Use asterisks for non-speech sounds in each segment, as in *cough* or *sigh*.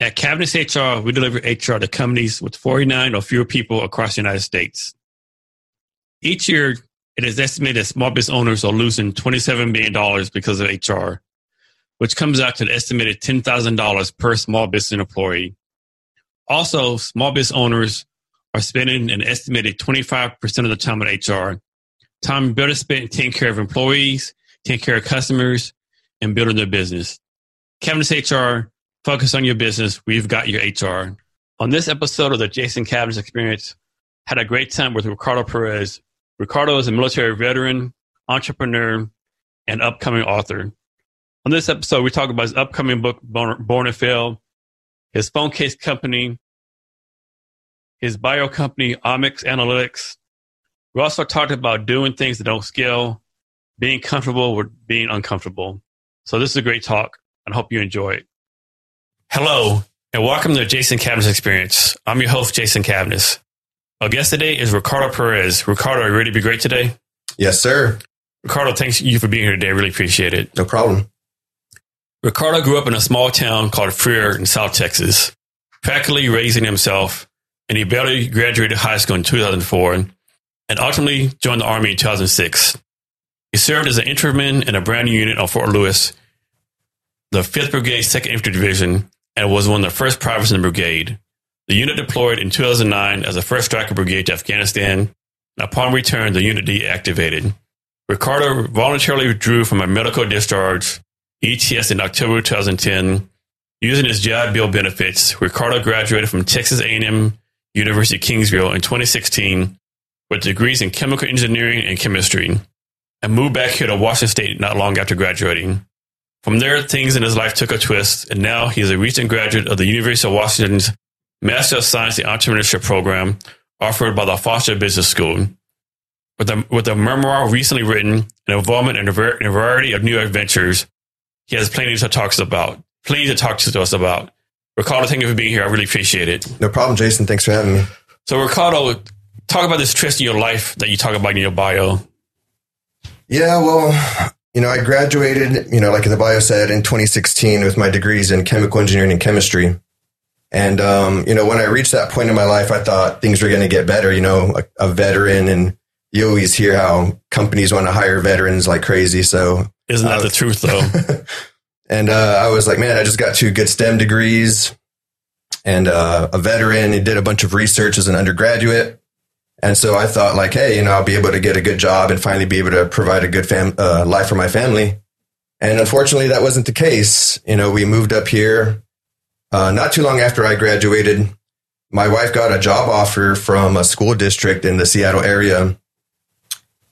At Cavness HR, we deliver HR to companies with 49 or fewer people across the United States. Each year, it is estimated that small business owners are losing $27 billion because of HR, which comes out to an estimated $10,000 per small business employee. Also, small business owners are spending an estimated 25% of the time on HR, time better spent taking care of employees, taking care of customers, and building their business. Cavness HR, focus on your business. We've got your HR. On this episode of the Jason Cavness Experience, had a great time with Ricardo Perez. Ricardo is a military veteran, entrepreneur, and upcoming author. On this episode, we talk about his upcoming book, Born, Born to Fail, his phone case company, his bio company, OMX Analytics. We also talked about doing things that don't scale, being comfortable with being uncomfortable. So this is a great talk, and I hope you enjoy it. Hello, and welcome to the Jason Cavness Experience. I'm your host, Jason Cavness. Our guest today is Ricardo Perez. Ricardo, are you ready to be great today? Yes, sir. Ricardo, thanks you for being here today. I really appreciate it. No problem. Ricardo grew up in a small town called Freer in South Texas, practically raising himself, and he barely graduated high school in 2004 and ultimately joined the Army in 2006. He served as an infantryman in a brand new unit on Fort Lewis, the 5th Brigade, 2nd Infantry Division, and was one of the first privates in the brigade. The unit deployed in 2009 as the 1st Stryker Brigade to Afghanistan. Upon return, the unit deactivated. Ricardo voluntarily withdrew from a medical discharge ETS in October 2010. Using his GI Bill benefits, Ricardo graduated from Texas A&M University Kingsville in 2016 with degrees in chemical engineering and chemistry, and moved back here to Washington State not long after graduating. From there, things in his life took a twist, and now he is a recent graduate of the University of Washington's Master of Science in Entrepreneurship program offered by the Foster Business School. With a, with a memoir recently written and involvement in a, var- in a variety of new adventures, he has plenty to talk to us about. Plenty to talk to us about. Ricardo, thank you for being here. I really appreciate it. No problem, Jason. Thanks for having me. So, Ricardo, talk about this twist in your life that you talk about in your bio. Yeah, well, you know, I graduated, you know, like the bio said, in 2016 with my degrees in chemical engineering and chemistry. And, um, you know, when I reached that point in my life, I thought things were going to get better, you know, a, a veteran. And you always hear how companies want to hire veterans like crazy. So, Isn't that Uh, the truth, though? *laughs* and uh, I was like, man, I just got two good STEM degrees and uh, a veteran. He did a bunch of research as an undergraduate. And so I thought, like, hey, you know, I'll be able to get a good job and finally be able to provide a good fam- uh, life for my family. And unfortunately, that wasn't the case. You know, we moved up here uh, not too long after I graduated. My wife got a job offer from a school district in the Seattle area.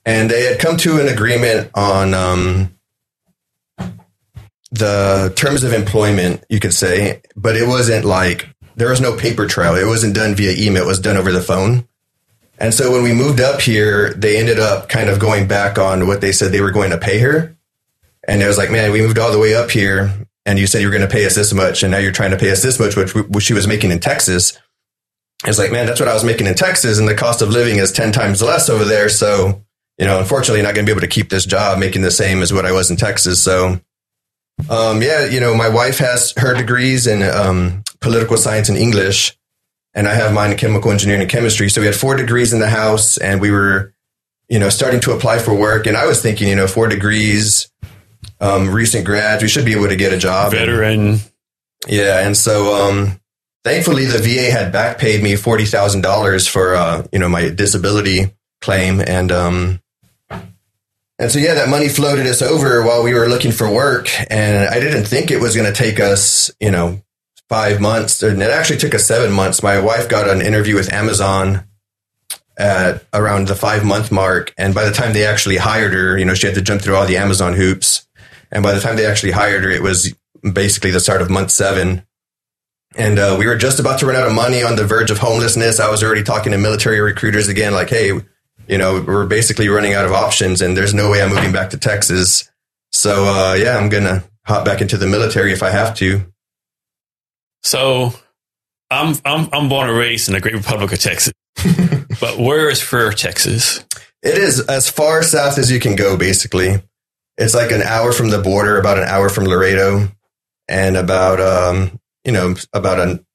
And they had come to an agreement on um, the terms of employment, you could say, but it wasn't like there was no paper trail. It wasn't done via email. It was done over the phone. And so when we moved up here, they ended up kind of going back on what they said they were going to pay her. And it was like, man, we moved all the way up here and you said you were going to pay us this much. And now you're trying to pay us this much, which, which she was making in Texas. It's like, man, that's what I was making in Texas. And the cost of living is 10 times less over there. So, you know, unfortunately, not going to be able to keep this job making the same as what I was in Texas. So, um, yeah, you know, my wife has her degrees in um, political science and English, and I have mine in chemical engineering and chemistry. So we had four degrees in the house, and we were, you know, starting to apply for work. And I was thinking, you know, four degrees, um, recent grads, we should be able to get a job. Veteran. Yeah, and so um, thankfully the VA had back paid me forty thousand dollars for uh, you know my disability claim, and um, and so yeah, that money floated us over while we were looking for work, and I didn't think it was going to take us you know five months, and it actually took us seven months. My wife got an interview with Amazon at around the five month mark, and by the time they actually hired her, you know she had to jump through all the Amazon hoops, and by the time they actually hired her, it was basically the start of month seven. And uh, we were just about to run out of money on the verge of homelessness. I was already talking to military recruiters again, like, hey, you know, we're basically running out of options and there's no way I'm moving back to Texas. So, uh, yeah, I'm going to hop back into the military if I have to. So I'm I'm I'm born and raised in the great republic of Texas. *laughs* but where is Freer, Texas? It is as far south as you can go, basically. It's like an hour from the border, about an hour from Laredo, and about, um, you know, about an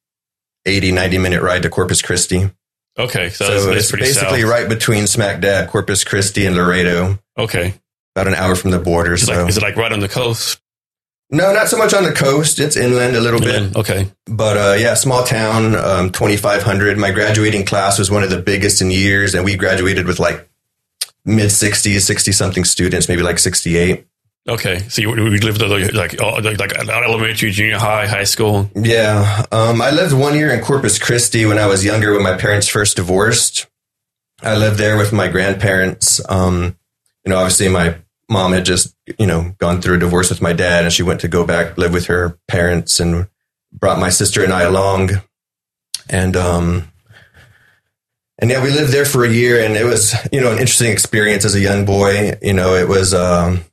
80, 90 minute ride to Corpus Christi. Okay, so, So, that's, that's it's basically south. right between smack dab Corpus Christi and Laredo, Okay, about an hour from the border. is, So, like, is it like right on the coast? No, not so much on the coast. It's inland a little bit. Okay, But uh, yeah, small town, um, 2,500. My graduating class was one of the biggest in years, and we graduated with like mid 60s, 60 something students, maybe like 68. okay. So you, we lived there like like like elementary, junior high, high school. Yeah. Um, I lived one year in Corpus Christi when I was younger, when my parents first divorced. I lived there with my grandparents. Um, you know, obviously my mom had just, you know, gone through a divorce with my dad and she went to go back live with her parents and brought my sister and I along. And, um, and yeah, we lived there for a year and it was, you know, an interesting experience as a young boy. You know, it was, um,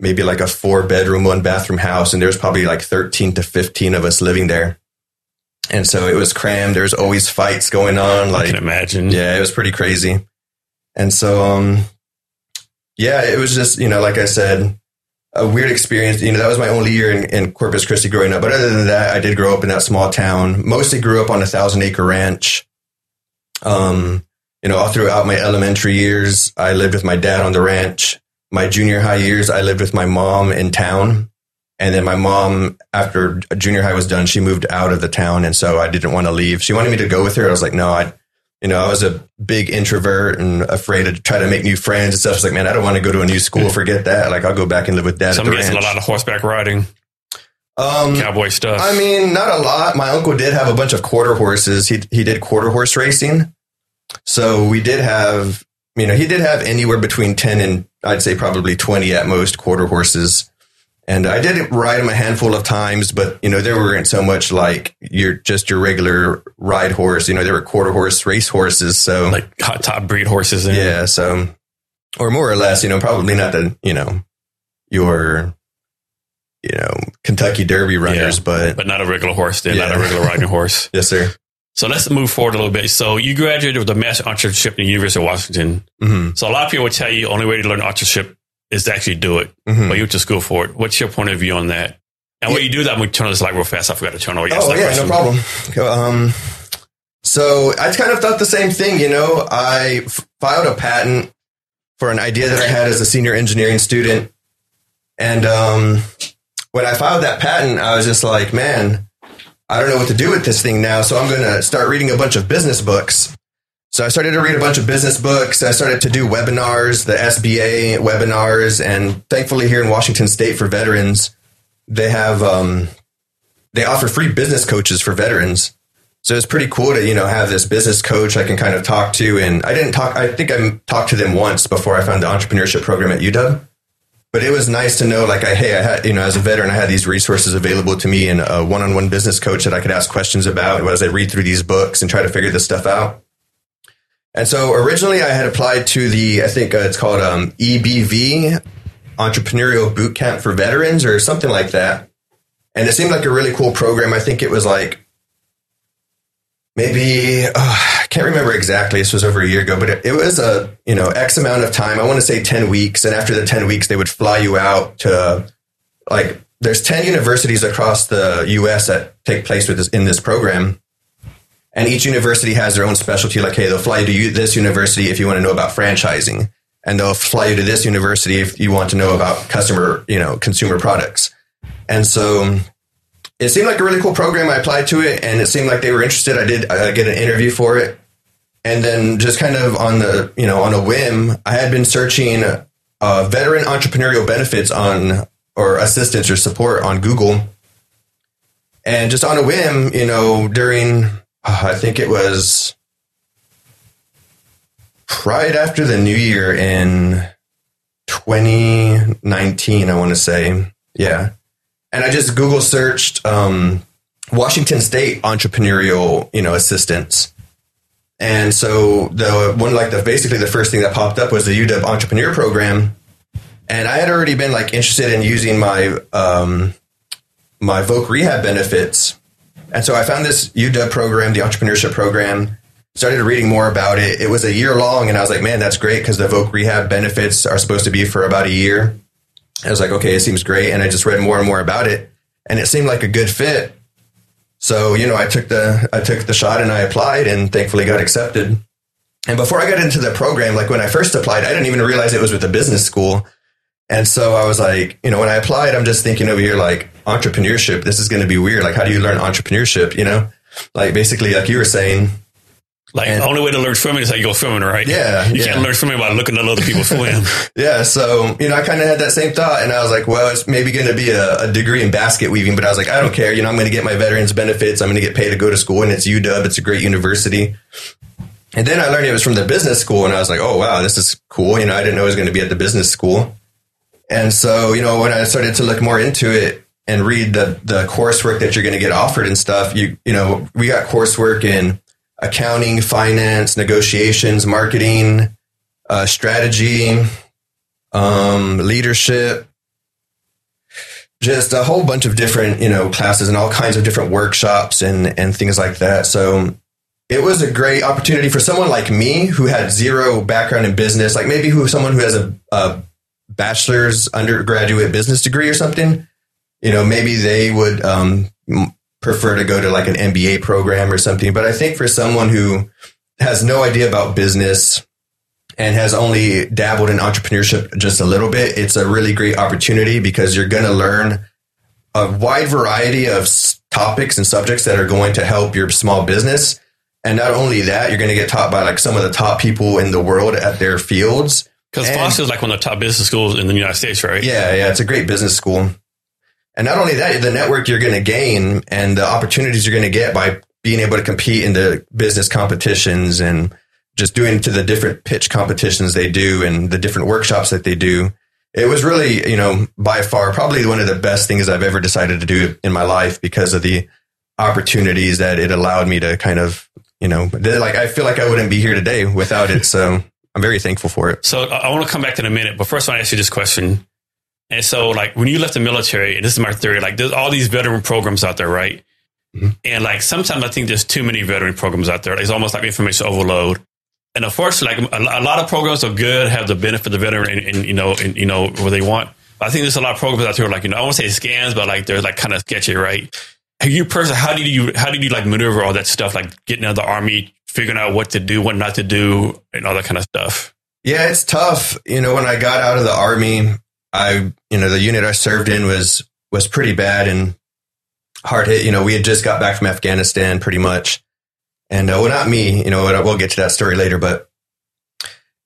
maybe like a four bedroom, one bathroom house. And there was probably like 13 to 15 of us living there. And so it was crammed. There was always fights going on. I Like, can imagine. yeah, it was pretty crazy. And so, um, yeah, it was just, you know, like I said, a weird experience. You know, that was my only year in, in Corpus Christi growing up. But other than that, I did grow up in that small town. Mostly grew up on a thousand acre ranch. Um, you know, all throughout my elementary years, I lived with my dad on the ranch. My junior high years, I lived with my mom in town. And then my mom, after junior high was done, she moved out of the town. And so I didn't want to leave. She wanted me to go with her. I was like, no, I, you know, I was a big introvert and afraid to try to make new friends and stuff. I was like, man, I don't want to go to a new school. Forget that. Like, I'll go back and live with dad. Some guys a lot of horseback riding, Um, cowboy stuff. I mean, not a lot. My uncle did have a bunch of quarter horses. He he did quarter horse racing. So we did have, you know, he did have anywhere between 10 and I'd say probably 20 at most quarter horses. And I did ride them a handful of times, but you know, there weren't so much like your just your regular ride horse. You know, there were quarter horse race horses. So like hot top breed horses. And, yeah, so or more or less, you know, probably not the, you know, your you know, Kentucky Derby runners, Yeah. but but not a regular horse. Then not a regular riding horse. *laughs* yes, sir. So let's move forward a little bit. So you graduated with a master entrepreneurship in the University of Washington. hmm So a lot of people would tell you the only way to learn entrepreneurship is to actually do it. hmm But you went to school for it. What's your point of view on that? And when you do that, I'm going to turn this light real fast. I forgot to turn over. Oh yeah, no problem. Um, so I kind of thought the same thing. You know, I f- filed a patent for an idea that I had as a senior engineering student, and um, when I filed that patent, I was just like, man, I don't know what to do with this thing now. So I'm going to start reading a bunch of business books. So I started to read a bunch of business books. I started to do webinars, the SBA webinars, and thankfully here in Washington State for veterans, they have um, they offer free business coaches for veterans. So it's pretty cool to you know have this business coach I can kind of talk to. And I didn't talk. I think I talked to them once before I found the entrepreneurship program at UW. But it was nice to know, like, I, hey, I had, you know, as a veteran, I had these resources available to me and a one-on-one business coach that I could ask questions about as I read through these books and try to figure this stuff out. And so originally I had applied to the, I think uh, it's called um, EBV, Entrepreneurial Boot Camp for Veterans or something like that. And it seemed like a really cool program. I think it was like maybe, uh, I can't remember exactly. This was over a year ago, but it, it was a, you know, X amount of time. I want to say 10 weeks. And after the 10 weeks, they would fly you out to like, there's 10 universities across the US that take place with this, in this program. And each university has their own specialty. Like, hey, they'll fly you to this university if you want to know about franchising, and they'll fly you to this university if you want to know about customer, you know, consumer products. And so it seemed like a really cool program. I applied to it, and it seemed like they were interested. I did uh, get an interview for it, and then just kind of on the, you know, on a whim, I had been searching uh, veteran entrepreneurial benefits on or assistance or support on Google. And just on a whim, you know, during I think it was right after the new year in 2019, I want to say. Yeah. And I just Google searched um, Washington State entrepreneurial, you know, assistance. And so the one like the basically the first thing that popped up was the UW entrepreneur program. And I had already been like interested in using my um, my Voc rehab benefits. And so I found this UW program, the entrepreneurship program, started reading more about it. It was a year long, and I was like, man, that's great because the Voc rehab benefits are supposed to be for about a year. I was like, okay, it seems great. And I just read more and more about it, and it seemed like a good fit. So, you know, I took the I took the shot and I applied and thankfully got accepted. And before I got into the program, like when I first applied, I didn't even realize it was with a business school. And so I was like, you know, when I applied, I'm just thinking over here like entrepreneurship, this is going to be weird. Like how do you learn entrepreneurship, you know? Like basically like you were saying, Like And- the only way to learn swimming is how you go swimming, right? Yeah, *laughs* You yeah. can't learn swimming by looking at other people swim. *laughs* Yeah, so you know, I kind of had that same thought, and I was like, well, it's maybe going to be a, a degree in basket weaving, but I was like, I don't care. You know, I'm going to get my veterans benefits. I'm going to get paid to go to school, and it's UW. It's a great university. And then I learned it was from the business school, and I was like, oh wow, this is cool. You know, I didn't know it was going to be at the business school. And so, you know, when I started to look more into it and read the the coursework that you're going to get offered and stuff, you you know, we got coursework in accounting, finance, negotiations, marketing, uh, strategy, um, leadership, just a whole bunch of different, you know, classes and all kinds of different workshops and, and things like that. So it was a great opportunity for someone like me who had zero background in business, like maybe who someone who has a, a bachelor's undergraduate business degree or something. You know, maybe they would um, prefer to go to like an MBA program or something. But I think for someone who has no idea about business, and has only dabbled in entrepreneurship just a little bit, it's a really great opportunity because you're going to learn a wide variety of topics and subjects that are going to help your small business. And not only that, you're going to get taught by like some of the top people in the world at their fields. Because Foster is like one of the top business schools in the United States, right? Yeah, yeah, it's a great business school. And not only that, the network you're going to gain and the opportunities you're going to get by being able to compete in the business competitions and just doing to the different pitch competitions they do and the different workshops that they do. It was really, you know, by far probably one of the best things I've ever decided to do in my life because of the opportunities that it allowed me to kind of, you know, like I feel like I wouldn't be here today without it. So I'm very thankful for it. So I I want to come back to in a minute, but first I want to ask you this question. And so, like, when you left the military, and this is my theory, like, there's all these veteran programs out there, right? Mhm. And like, sometimes I think there's too many veteran programs out there. It's almost like information overload. And unfortunately, like, a, a lot of programs are good, have the benefit of the veteran, and, and you know, and you know what they want. But I think there's a lot of programs out there, like, you know, I won't say scams, but like, they're like kind of sketchy, right? Have you personally, how did you, how did you like maneuver all that stuff, like getting out of the army, figuring out what to do, what not to do, and all that kind of stuff? Yeah, it's tough. You know, when I got out of the army, I, you know, the unit I served in was was pretty bad and hard hit. You know, we had just got back from Afghanistan, pretty much, and uh, well, not me. You know, we'll get to that story later. But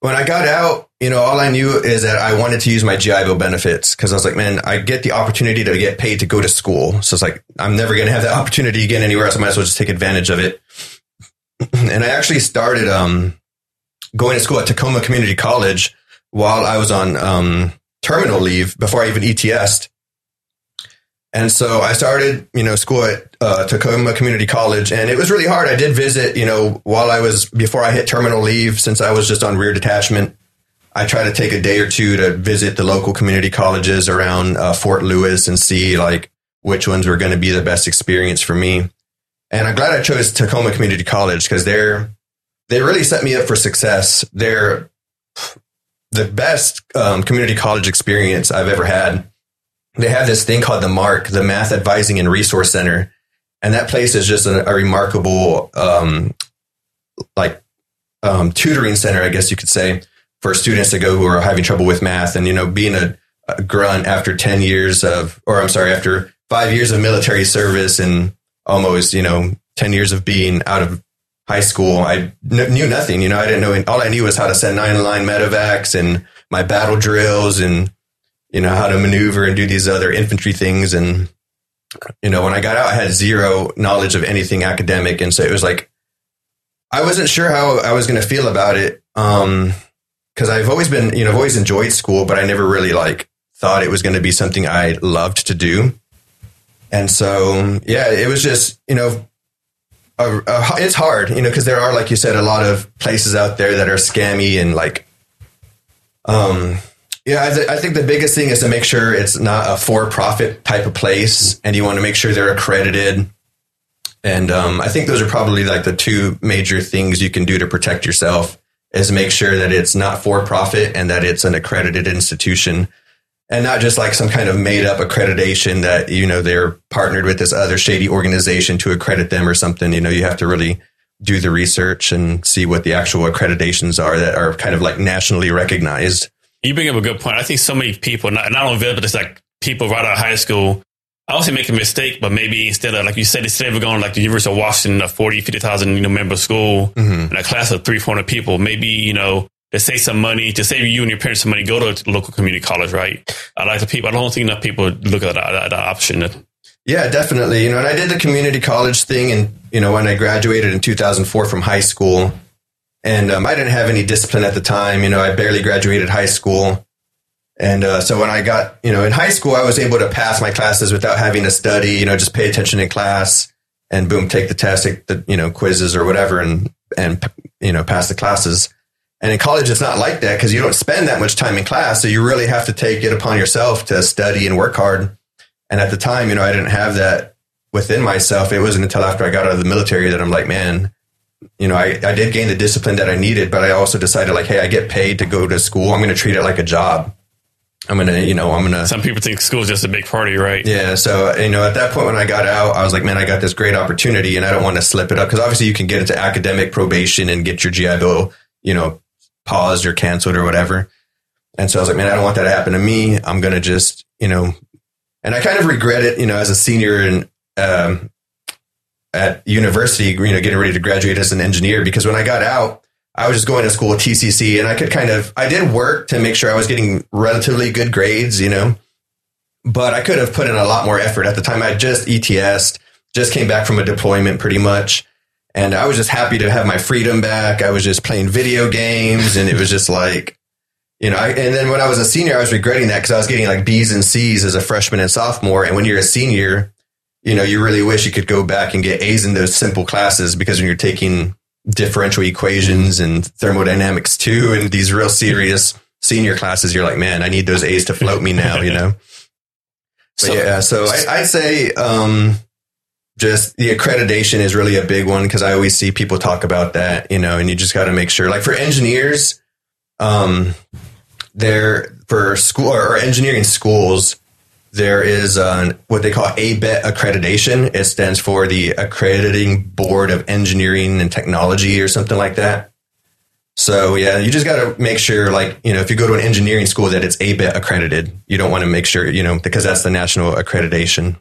when I got out, you know, all I knew is that I wanted to use my GI Bill benefits because I was like, man, I get the opportunity to get paid to go to school. So it's like I'm never going to have that opportunity again anywhere else. I might as well just take advantage of it. *clears throat* and I actually started um, going to school at Tacoma Community College while I was on um, terminal leave before I even ETS'd. And so I started, you know, school at uh, Tacoma Community College, and it was really hard. I did visit, you know, while I was before I hit terminal leave, since I was just on rear detachment. I tried to take a day or two to visit the local community colleges around uh, Fort Lewis and see like which ones were going to be the best experience for me. And I'm glad I chose Tacoma Community College because they're they really set me up for success. They're the best um, community college experience I've ever had. They have this thing called the MARC, the Math Advising and Resource Center, and that place is just a, a remarkable, um, like um, tutoring center, I guess you could say, for students to go who are having trouble with math. And you know, being a, a grunt after ten years of, or I'm sorry, after five years of military service and almost you know ten years of being out of high school, I kn- knew nothing. You know, I didn't know. All I knew was how to send nine line medevacs and my battle drills, and you know how to maneuver and do these other infantry things. And you know, when I got out, I had zero knowledge of anything academic, and so it was like I wasn't sure how I was going to feel about it. Um, because I've always been, you know, I've always enjoyed school, but I never really like thought it was going to be something I loved to do. And so, yeah, it was just, you know, a, a, it's hard, you know, because there are, like you said, a lot of places out there that are scammy and like, um, yeah, I, th- I think the biggest thing is to make sure it's not a for-profit type of place, and you want to make sure they're accredited. And um, I think those are probably like the two major things you can do to protect yourself is make sure that it's not for profit and that it's an accredited institution and not just like some kind of made up accreditation that you know they're partnered with this other shady organization to accredit them or something. You know you have to really do the research and see what the actual accreditations are that are kind of like nationally recognized. You bring up a good point. I think so many people not, not only but it's like people right out of high school I also make a mistake, but maybe instead of, like you said, instead of going like the University of Washington, a 40, 50,000, you know, member school mm-hmm. and a class of three, 400 people, maybe, you know, to save some money, to save you and your parents some money, go to a local community college, right? I like the people, I don't think enough people look at that, that option. Yeah, definitely. You know, and I did the community college thing and, you know, when I graduated in 2004 from high school and um, I didn't have any discipline at the time. You know, I barely graduated high school. And uh, so when I got, you know, in high school, I was able to pass my classes without having to study, you know, just pay attention in class and boom, take the test, take the, you know, quizzes or whatever and, and, you know, pass the classes. And in college, it's not like that because you don't spend that much time in class. So you really have to take it upon yourself to study and work hard. And at the time, you know, I didn't have that within myself. It wasn't until after I got out of the military that I'm like, man, you know, I, I did gain the discipline that I needed, but I also decided like, hey, I get paid to go to school. I'm going to treat it like a job. I'm gonna, you know, I'm gonna. Some people think school is just a big party, right? Yeah. So, you know, at that point when I got out, I was like, man, I got this great opportunity, and I don't want to slip it up because obviously you can get into academic probation and get your GI Bill, you know, paused or canceled or whatever. And so I was like, man, I don't want that to happen to me. I'm gonna just, you know, and I kind of regret it, you know, as a senior and um, at university, you know, getting ready to graduate as an engineer because when I got out, I was just going to school at TCC and I could kind of, I did work to make sure I was getting relatively good grades, you know, but I could have put in a lot more effort at the time. I just ETSed, just came back from a deployment pretty much. And I was just happy to have my freedom back. I was just playing video games and it was just like, you know, I, and then when I was a senior, I was regretting that because I was getting like B's and C's as a freshman and sophomore. And when you're a senior, you know, you really wish you could go back and get A's in those simple classes because when you're taking differential equations and thermodynamics too, and these real serious senior classes, you're like, man, I need those A's to float me now, you know? *laughs* so, yeah, so I, would say, um, just the accreditation is really a big one because I always see people talk about that, you know, and you just got to make sure, like for engineers, um, they're for school or engineering schools, there is uh, what they call ABET accreditation. It stands for the Accrediting Board of Engineering and Technology or something like that. So yeah, you just got to make sure, like you know, if you go to an engineering school, that it's ABET accredited. You don't want to make sure, you know, because that's the national accreditation.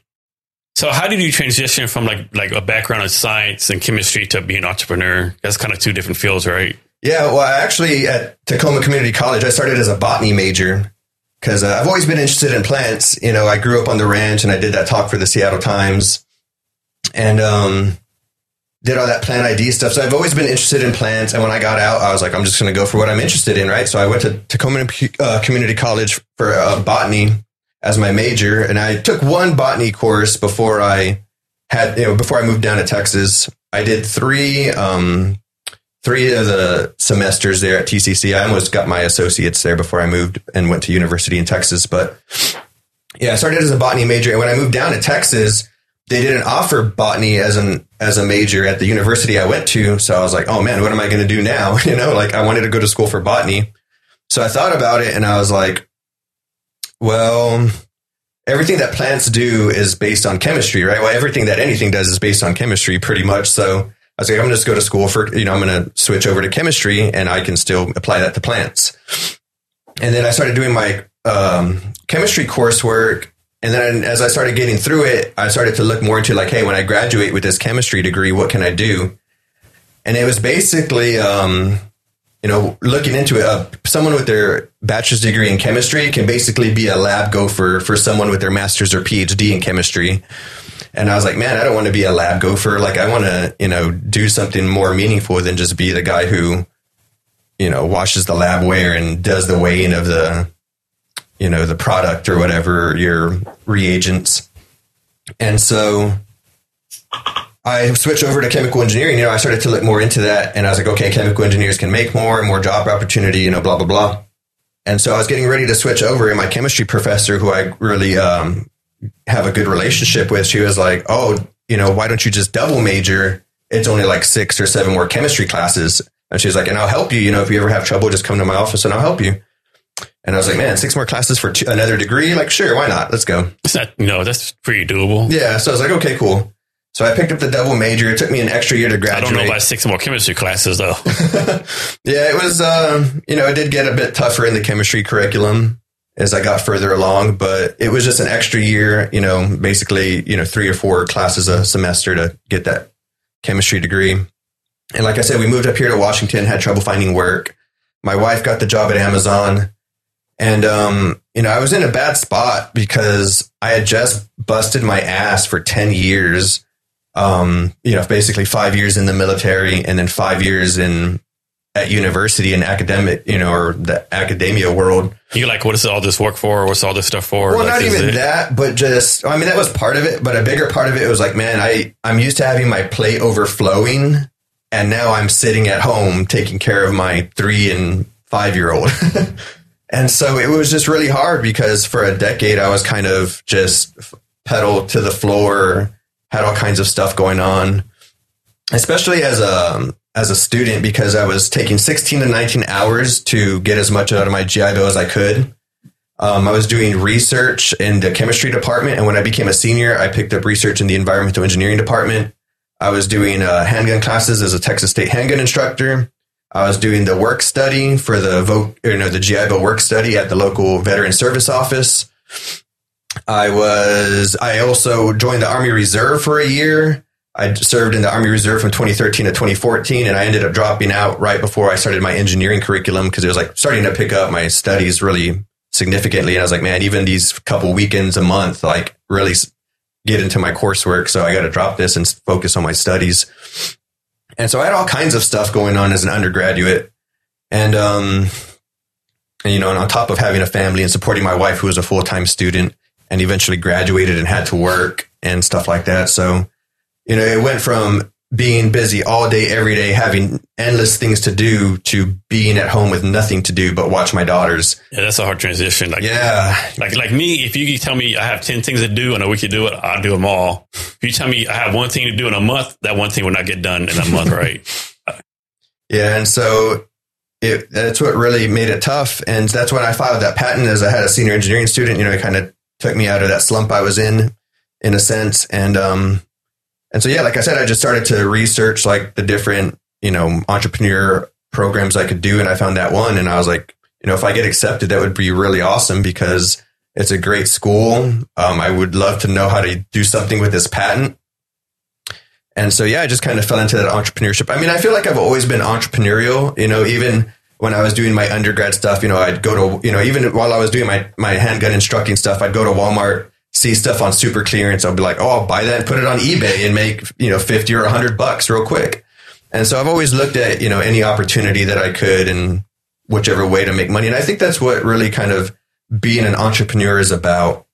So how did you transition from like like a background in science and chemistry to being an entrepreneur? That's kind of two different fields, right? Yeah, well, actually, at Tacoma Community College, I started as a botany major, because uh, I've always been interested in plants. You know, I grew up on the ranch and I did that talk for the Seattle Times and um, did all that plant ID stuff. So I've always been interested in plants. And when I got out, I was like, I'm just going to go for what I'm interested in, right? So I went to Tacoma uh, Community College for uh, botany as my major, and I took one botany course before I had, you know, before I moved down to Texas. I did three um, three of the semesters there at TCC. I almost got my associates there before I moved and went to university in Texas. But yeah, I started as a botany major. And when I moved down to Texas, they didn't offer botany as an as a major at the university I went to. So I was like, oh man, what am I going to do now? *laughs* You know, like I wanted to go to school for botany. So I thought about it and I was like, well, everything that plants do is based on chemistry, right? Well, everything that anything does is based on chemistry pretty much. So I was like, I'm going to just go to school for, you know, I'm going to switch over to chemistry and I can still apply that to plants. And then I started doing my um, chemistry coursework. And then as I started getting through it, I started to look more into like, hey, when I graduate with this chemistry degree, what can I do? And it was basically, um, you know, looking into it, uh, someone with their bachelor's degree in chemistry can basically be a lab gopher for someone with their master's or PhD in chemistry. And I was like, man, I don't want to be a lab gopher. Like, I want to, you know, do something more meaningful than just be the guy who, you know, washes the labware and does the weighing of the, you know, the product or whatever, your reagents. And so I switched over to chemical engineering. You know, I started to look more into that and I was like, okay, chemical engineers can make more, and more job opportunity, you know, blah, blah, blah. And so I was getting ready to switch over and my chemistry professor, who I really um, have a good relationship with, she was like, oh, you know, why don't you just double major? It's only like six or seven more chemistry classes. And she's like, and I'll help you. You know, if you ever have trouble, just come to my office and I'll help you. And I was like, man, six more classes for two, another degree? Like, sure, why not? Let's go. It's not, know, that's pretty doable. Yeah. So I was like, okay, cool. So I picked up the double major. It took me an extra year to graduate. I don't know about six more chemistry classes though. *laughs* yeah, it was, um, you know, it did get a bit tougher in the chemistry curriculum as I got further along, but it was just an extra year, you know, basically, you know, three or four classes a semester to get that chemistry degree. And like I said, we moved up here to Washington, had trouble finding work. My wife got the job at Amazon. And, um, you know, I was in a bad spot because I had just busted my ass for 10 years um, you know, basically five years in the military and then five years in at university and academic, you know, or the academia world. You're like, what is all this work for? What's all this stuff for? Well, like, not even it- that, but just, I mean, that was part of it, but a bigger part of it was like, man, I, I'm used to having my plate overflowing and now I'm sitting at home taking care of my three and five year old. *laughs* and so it was just really hard because for a decade I was kind of just pedal to the floor, had all kinds of stuff going on, especially as a, as a student because I was taking 16 to 19 hours to get as much out of my GI Bill as I could. Um, I was doing research in the chemistry department, and when I became a senior, I picked up research in the environmental engineering department. I was doing uh, handgun classes as a Texas State handgun instructor. I was doing the work study for the or, you know, the GI Bill work study at the local veteran service office. I was. I also joined the Army Reserve for a year. I served in the Army Reserve from 2013 to 2014, and I ended up dropping out right before I started my engineering curriculum because it was like starting to pick up my studies really significantly. And I was like, man, even these couple weekends a month, like really get into my coursework. So I got to drop this and focus on my studies. And so I had all kinds of stuff going on as an undergraduate. And, um, and, you know, and on top of having a family and supporting my wife, who was a full time student and eventually graduated and had to work and stuff like that. So, you know, it went from being busy all day, every day, having endless things to do to being at home with nothing to do but watch my daughters. Yeah, that's a hard transition. Like, Yeah. like, like me, if you tell me I have 10 things to do and a week to do it, I'll do them all. If you tell me I have one thing to do in a month, that one thing will not get done in a month, *laughs* right? Yeah, and so it, that's what really made it tough. And that's when I filed that patent as I had a senior engineering student, you know, it kind of took me out of that slump I was in, in a sense. And, um, and so, yeah, like I said, I just started to research like the different, you know, entrepreneur programs I could do. And I found that one. And I was like, you know, if I get accepted, that would be really awesome because it's a great school. Um, I would love to know how to do something with this patent. And so, yeah, I just kind of fell into that entrepreneurship. I mean, I feel like I've always been entrepreneurial, you know, even when I was doing my undergrad stuff, you know, I'd go to, you know, even while I was doing my, my handgun instructing stuff, I'd go to Walmart, see stuff on super clearance. I'll be like, oh, I'll buy that and put it on eBay and make, you know, 50 or 100 bucks real quick. And so I've always looked at, you know, any opportunity that I could and whichever way to make money. And I think that's what really kind of being an entrepreneur is about.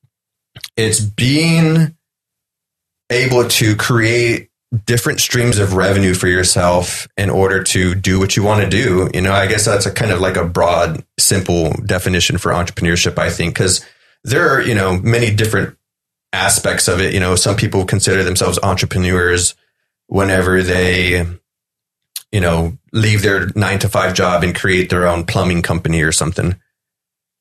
It's being able to create different streams of revenue for yourself in order to do what you want to do. You know, I guess that's a kind of like a broad, simple definition for entrepreneurship, I think, because there are, you know, many different aspects of it. You know, some people consider themselves entrepreneurs whenever they, you know, leave their nine to five job and create their own plumbing company or something.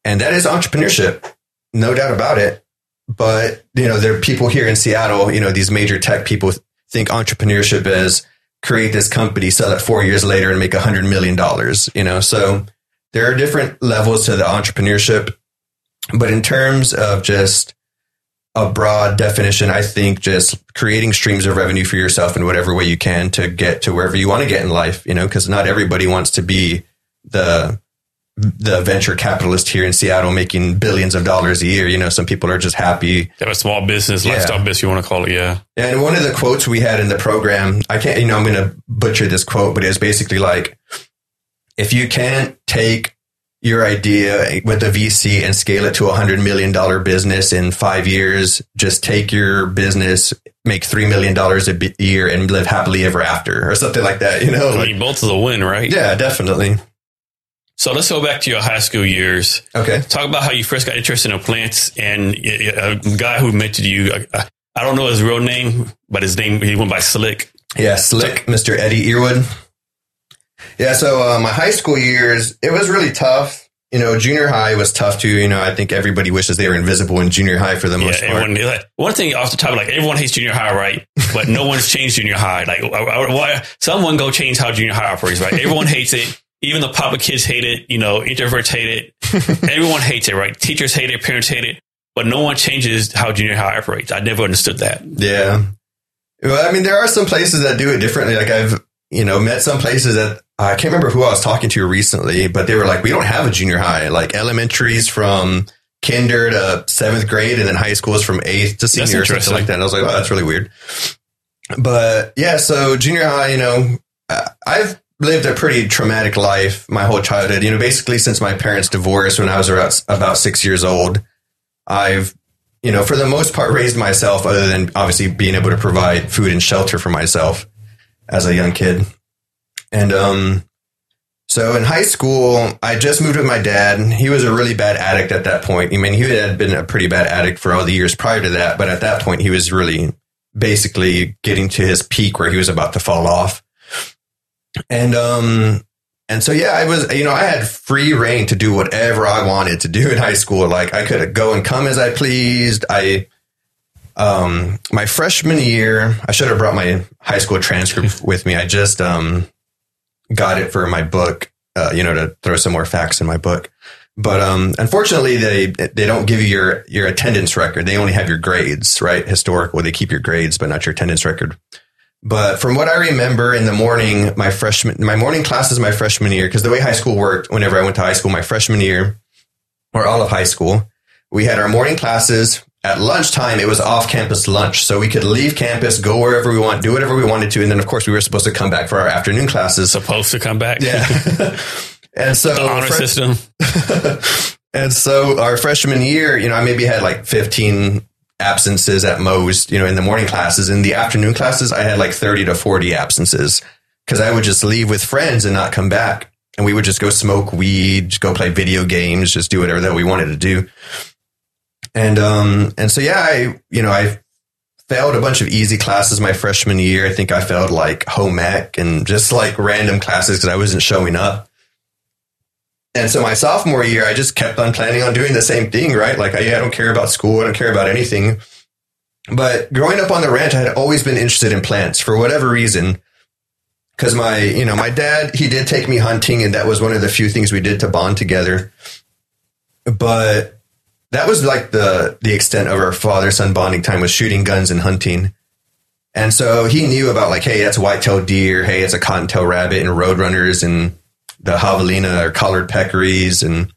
And that is entrepreneurship, no doubt about it. But, you know, there are people here in Seattle, you know, these major tech people think entrepreneurship is create this company, sell it four years later and make a hundred million dollars, you know? So there are different levels to the entrepreneurship. But in terms of just a broad definition, I think just creating streams of revenue for yourself in whatever way you can to get to wherever you want to get in life, you know, because not everybody wants to be the the venture capitalist here in Seattle making billions of dollars a year. You know, some people are just happy Have a small business, Yeah. lifestyle business, you want to call it. Yeah. and one of the quotes we had in the program, I can't, you know, I'm going to butcher this quote, but it's basically like, if you can't take your idea with a VC and scale it to a hundred million dollar business in five years. Just take your business, make three million dollars a year, and live happily ever after, or something like that. You know, I like, mean, both is a win, right? yeah, definitely. So let's go back to your high school years. Okay. Talk about how you first got interested in plants and a guy who mentored you. I, I don't know his real name, but his name, he went by Slick. Yeah, Slick, Mr. Eddie Earwood. Yeah, so uh, my high school years, it was really tough. You know, junior high was tough too. You know, I think everybody wishes they were invisible in junior high for the Yeah, most part. Like, one thing off the top, like everyone hates junior high, right? But no *laughs* one's changed junior high. Like, why? Someone go change how junior high operates, right? Everyone hates it. Even the popular kids hate it. You know, introverts hate it. *laughs* Everyone hates it, right? Teachers hate it. Parents hate it. But no one changes how junior high operates. I never understood that. Yeah. Well, I mean, there are some places that do it differently. Like I've, you know, met some places that I can't remember who I was talking to recently, but they were like, we don't have a junior high. Like elementaries from kinder to seventh grade and then high school is from eighth to senior or something like that. And I was like, oh, that's really weird. But yeah, so junior high, you know, I've lived a pretty traumatic life my whole childhood. You know, basically since my parents divorced when I was about, six years old, I've you know, for the most part, raised myself, other than obviously being able to provide food and shelter for myself as a young kid. And um, so in high school, I just moved with my dad. He was a really bad addict at that point. I mean, he had been a pretty bad addict for all the years prior to that, but at that point, he was really basically getting to his peak where he was about to fall off. And um, and so, yeah, I was, you know, I had free reign to do whatever I wanted to do in high school. Like I could go and come as I pleased. I, um, my freshman year, I should have brought my high school transcript *laughs* with me. I just, um, got it for my book, uh, you know, to throw some more facts in my book. But, um, unfortunately they, they don't give you your, your attendance record. They only have your grades, right? Historical. They keep your grades, but not your attendance record. But from what I remember in the morning, my freshman, my morning classes my freshman year, because the way high school worked, whenever I went to high school, my freshman year, or all of high school, we had our morning classes. At lunchtime, it was off campus lunch. So we could leave campus, go wherever we want, do whatever we wanted to. And then, of course, we were supposed to come back for our afternoon classes. Supposed to come back. Yeah. *laughs* and so, the honor system. *laughs* and so our freshman year, you know, I maybe had like 15 absences at most, you know, in the morning classes. In the afternoon classes, I had like 30 to 40 absences because I would just leave with friends and not come back. And we would just go smoke weed, go play video games, just do whatever that we wanted to do. And, um, and so, yeah, I, you know, I failed a bunch of easy classes my freshman year. I think I failed like home ec and just like random classes because I wasn't showing up. And so my sophomore year, I just kept on planning on doing the same thing, right? Like, I, I don't care about school. I don't care about anything. But growing up on the ranch, I had always been interested in plants for whatever reason. Cause my, you know, my dad, he did take me hunting and that was one of the few things we did to bond together. But that was like the, the extent of our father son bonding time was shooting guns and hunting. And so he knew about like, hey, that's white-tailed deer. Hey, it's a cottontail rabbit and roadrunners and the javelina or collared peccaries and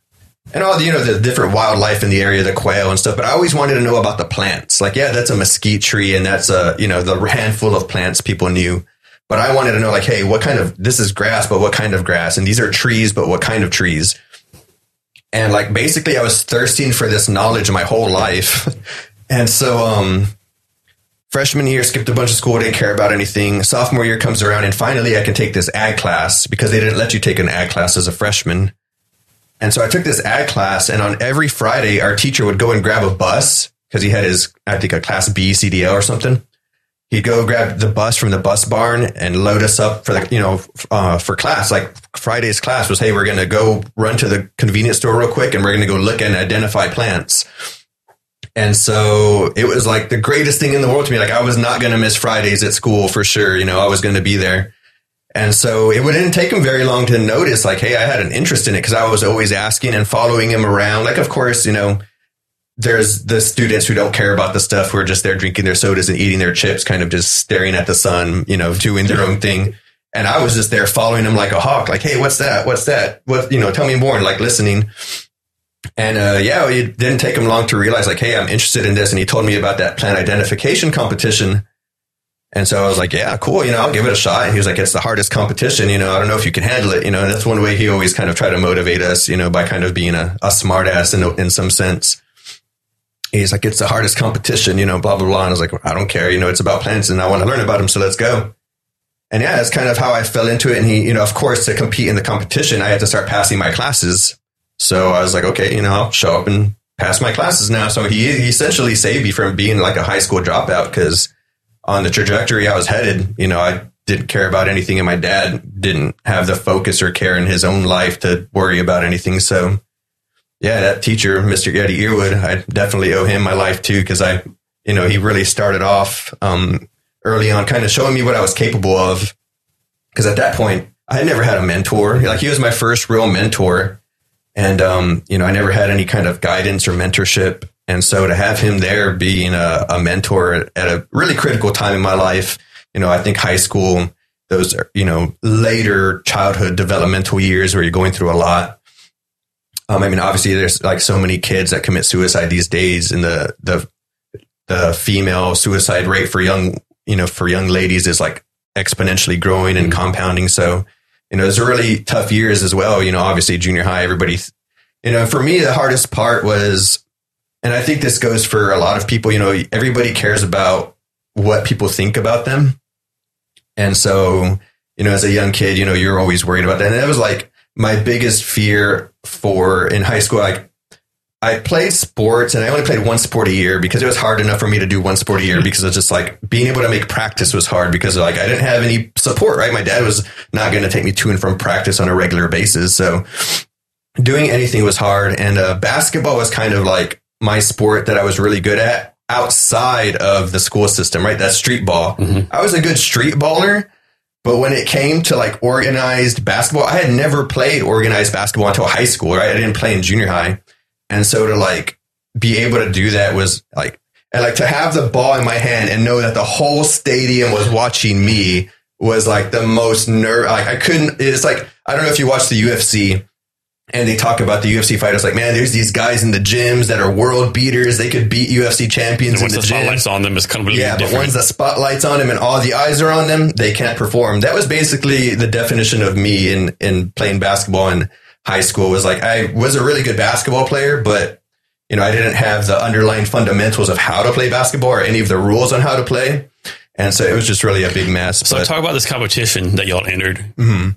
and all the you know the different wildlife in the area, the quail and stuff. But I always wanted to know about the plants. Like, yeah, that's a mesquite tree, and that's a you know the handful of plants people knew. But I wanted to know, like, hey, what kind of this is grass, but what kind of grass? And these are trees, but what kind of trees? And like basically, I was thirsting for this knowledge my whole life. *laughs* and so, um, freshman year, skipped a bunch of school, didn't care about anything. Sophomore year comes around, and finally, I can take this ag class because they didn't let you take an ag class as a freshman. And so I took this ag class, and on every Friday, our teacher would go and grab a bus because he had his, I think, a class B CDL or something. He'd go grab the bus from the bus barn and load us up for the, you know, uh, for class. Like Friday's class was, hey, we're going to go run to the convenience store real quick and we're going to go look and identify plants. And so it was like the greatest thing in the world to me. Like I was not going to miss Fridays at school for sure. You know, I was going to be there. And so it didn't take him very long to notice, like, hey, I had an interest in it because I was always asking and following him around. Like, of course, you know, there's the students who don't care about the stuff who are just there drinking their sodas and eating their chips, kind of just staring at the sun, you know, doing their own thing. And I was just there following him like a hawk, like, hey, what's that? What's that? What, you know, tell me more, and like listening. And uh, yeah, it didn't take him long to realize, like, hey, I'm interested in this. And he told me about that plant identification competition. And so I was like, yeah, cool. You know, I'll give it a shot. And he was like, it's the hardest competition. You know, I don't know if you can handle it. You know, and that's one way he always kind of tried to motivate us, you know, by kind of being a, a smart ass in, in some sense. He's like, it's the hardest competition, you know, blah, blah, blah. And I was like, I don't care. You know, it's about plants and I want to learn about them. So let's go. And yeah, that's kind of how I fell into it. And he, you know, of course, to compete in the competition, I had to start passing my classes. So I was like, okay, you know, I'll show up and pass my classes now. So he, he essentially saved me from being like a high school dropout because on the trajectory I was headed, you know, I didn't care about anything and my dad didn't have the focus or care in his own life to worry about anything. So yeah, that teacher, Mr. Eddie Earwood, I definitely owe him my life too. Cause I, you know, he really started off, um, early on kind of showing me what I was capable of. Cause at that point I had never had a mentor. Like he was my first real mentor. And, um, you know, I never had any kind of guidance or mentorship. And so to have him there being a, a mentor at a really critical time in my life, you know, I think high school, those, you know, later childhood developmental years where you're going through a lot. Um, I mean, obviously there's like so many kids that commit suicide these days and the, the, the female suicide rate for young, you know, for young ladies is like exponentially growing and compounding. So, you know, it's really tough years as well. You know, obviously junior high, everybody, you know, for me, the hardest part was and I think this goes for a lot of people, you know, everybody cares about what people think about them. And so, you know, as a young kid, you know, you're always worried about that. And that was like my biggest fear for in high school. Like I played sports and I only played one sport a year because it was hard enough for me to do one sport a year because it's just like being able to make practice was hard because like I didn't have any support, right? My dad was not going to take me to and from practice on a regular basis. So doing anything was hard. And uh, basketball was kind of like my sport that I was really good at outside of the school system, right? That's street ball. Mm-hmm. I was a good street baller, but when it came to like organized basketball, I had never played organized basketball until high school, right? I didn't play in junior high. And so to like be able to do that was like, and like to have the ball in my hand and know that the whole stadium was watching me was like the most nerve. Like I couldn't, it's like, I don't know if you watch the UFC, and they talk about the UFC fighters like, man, there's these guys in the gyms that are world beaters. They could beat UFC champions And in once the, the gym. spotlight's on them, it's completely Yeah, but different. once the spotlight's on them and all the eyes are on them, they can't perform. That was basically the definition of me in in playing basketball in high school. Was like I was a really good basketball player, but you know I didn't have the underlying fundamentals of how to play basketball or any of the rules on how to play, and so it was just really a big mess. so but- talk about this competition that y'all entered. Mhm.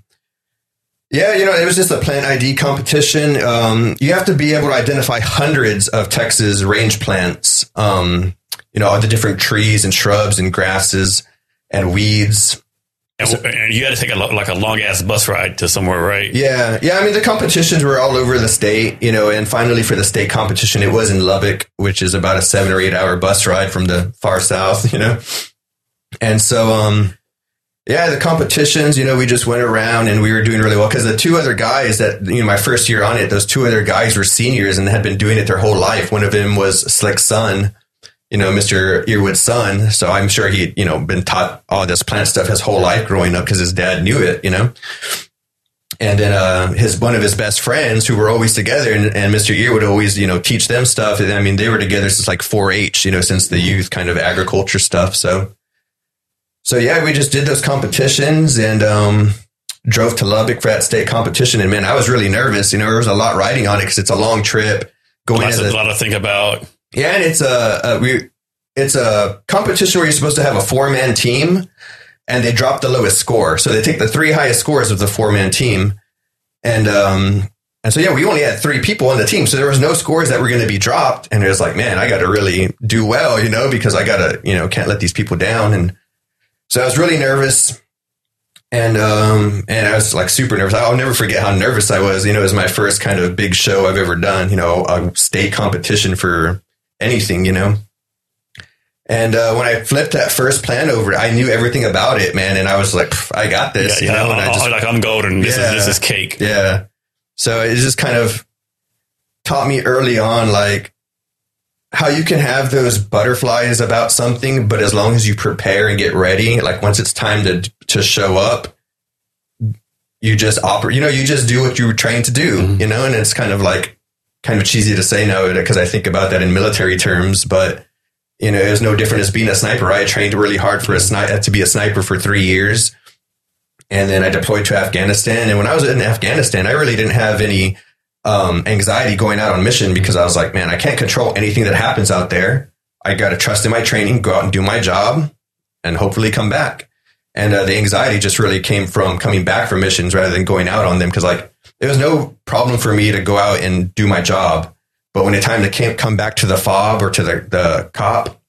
Yeah, you know, it was just a plant ID competition. Um, you have to be able to identify hundreds of Texas range plants, um, you know, all the different trees and shrubs and grasses and weeds. And, and you had to take a like a long ass bus ride to somewhere, right? Yeah, yeah. I mean, the competitions were all over the state, you know, and finally for the state competition, it was in Lubbock, which is about a seven or eight hour bus ride from the far south, you know. And so, um, yeah, the competitions, you know, we just went around and we were doing really well because the two other guys that, you know, my first year on it, those two other guys were seniors and had been doing it their whole life. One of them was Slick son, you know, Mr. Earwood's son. So I'm sure he'd, you know, been taught all this plant stuff his whole life growing up because his dad knew it, you know. And then uh, his one of his best friends who were always together, and, and Mr. Earwood always, you know, teach them stuff. And, I mean, they were together since like 4-H, you know, since the youth kind of agriculture stuff. So, so yeah, we just did those competitions and um, drove to Lubbock for that state competition. And man, I was really nervous. You know, there was a lot riding on it because it's a long trip. Going Lots a, lot to think about. Yeah, and it's a, a we it's a competition where you're supposed to have a four man team, and they drop the lowest score. So they take the three highest scores of the four man team, and um and so yeah, we only had three people on the team, so there was no scores that were going to be dropped. And it was like, man, I got to really do well, you know, because I got to you know can't let these people down. And so I was really nervous. And um and I was like super nervous. I'll never forget how nervous I was. You know, it was my first kind of big show I've ever done. You know, a state competition for anything. You know, and uh, when I flipped that first plan over, I knew everything about it, man. And I was like, I got this, you know. And I just, like I'm golden. This Yeah. is this is cake. yeah. So it just kind of taught me early on, like how you can have those butterflies about something, but as long as you prepare and get ready, like once it's time to to show up, you just operate. You know, you just do what you were trained to do. Mhm. You know, and it's kind of like kind of cheesy to say now because I think about that in military terms, but you know, it was no different as being a sniper. I trained really hard for a sniper to be a sniper for three years, and then I deployed to Afghanistan. And when I was in Afghanistan, I really didn't have any um, anxiety going out on mission because I was like, man, I can't control anything that happens out there. I got to trust in my training, go out and do my job, and hopefully come back. And uh, the anxiety just really came from coming back from missions rather than going out on them because like it was no problem for me to go out and do my job. But when it time to came, come back to the fob or to the, the cop,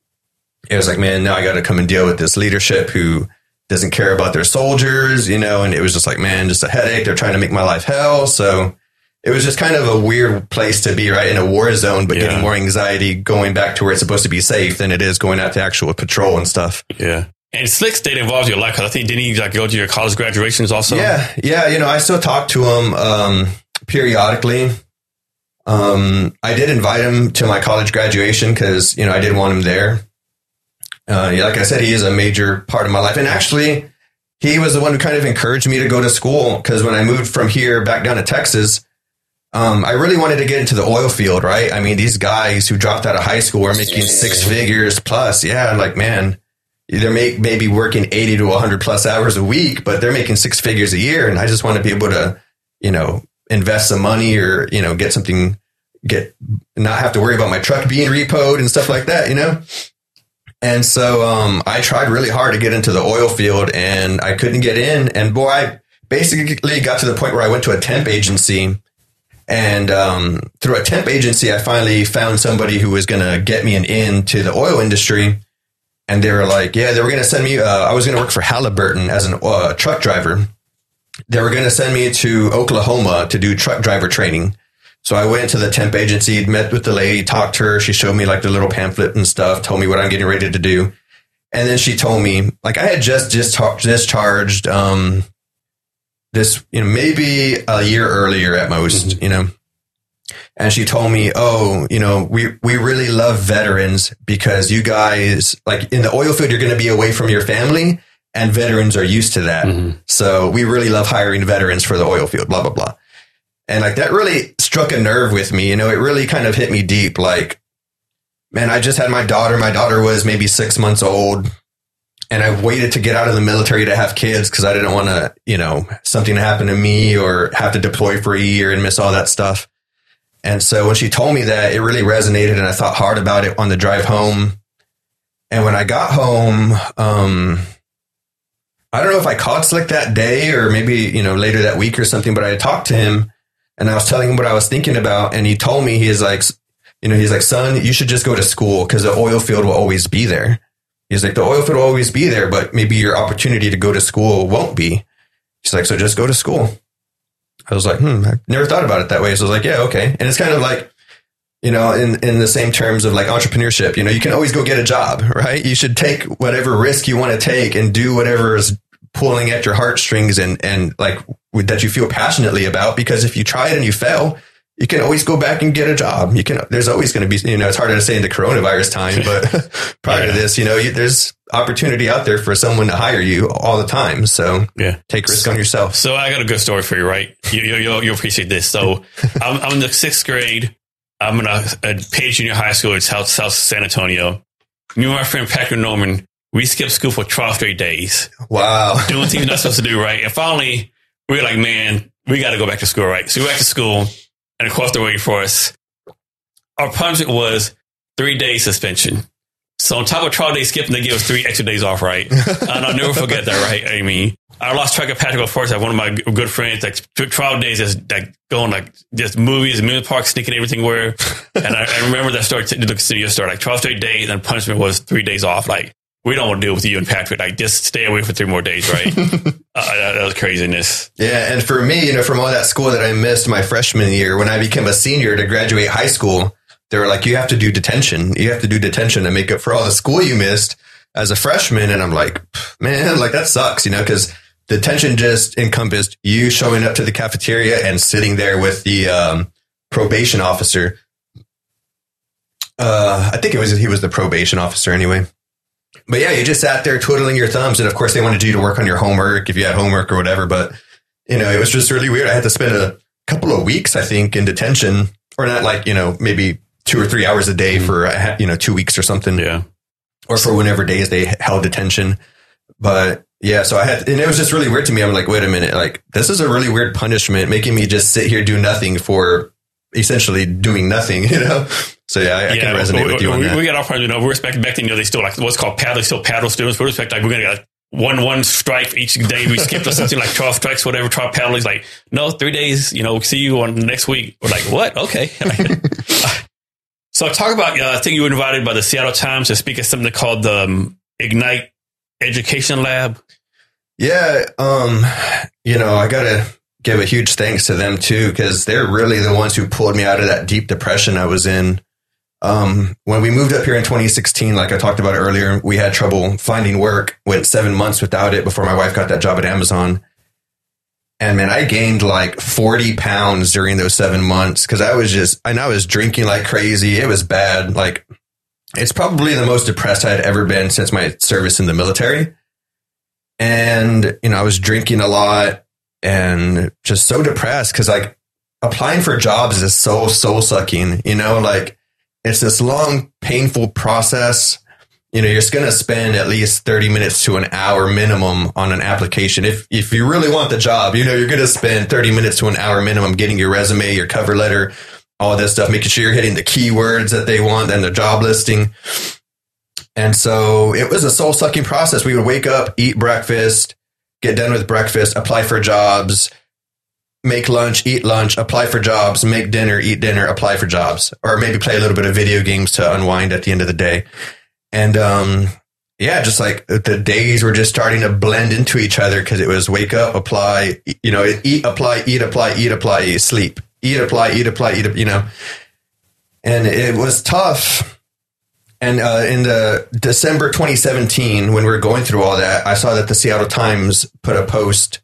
it was like, man, now I got to come and deal with this leadership who doesn't care about their soldiers, you know, and it was just like, man, just a headache. They're trying to make my life hell. So it was just kind of a weird place to be, right? In a war zone, but Yeah. getting more anxiety going back to where it's supposed to be safe than it is going out to actual patrol and stuff. Yeah. And Slick State involves your life 'cause I think didn't he like go to your college graduations also? yeah, yeah. You know, I still talk to him um, periodically. Um, I did invite him to my college graduation because you know I did want him there. Uh, yeah, like I said, he is a major part of my life, and actually, he was the one who kind of encouraged me to go to school because when I moved from here back down to Texas, um, I really wanted to get into the oil field. Right? I mean, these guys who dropped out of high school were making six figures plus. Yeah, like man, they're make, maybe working 80 to 100 plus hours a week, but they're making six figures a year. And I just want to be able to, you know, invest some money or, you know, get something, get, not have to worry about my truck being repoed and stuff like that, you know? And so, um, I tried really hard to get into the oil field and I couldn't get in. And boy, I basically got to the point where I went to a temp agency and um, through a temp agency, I finally found somebody who was going to get me an in to the oil industry. And they were like, yeah, they were going to send me, uh, I was going to work for Halliburton as a uh, truck driver. They were going to send me to Oklahoma to do truck driver training. So I went to the temp agency, met with the lady, talked to her. She showed me like the little pamphlet and stuff, told me what I'm getting ready to do. And then she told me, like, I had just dischar- discharged, um, this, you know, maybe a year earlier at most, you know. And she told me, "Oh, you know, we we really love veterans because you guys like in the oil field you're going to be away from your family and veterans are used to that. Mhm. So we really love hiring veterans for the oil field, blah blah blah." And like that really struck a nerve with me, you know, it really kind of hit me deep like man, I just had my daughter. My daughter was maybe 6 months old and I waited to get out of the military to have kids because I didn't want to, you know, something to happen to me or have to deploy for a year and miss all that stuff. And so when she told me that, it really resonated, and I thought hard about it on the drive home. And when I got home, um, I don't know if I called Slick that day or maybe you know later that week or something, but I talked to him and I was telling him what I was thinking about, and he told me he's like, you know, he's like, son, you should just go to school because the oil field will always be there. He's like, the oil field will always be there, but maybe your opportunity to go to school won't be. He's like, so just go to school. I was like, hmm, I never thought about it that way. So I was like, yeah, okay. And it's kind of like, you know, in, in the same terms of like entrepreneurship, you know, you can always go get a job, right? You should take whatever risk you want to take and do whatever is pulling at your heartstrings and, and like that you feel passionately about. Because if you try it and you fail, you can always go back and get a job. You can, there's always going to be, you know, it's harder to say in the coronavirus time, but *laughs* prior Yeah. to this, you know, you, there's opportunity out there for someone to hire you all the time. So Yeah. take risk on yourself. So I got a good story for you, right? You, you, you'll, you'll appreciate this. So *laughs* I'm, I'm in the sixth grade. I'm in a, a Page Junior High School in South, South San Antonio. Me and my friend Patrick Norman, we skipped school for 12 straight days, Wow. doing things we're not *laughs* supposed to do, right? And finally, we were like, man, we got to go back to school, right? So we went back to school, and of course, they're for us. Our punishment was three days suspension. So on top of trial day skipping, they give us three extra days off, right? *laughs* and I'll never forget that, right? I mean, I lost track of Patrick of course. Like one of my good friends, like t- 12 days, just like going like just movies, amusement parks, sneaking everything where. *laughs* And I, I remember that story, t- look, to your story, like 12 straight days, and punishment was three days off. Like, we don't want to deal with you and Patrick. Like, just stay away for three more days, right? *laughs* uh, that, was craziness. Yeah, and for me, you know, from all that school that I missed my freshman year, when I became a senior to graduate high school, they were like, "You have to do detention. You have to do detention to make up for all the school you missed as a freshman." And I'm like, "Man, like that sucks," you know, because detention just encompassed you showing up to the cafeteria and sitting there with the um, probation officer. Uh, I think it was he was the probation officer anyway. But yeah, you just sat there twiddling your thumbs, and of course they wanted you to work on your homework if you had homework or whatever. But you know, it was just really weird. I had to spend a couple of weeks, I think, in detention, or not like you know maybe two or three hours a day for uh, you know two weeks or something. Yeah. or for whenever days they held detention. But yeah, so I had, and it was just really weird to me. I'm like, wait a minute, like this is a really weird punishment, making me just sit here do nothing for essentially doing nothing, *laughs* you know? So yeah, I, I can resonate we, with you on we, that. we got our part, you know, we're expecting back then, you know, they still like what's called paddle, they still paddle students. We're expecting like we're gonna get one one strike each day. We skipped or *laughs* something like twelve strikes, whatever. Try paddle. He's like, no, three days. You know, see you on next week. We're like, what? Okay. *laughs* so talk about. Uh, I think you were invited by the Seattle Times to speak at something called the um, Ignite Education Lab. Yeah, um, you know, I gotta give a huge thanks to them too, because they're really the ones who pulled me out of that deep depression I was in. Um, when we moved up here in 2016, like I talked about earlier, we had trouble finding work. Went seven months without it before my wife got that job at Amazon. And man, I gained like 40 pounds during those seven months because I was just, and I was drinking like crazy. It was bad. Like, it's probably the most depressed I had ever been since my service in the military. And, you know, I was drinking a lot and just so depressed because like applying for jobs is so soul sucking, you know, like it's this long, painful process. You know, you're just going to spend at least 30 minutes to an hour minimum on an application. If, if you really want the job, you know, you're going to spend 30 minutes to an hour minimum getting your resume, your cover letter, all this stuff, making sure you're hitting the keywords that they want and the job listing. And so it was a soul sucking process. We would wake up, eat breakfast, get done with breakfast, apply for jobs, make lunch, eat lunch, apply for jobs, make dinner, eat dinner, apply for jobs, or maybe play a little bit of video games to unwind at the end of the day. And, um, yeah, just like the days were just starting to blend into each other because it was wake up, apply, you know, eat, apply, eat, apply, eat, apply, eat, sleep, eat, apply, eat, apply, eat, you know, and it was tough. And uh, in the December 2017, when we were going through all that, I saw that the Seattle Times put a post.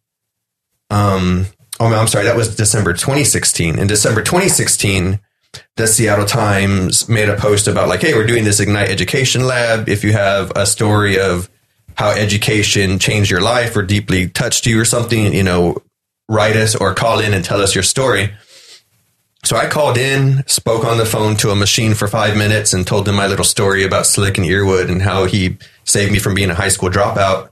Um, oh, I'm sorry, that was December 2016. In December 2016, the Seattle Times made a post about like, hey, we're doing this Ignite Education Lab. If you have a story of how education changed your life or deeply touched you or something, you know, write us or call in and tell us your story. So I called in, spoke on the phone to a machine for five minutes and told them my little story about Slick and Earwood and how he saved me from being a high school dropout.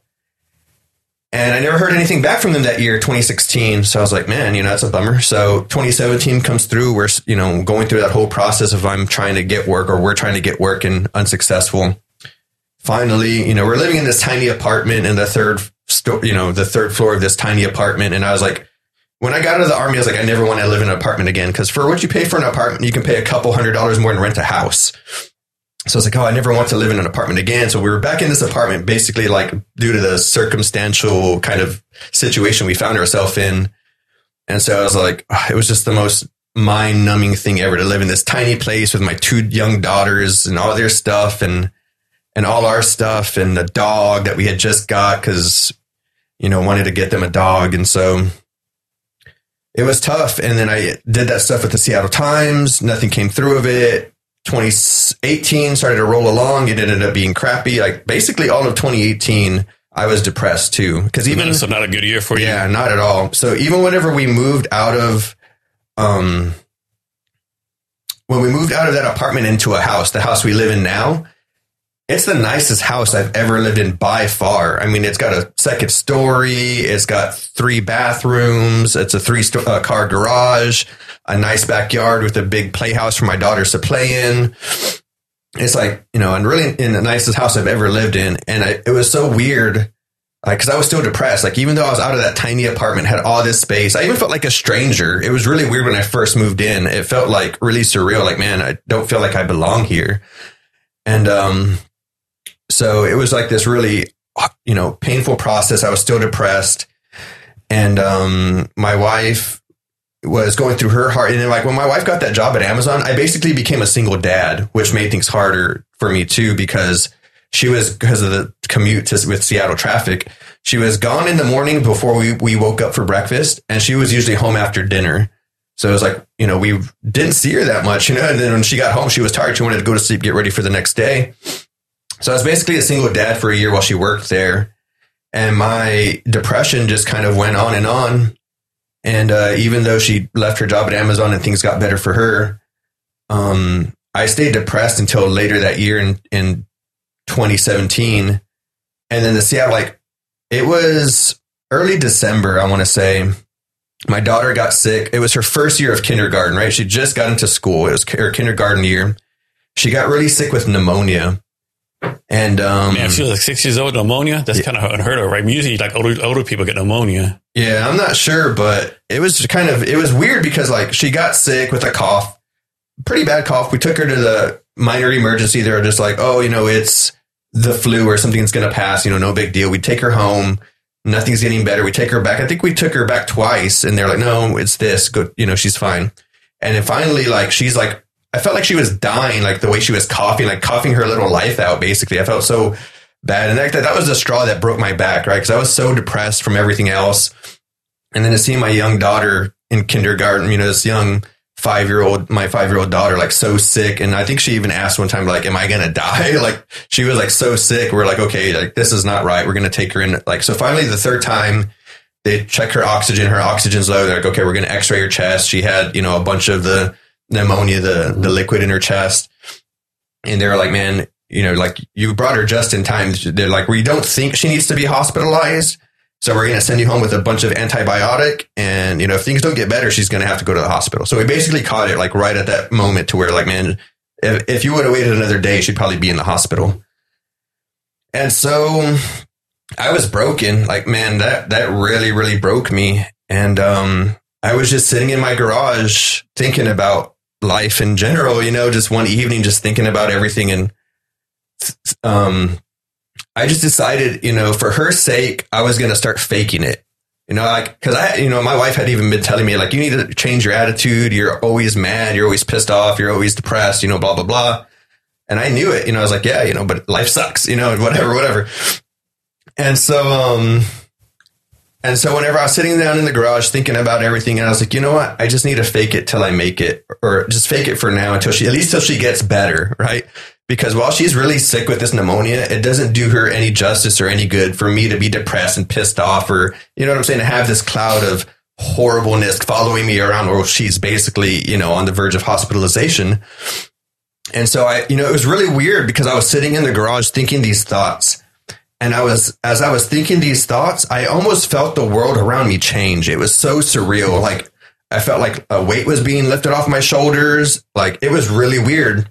And I never heard anything back from them that year, 2016. So I was like, man, you know, that's a bummer. So 2017 comes through. We're, you know, going through that whole process of I'm trying to get work or we're trying to get work and unsuccessful. Finally, you know, we're living in this tiny apartment in the third, sto- you know, the third floor of this tiny apartment. And I was like, when I got out of the army, I was like, I never want to live in an apartment again. Cause for what you pay for an apartment, you can pay a couple hundred dollars more than rent a house. So I was like, oh, I never want to live in an apartment again. So we were back in this apartment, basically like due to the circumstantial kind of situation we found ourselves in. And so I was like, ah, it was just the most mind numbing thing ever to live in this tiny place with my two young daughters and all their stuff and, and all our stuff and the dog that we had just got because, you know, wanted to get them a dog. And so it was tough. And then I did that stuff with the Seattle Times. Nothing came through of it. 2018 started to roll along. It ended up being crappy. Like basically all of 2018, I was depressed too. Cause even, so not a good year for you. yeah, not at all. So even whenever we moved out of, um, when we moved out of that apartment into a house, the house we live in now, it's the nicest house I've ever lived in by far. I mean, it's got a second story. It's got three bathrooms. It's a three sto- uh, car garage, a nice backyard with a big playhouse for my daughters to play in. It's like, you know, and really in the nicest house I've ever lived in. And I, it was so weird. Like, cause I was still depressed. Like, even though I was out of that tiny apartment, had all this space, I even felt like a stranger. It was really weird when I first moved in. It felt like really surreal. Like, man, I don't feel like I belong here. And, um, so it was like this really, you know, painful process. I was still depressed. And, um, my wife was going through her heart. And then like when my wife got that job at Amazon, I basically became a single dad, which made things harder for me too, because she was, because of the commute to, with Seattle traffic, she was gone in the morning before we, we woke up for breakfast and she was usually home after dinner. So it was like, you know, we didn't see her that much, you know, and then when she got home, she was tired. She wanted to go to sleep, get ready for the next day. So I was basically a single dad for a year while she worked there. And my depression just kind of went on and on. And uh, even though she left her job at Amazon and things got better for her, um, I stayed depressed until later that year in, in 2017. And then the Seattle, like, it was early December, I want to say. My daughter got sick. It was her first year of kindergarten, right? She just got into school. It was her kindergarten year. She got really sick with pneumonia. And um, Man, she was like six years old, pneumonia, that's kind of unheard of, right? Usually, like older, older people get pneumonia. Yeah, I'm not sure, but it was kind of it was weird because like she got sick with a cough, pretty bad cough. We took her to the minor emergency. They were just like, oh, you know, it's the flu or something's going to pass. You know, no big deal. We take her home. Nothing's getting better. We take her back. I think we took her back twice, and they're like, no, it's this. Good, you know, she's fine. And then finally, like she's like, I felt like she was dying, like the way she was coughing, like coughing her little life out. Basically, I felt so bad, and that that was the straw that broke my back, right? Because I was so depressed from everything else. And then to see my young daughter in kindergarten, you know, this young five year old, my five year old daughter, like so sick. And I think she even asked one time, like, am I going to die? *laughs* Like she was like so sick. We're like, okay, like this is not right. We're going to take her in. Like, so finally the third time they check her oxygen, her oxygen's low. They're like, okay, we're going to x-ray her chest. She had, you know, a bunch of the pneumonia, the, the liquid in her chest. And they were like, man, you know, like you brought her just in time. They're like, we don't think she needs to be hospitalized. So we're going to send you home with a bunch of antibiotic. And, you know, if things don't get better, she's going to have to go to the hospital. So we basically caught it like right at that moment to where like, man, if, if you would have waited another day, she'd probably be in the hospital. And so I was broken. Like, man, that, that really, really broke me. And, um, I was just sitting in my garage thinking about life in general, you know, just one evening, just thinking about everything. And, um, I just decided, you know, for her sake, I was going to start faking it. You know, like, cause I, you know, my wife had even been telling me, like, you need to change your attitude. You're always mad. You're always pissed off. You're always depressed, you know, blah, blah, blah. And I knew it, you know, I was like, yeah, you know, but life sucks, you know, whatever, whatever. And so, um, and so whenever I was sitting down in the garage thinking about everything, and I was like, you know what? I just need to fake it till I make it, or just fake it for now until she, at least till she gets better, right? Because while she's really sick with this pneumonia, it doesn't do her any justice or any good for me to be depressed and pissed off, or you know what I'm saying, to have this cloud of horribleness following me around, or she's basically, you know, on the verge of hospitalization. And so I, you know, it was really weird because I was sitting in the garage thinking these thoughts. And I was, as I was thinking these thoughts, I almost felt the world around me change. It was so surreal. Like I felt like a weight was being lifted off my shoulders. Like it was really weird.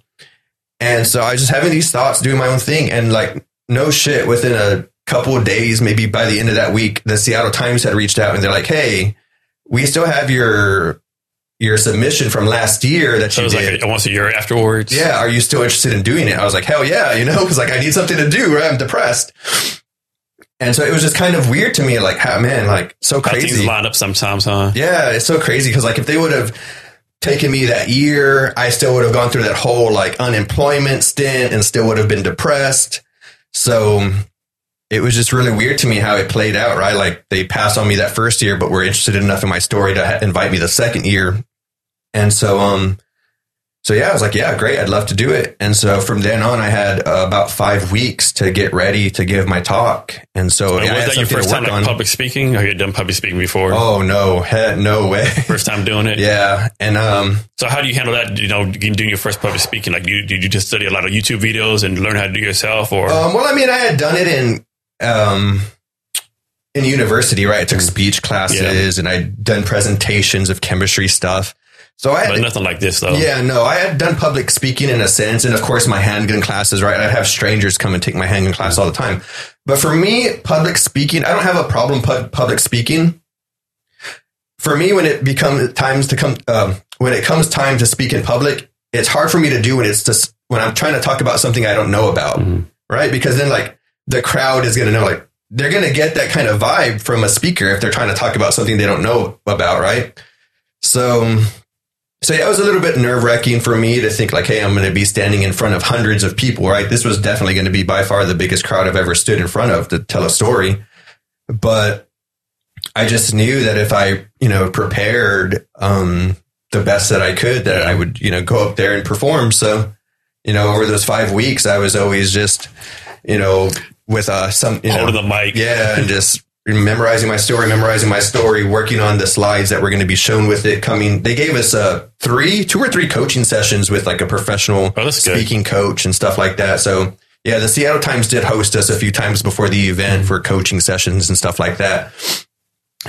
And so I was just having these thoughts, doing my own thing. And like, no shit, within a couple of days, maybe by the end of that week, the Seattle Times had reached out and they're like, Hey, we still have your, your submission from last year that So you it was did. like almost a year afterwards. yeah. Are you still interested in doing it? I was like, hell yeah, you know, *laughs* cause like I need something to do, right? I'm depressed. And so it was just kind of weird to me, like, how, man, like so How things crazy. line up sometimes, huh? Yeah, it's so crazy because like if they would have taken me that year, I still would have gone through that whole like unemployment stint and still would have been depressed. So it was just really weird to me how it played out, right? Like they passed on me that first year, but were interested enough in my story to invite me the second year. And so, um, so yeah, I was like, yeah, great. I'd love to do it. And so from then on, I had uh, about five weeks to get ready to give my talk. And so And yeah, was that your first time like public speaking? Or you done public speaking before? Oh no, heck, no way. First time doing it? yeah. And, um, So how do you handle that? You know, doing your first public speaking? Like, you, did you just study a lot of YouTube videos and learn how to do it yourself, or Um, well, I mean, I had done it in um, in university, right? I took speech classes and I'd done presentations of chemistry stuff. So I but had, nothing like this though? yeah, no, I had done public speaking in a sense, and of course, my handgun classes, right? I'd have strangers come and take my handgun class all the time. But for me, public speaking, I don't have a problem pub- public speaking. For me, when it becomes times to come, um, when it comes time to speak in public, it's hard for me to do when it's just when I'm trying to talk about something I don't know about, right? Because then, like, the crowd is going to know, like, they're going to get that kind of vibe from a speaker if they're trying to talk about something they don't know about, right? So, so yeah, it was a little bit nerve wracking for me to think like, hey, I'm going to be standing in front of hundreds of people, right? This was definitely going to be by far the biggest crowd I've ever stood in front of to tell a story. But I just knew that if I, you know, prepared um, the best that I could, that I would, you know, go up there and perform. So, you know, over those five weeks, I was always just, you know, with uh, some, you know, the mic. yeah, and just memorizing my story, memorizing my story, working on the slides that were going to be shown with it coming. They gave us uh, three, two or three coaching sessions with like a professional Oh, that's good. speaking coach and stuff like that. So yeah, the Seattle Times did host us a few times before the event for coaching sessions and stuff like that.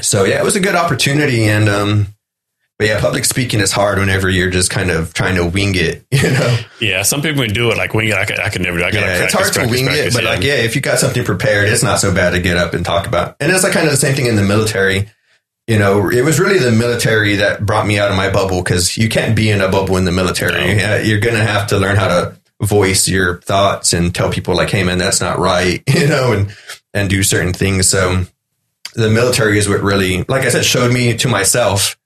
So yeah, it was a good opportunity. And, um, but yeah, public speaking is hard whenever you're just kind of trying to wing it, *laughs* you know? Yeah, some people can do it like wing it. I could, I could never do. it. I gotta Yeah, it's practice, hard to practice, wing practice, it, but like, yeah, if you got something prepared, it's not so bad to get up and talk about. And it's like kind of the same thing in the military. You know, it was really the military that brought me out of my bubble because you can't be in a bubble in the military. No. Uh, You're going to have to learn how to voice your thoughts and tell people like, Hey man, that's not right, *laughs* you know, and, and do certain things. So the military is what really, like I said, showed me to myself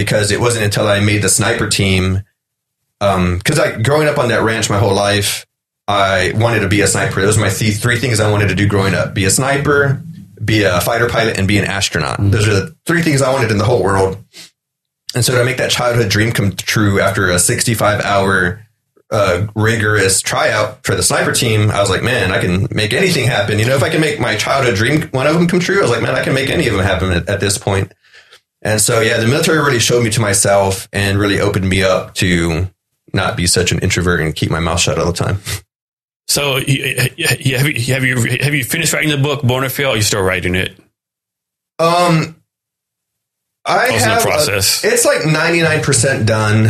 because it wasn't until I made the sniper team. Um, cause I, growing up on that ranch my whole life, I wanted to be a sniper. Those were my th- three things I wanted to do growing up: be a sniper, be a fighter pilot, and be an astronaut. Those are the three things I wanted in the whole world. And so to make that childhood dream come true after a 65 hour uh, rigorous tryout for the sniper team, I was like, man, I can make anything happen. You know, if I can make my childhood dream, one of them come true, I was like, man, I can make any of them happen at, at this point. And so, yeah, the military really showed me to myself and really opened me up to not be such an introvert and keep my mouth shut all the time. *laughs* So, have you have you have you finished writing the book Born to Fail? Or you still writing it? Um, I the have a- process? it's like ninety nine percent done.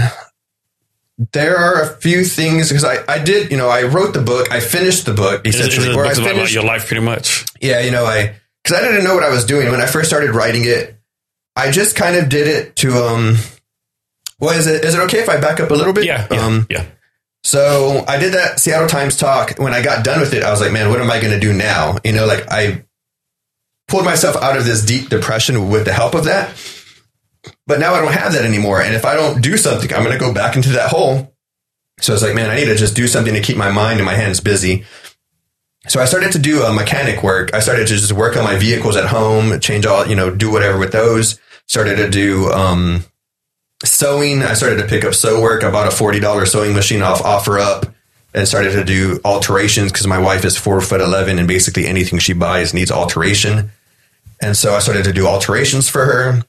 There are a few things because I, I did you know I wrote the book I finished the book Is, is essentially the where I book about, about finished your life, pretty much? yeah you know I because I didn't know what I was doing when I first started writing it I just kind of did it to um well is it is it okay if I back up a little bit Yeah, yeah, um yeah. so I did that Seattle Times talk. When I got done with it, I was like, man, what am I going to do now? You know, like I pulled myself out of this deep depression with the help of that. But now I don't have that anymore. And if I don't do something, I'm going to go back into that hole. So I was like, man, I need to just do something to keep my mind and my hands busy. So I started to do uh, mechanic work. I started to just work on my vehicles at home, change all, you know, do whatever with those. Started to do, um, sewing. I started to pick up sew work. I bought a forty dollars sewing machine off OfferUp and started to do alterations because my wife is four foot eleven and basically anything she buys needs alteration. And so I started to do alterations for her,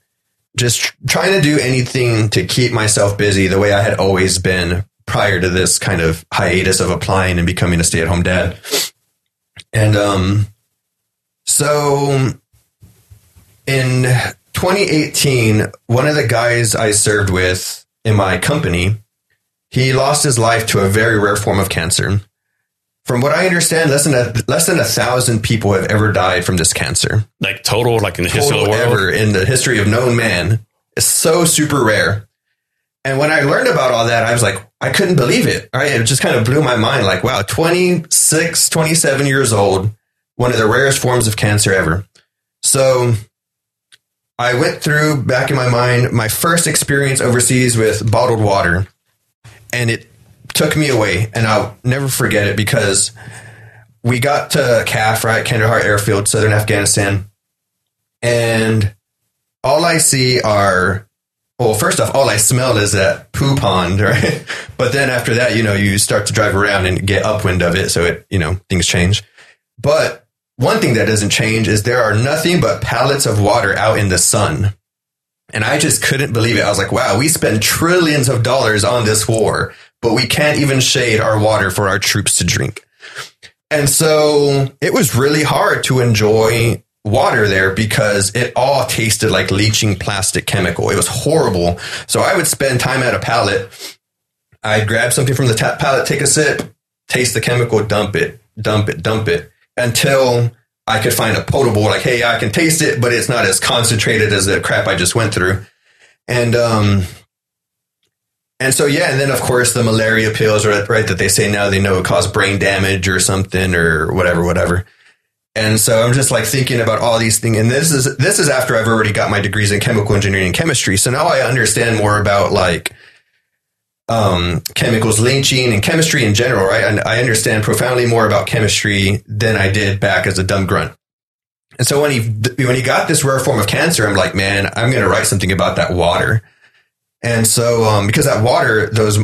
just tr- trying to do anything to keep myself busy the way I had always been prior to this kind of hiatus of applying and becoming a stay at home dad. And um, so in 2018, one of the guys I served with in my company, he lost his life to a very rare form of cancer. From what I understand, less than a, less than a thousand people have ever died from this cancer. Like total, like in the history of the world. ever in the history of known man. It's so super rare. And when I learned about all that, I was like, I couldn't believe it. Right. It just kind of blew my mind. Like, wow, 26, 27 years old, one of the rarest forms of cancer ever. So I went through back in my mind my first experience overseas with bottled water, and it took me away. And I'll never forget it because we got to KAF, right? Kandahar Airfield, southern Afghanistan. And all I see are, well, first off, all I smell is that poo pond, *laughs* right? But then after that, you know, you start to drive around and get upwind of it. So it, you know, things change. But one thing that doesn't change is there are nothing but pallets of water out in the sun. And I just couldn't believe it. I was like, wow, we spend trillions of dollars on this war, but we can't even shade our water for our troops to drink. And so it was really hard to enjoy water there because it all tasted like leaching plastic chemical. It was horrible. So I would spend time at a pallet. I'd grab something from the tap pallet, take a sip, taste the chemical, dump it, dump it, dump it until I could find a potable, like, hey, I can taste it, but it's not as concentrated as the crap I just went through. And, um, and so, yeah, and then of course the malaria pills, right, right, that they say now they know it cause brain damage or something or whatever, whatever. And so I'm just like thinking about all these things. And this is, this is after I've already got my degrees in chemical engineering and chemistry. So now I understand more about like, um, chemicals leaching and chemistry in general, right? And I understand profoundly more about chemistry than I did back as a dumb grunt. And so when he, when he got this rare form of cancer, I'm like, man, I'm going to write something about that water. And so, um, because that water, those,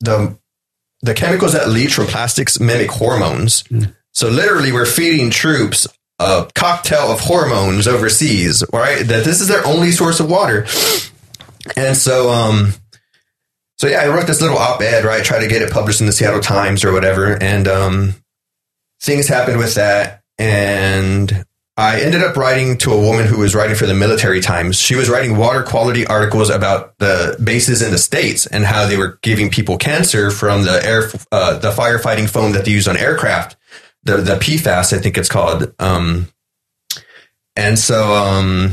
the, the chemicals that leach from plastics mimic hormones. So literally we're feeding troops a cocktail of hormones overseas, right? That this is their only source of water. And so, um, so yeah, I wrote this little op-ed, right? Try to get it published in the Seattle Times or whatever. And, um, things happened with that. And I ended up writing to a woman who was writing for the military times. She was writing water quality articles about the bases in the States and how they were giving people cancer from the air, uh, the firefighting foam that they use on aircraft. The, the PFAS, I think it's called. Um, and so, um,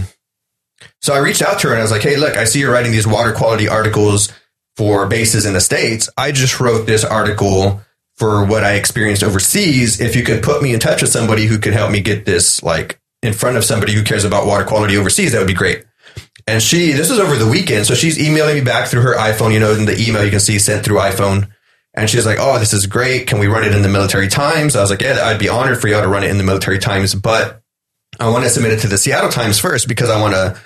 so I reached out to her and I was like, Hey, look, I see you're writing these water quality articles for bases in the States. I just wrote this article for what I experienced overseas. If you could put me in touch with somebody who could help me get this like in front of somebody who cares about water quality overseas, that would be great. And she, this was over the weekend. So she's emailing me back through her iPhone, you know, in the email you can see sent through iPhone. And she's like, Oh, this is great. Can we run it in the military times? I was like, Yeah, I'd be honored for y'all to run it in the military times, but I want to submit it to the Seattle Times first because I want a,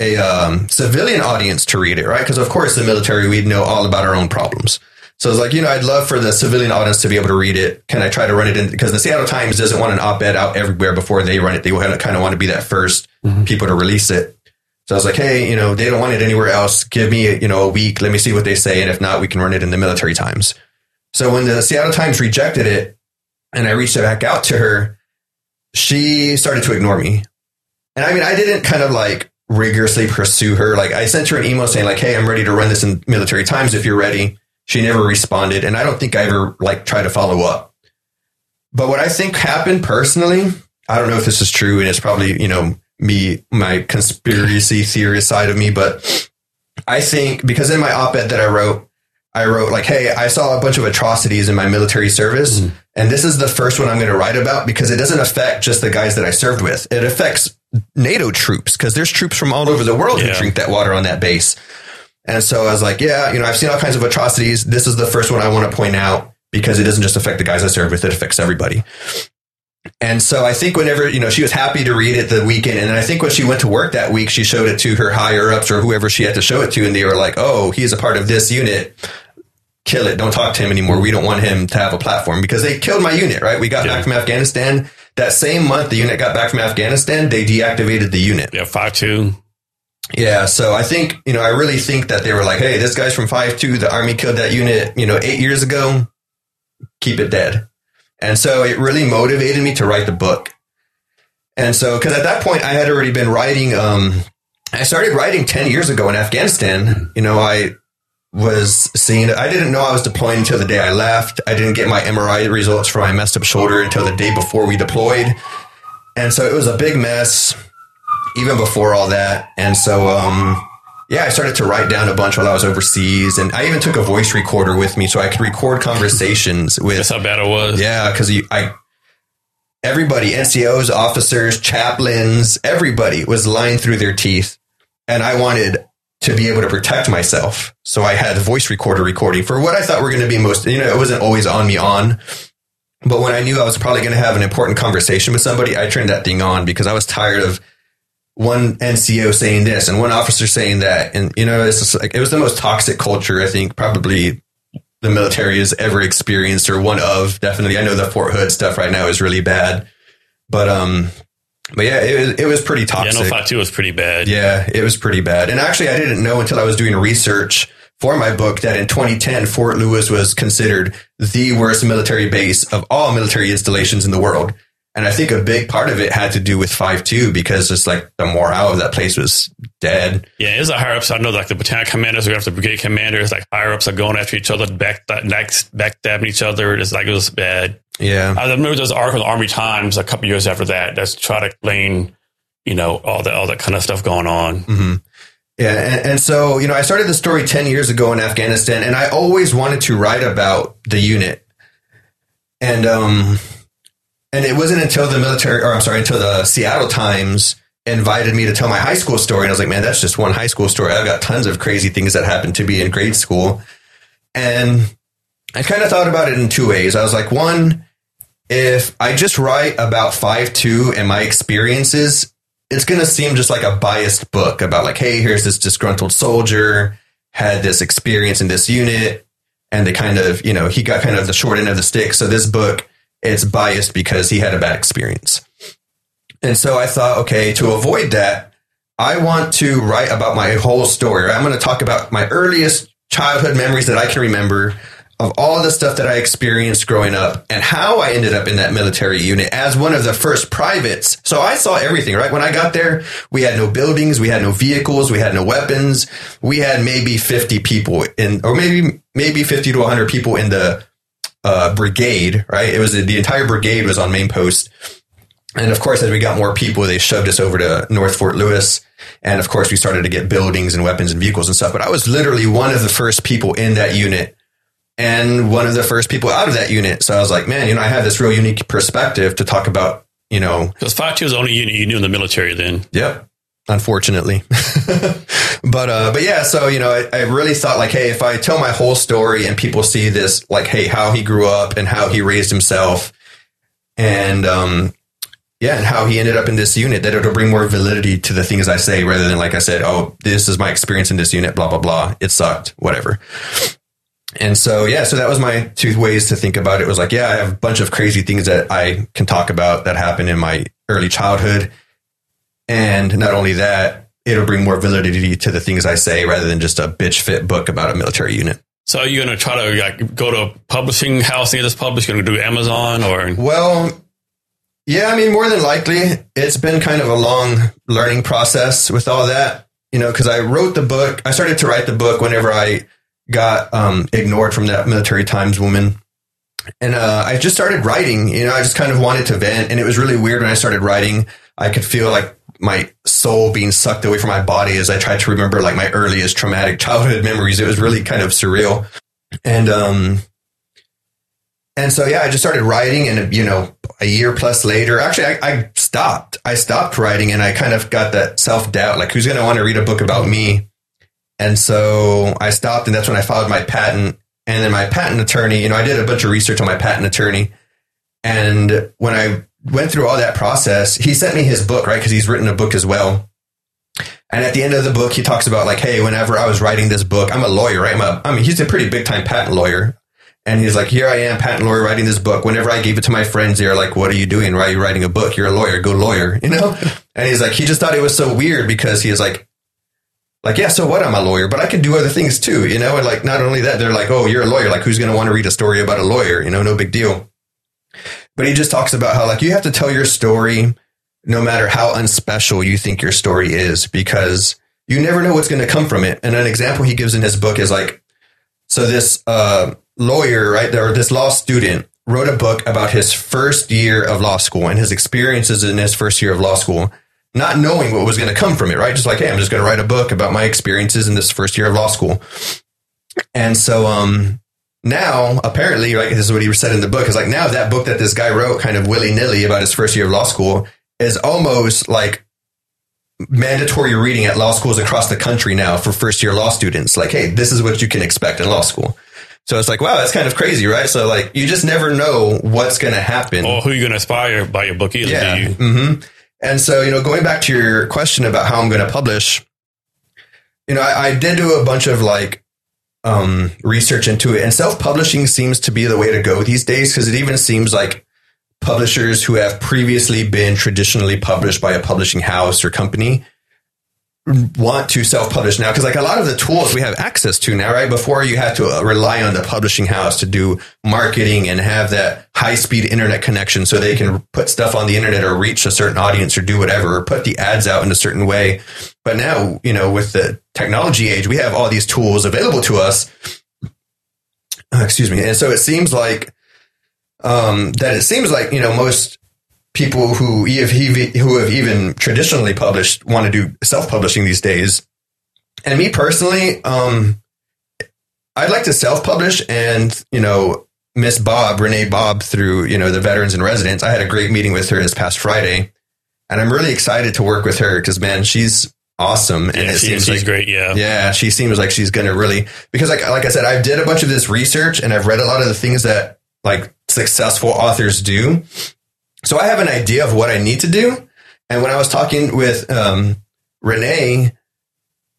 a um, civilian audience to read it, right? Because of course, the military—we'd know all about our own problems. So I was like, you know, I'd love for the civilian audience to be able to read it. Can I try to run it in? Because the Seattle Times doesn't want an op-ed out everywhere before they run it. They kind of want to be that 1st Mhm. people to release it. So I was like, hey, you know, they don't want it anywhere else. Give me, you know, a week. Let me see what they say. And if not, we can run it in the military times. So when the Seattle Times rejected it and I reached back out to her, she started to ignore me. And I mean, I didn't kind of like rigorously pursue her. Like I sent her an email saying like, Hey, I'm ready to run this in military times if you're ready. She never responded. And I don't think I ever like tried to follow up. But what I think happened personally, I don't know if this is true and it's probably, you know, me, my conspiracy *laughs* theorist side of me, but I think because in my op-ed that I wrote, I wrote like, Hey, I saw a bunch of atrocities in my military service. Mhm. And this is the first one I'm going to write about because it doesn't affect just the guys that I served with. It affects NATO troops because there's troops from all over the world Yeah. who drink that water on that base. And so I was like, yeah, you know, I've seen all kinds of atrocities. This is the first one I want to point out because it doesn't just affect the guys I serve with, it affects everybody. And so I think whenever, you know, she was happy to read it the weekend. And I think when she went to work that week, she showed it to her higher ups or whoever she had to show it to. And they were like, oh, he's a part of this unit. Kill it. Don't talk to him anymore. We don't want him to have a platform because they killed my unit, right? We got Yeah. back from Afghanistan. That same month the unit got back from Afghanistan, they deactivated the unit. Yeah, five two. Yeah, so I think you know I really think that they were like, "Hey, this guy's from Five Two. The army killed that unit, you know, eight years ago. Keep it dead." And so it really motivated me to write the book. And so, because at that point I had already been writing. Um, I started writing ten years ago in Afghanistan. You know, I was seeing. I didn't know I was deploying until the day I left. I didn't get my MRI results for my messed up shoulder until the day before we deployed. And so it was a big mess even before all that. And so, um, yeah, I started to write down a bunch while I was overseas, and I even took a voice recorder with me so I could record conversations with. That's how bad it was. Yeah, because I, everybody, NCOs, officers, chaplains, everybody was lying through their teeth, and I wanted to be able to protect myself. So I had voice recorder recording for what I thought were going to be most. You know, it wasn't always on me on. But when I knew I was probably going to have an important conversation with somebody, I turned that thing on because I was tired of one NCO saying this and one officer saying that. And, you know, it's like, it was the most toxic culture I think probably the military has ever experienced or one of definitely. I know the Fort Hood stuff right now is really bad, but, um, but yeah, it was, it was pretty Yeah, toxic. no five two was pretty bad. Yeah, it was pretty bad. And actually, I didn't know until I was doing research for my book that in 2010, Fort Lewis was considered the worst military base of all military installations in the world. And I think a big part of it had to do with 5-2 because it's like the morale of that place was dead. Yeah, it was a higher ups. I know like the battalion commanders or after brigade commanders, like higher ups are going after each other, back next backstabbing each other. It's like it was bad. Yeah. I remember those articles in the Army Times a couple years after that that's try to explain, you know, all that all that kind of stuff going on. hmm Yeah. And, and so, you know, I started the story 10 years ago in Afghanistan and I always wanted to write about the unit. And, um, and it wasn't until the military, or I'm sorry, until the Seattle Times invited me to tell my high school story. And I was like, man, that's just one high school story. I've got tons of crazy things that happened to me in grade school. And I kind of thought about it in two ways. I was like, one, if I just write about 5-2 and my experiences, it's going to seem just like a biased book about like, hey, here's this disgruntled soldier, had this experience in this unit, and they kind of, you know, he got kind of the short end of the stick. So this book, it's biased because he had a bad experience. And so I thought, okay, to avoid that, I want to write about my whole story. I'm going to talk about my earliest childhood memories that I can remember of all the stuff that I experienced growing up and how I ended up in that military unit as one of the first privates. So I saw everything, right? When I got there, we had no buildings, we had no vehicles, we had no weapons. We had maybe 50 people in, or maybe, maybe 50 to 100 people in the uh, brigade, right? It was the entire brigade was on main post. And of course, as we got more people, they shoved us over to North Fort Lewis. And of course, we started to get buildings and weapons and vehicles and stuff. But I was literally one of the first people in that unit and one of the first people out of that unit. So I was like, man, you know, I have this real unique perspective to talk about, you know. Because 5 was the only unit you knew in the military then. Yep. Unfortunately. *laughs* but, uh, but yeah, so, you know, I, I really thought like, hey, if I tell my whole story and people see this, like, hey, how he grew up and how he raised himself and, um, yeah, and how he ended up in this unit, that it'll bring more validity to the things I say rather than like I said, oh, this is my experience in this unit, blah, blah, blah. It sucked, whatever. And so, yeah, so that was my two ways to think about it. it was like, yeah, I have a bunch of crazy things that I can talk about that happened in my early childhood. And not only that, it'll bring more validity to the things I say rather than just a bitch fit book about a military unit. So are you going to try to like, go to a publishing house and get this published? Going to do Amazon or? Well, yeah, I mean, more than likely, it's been kind of a long learning process with all that, you know, because I wrote the book. I started to write the book whenever I got um, ignored from that military times woman. And uh, I just started writing. You know, I just kind of wanted to vent, and it was really weird when I started writing. I could feel like my soul being sucked away from my body as I tried to remember like my earliest traumatic childhood *laughs* memories. It was really kind of surreal. And um, and so yeah, I just started writing, and you know, a year plus later, actually, I, I stopped. I stopped writing, and I kind of got that self doubt, like who's going to want to read a book about me? And so I stopped, and that's when I filed my patent. And then my patent attorney, you know, I did a bunch of research on my patent attorney. And when I went through all that process, he sent me his book, right? Because he's written a book as well. And at the end of the book, he talks about like, hey, whenever I was writing this book, I'm a lawyer, right? I'm a, I mean, he's a pretty big time patent lawyer. And he's like, here I am, patent lawyer, writing this book. Whenever I gave it to my friends, they're like, what are you doing? Why are you writing a book? You're a lawyer, go lawyer, *laughs* you know? and he's like, he just thought it was so weird because he was like, like, yeah, so what? I'm a lawyer, but I can do other things too, you know? And like, not only that, they're like, oh, you're a lawyer. Like, who's going to want to read a story about a lawyer? You know, no big deal. But he just talks about how, like, you have to tell your story no matter how unspecial you think your story is, because you never know what's going to come from it. And an example he gives in his book is like, so this uh, lawyer, right, or this law student wrote a book about his first year of law school and his experiences in his first year of law school not knowing what was going to come from it, right? Just like, hey, I'm just going to write a book about my experiences in this first year of law school. And so, um, now apparently, right, this is what he said in the book is like now that book that this guy wrote kind of willy nilly about his first year of law school is almost like mandatory reading at law schools across the country now for first year law students. Like, hey, this is what you can expect in law school. So it's like, wow, that's kind of crazy, right? So like, you just never know what's going to happen. Or who you're going to aspire by your book either. Yeah. Mm-hmm. And so, you know, going back to your question about how I'm going to publish, you know, I, I did do a bunch of like um, research into it, and self publishing seems to be the way to go these days because it even seems like publishers who have previously been traditionally published by a publishing house or company want to self-publish now because like a lot of the tools we have access to now right? Before you had to uh, rely on the publishing house to do marketing and have that high-speed internet connection so they can put stuff on the internet or reach a certain audience or do whatever or put the ads out in a certain way. But now you know with the technology age we have all these tools available to us. Uh, excuse me. And so it seems like um, that it seems like you know most people who who have even traditionally published want to do self publishing these days. And me personally, um, I'd like to self publish and you know Miss Bob Renee Bob through you know the Veterans in Residence. I had a great meeting with her this past Friday, and I'm really excited to work with her because man, she's awesome and yeah, it she, seems she's like great. Yeah. yeah she seems like she's gonna really because like like I said I did a bunch of this research and I've read a lot of the things that like successful authors do so I have an idea of what I need to do. And when I was talking with um, Renee,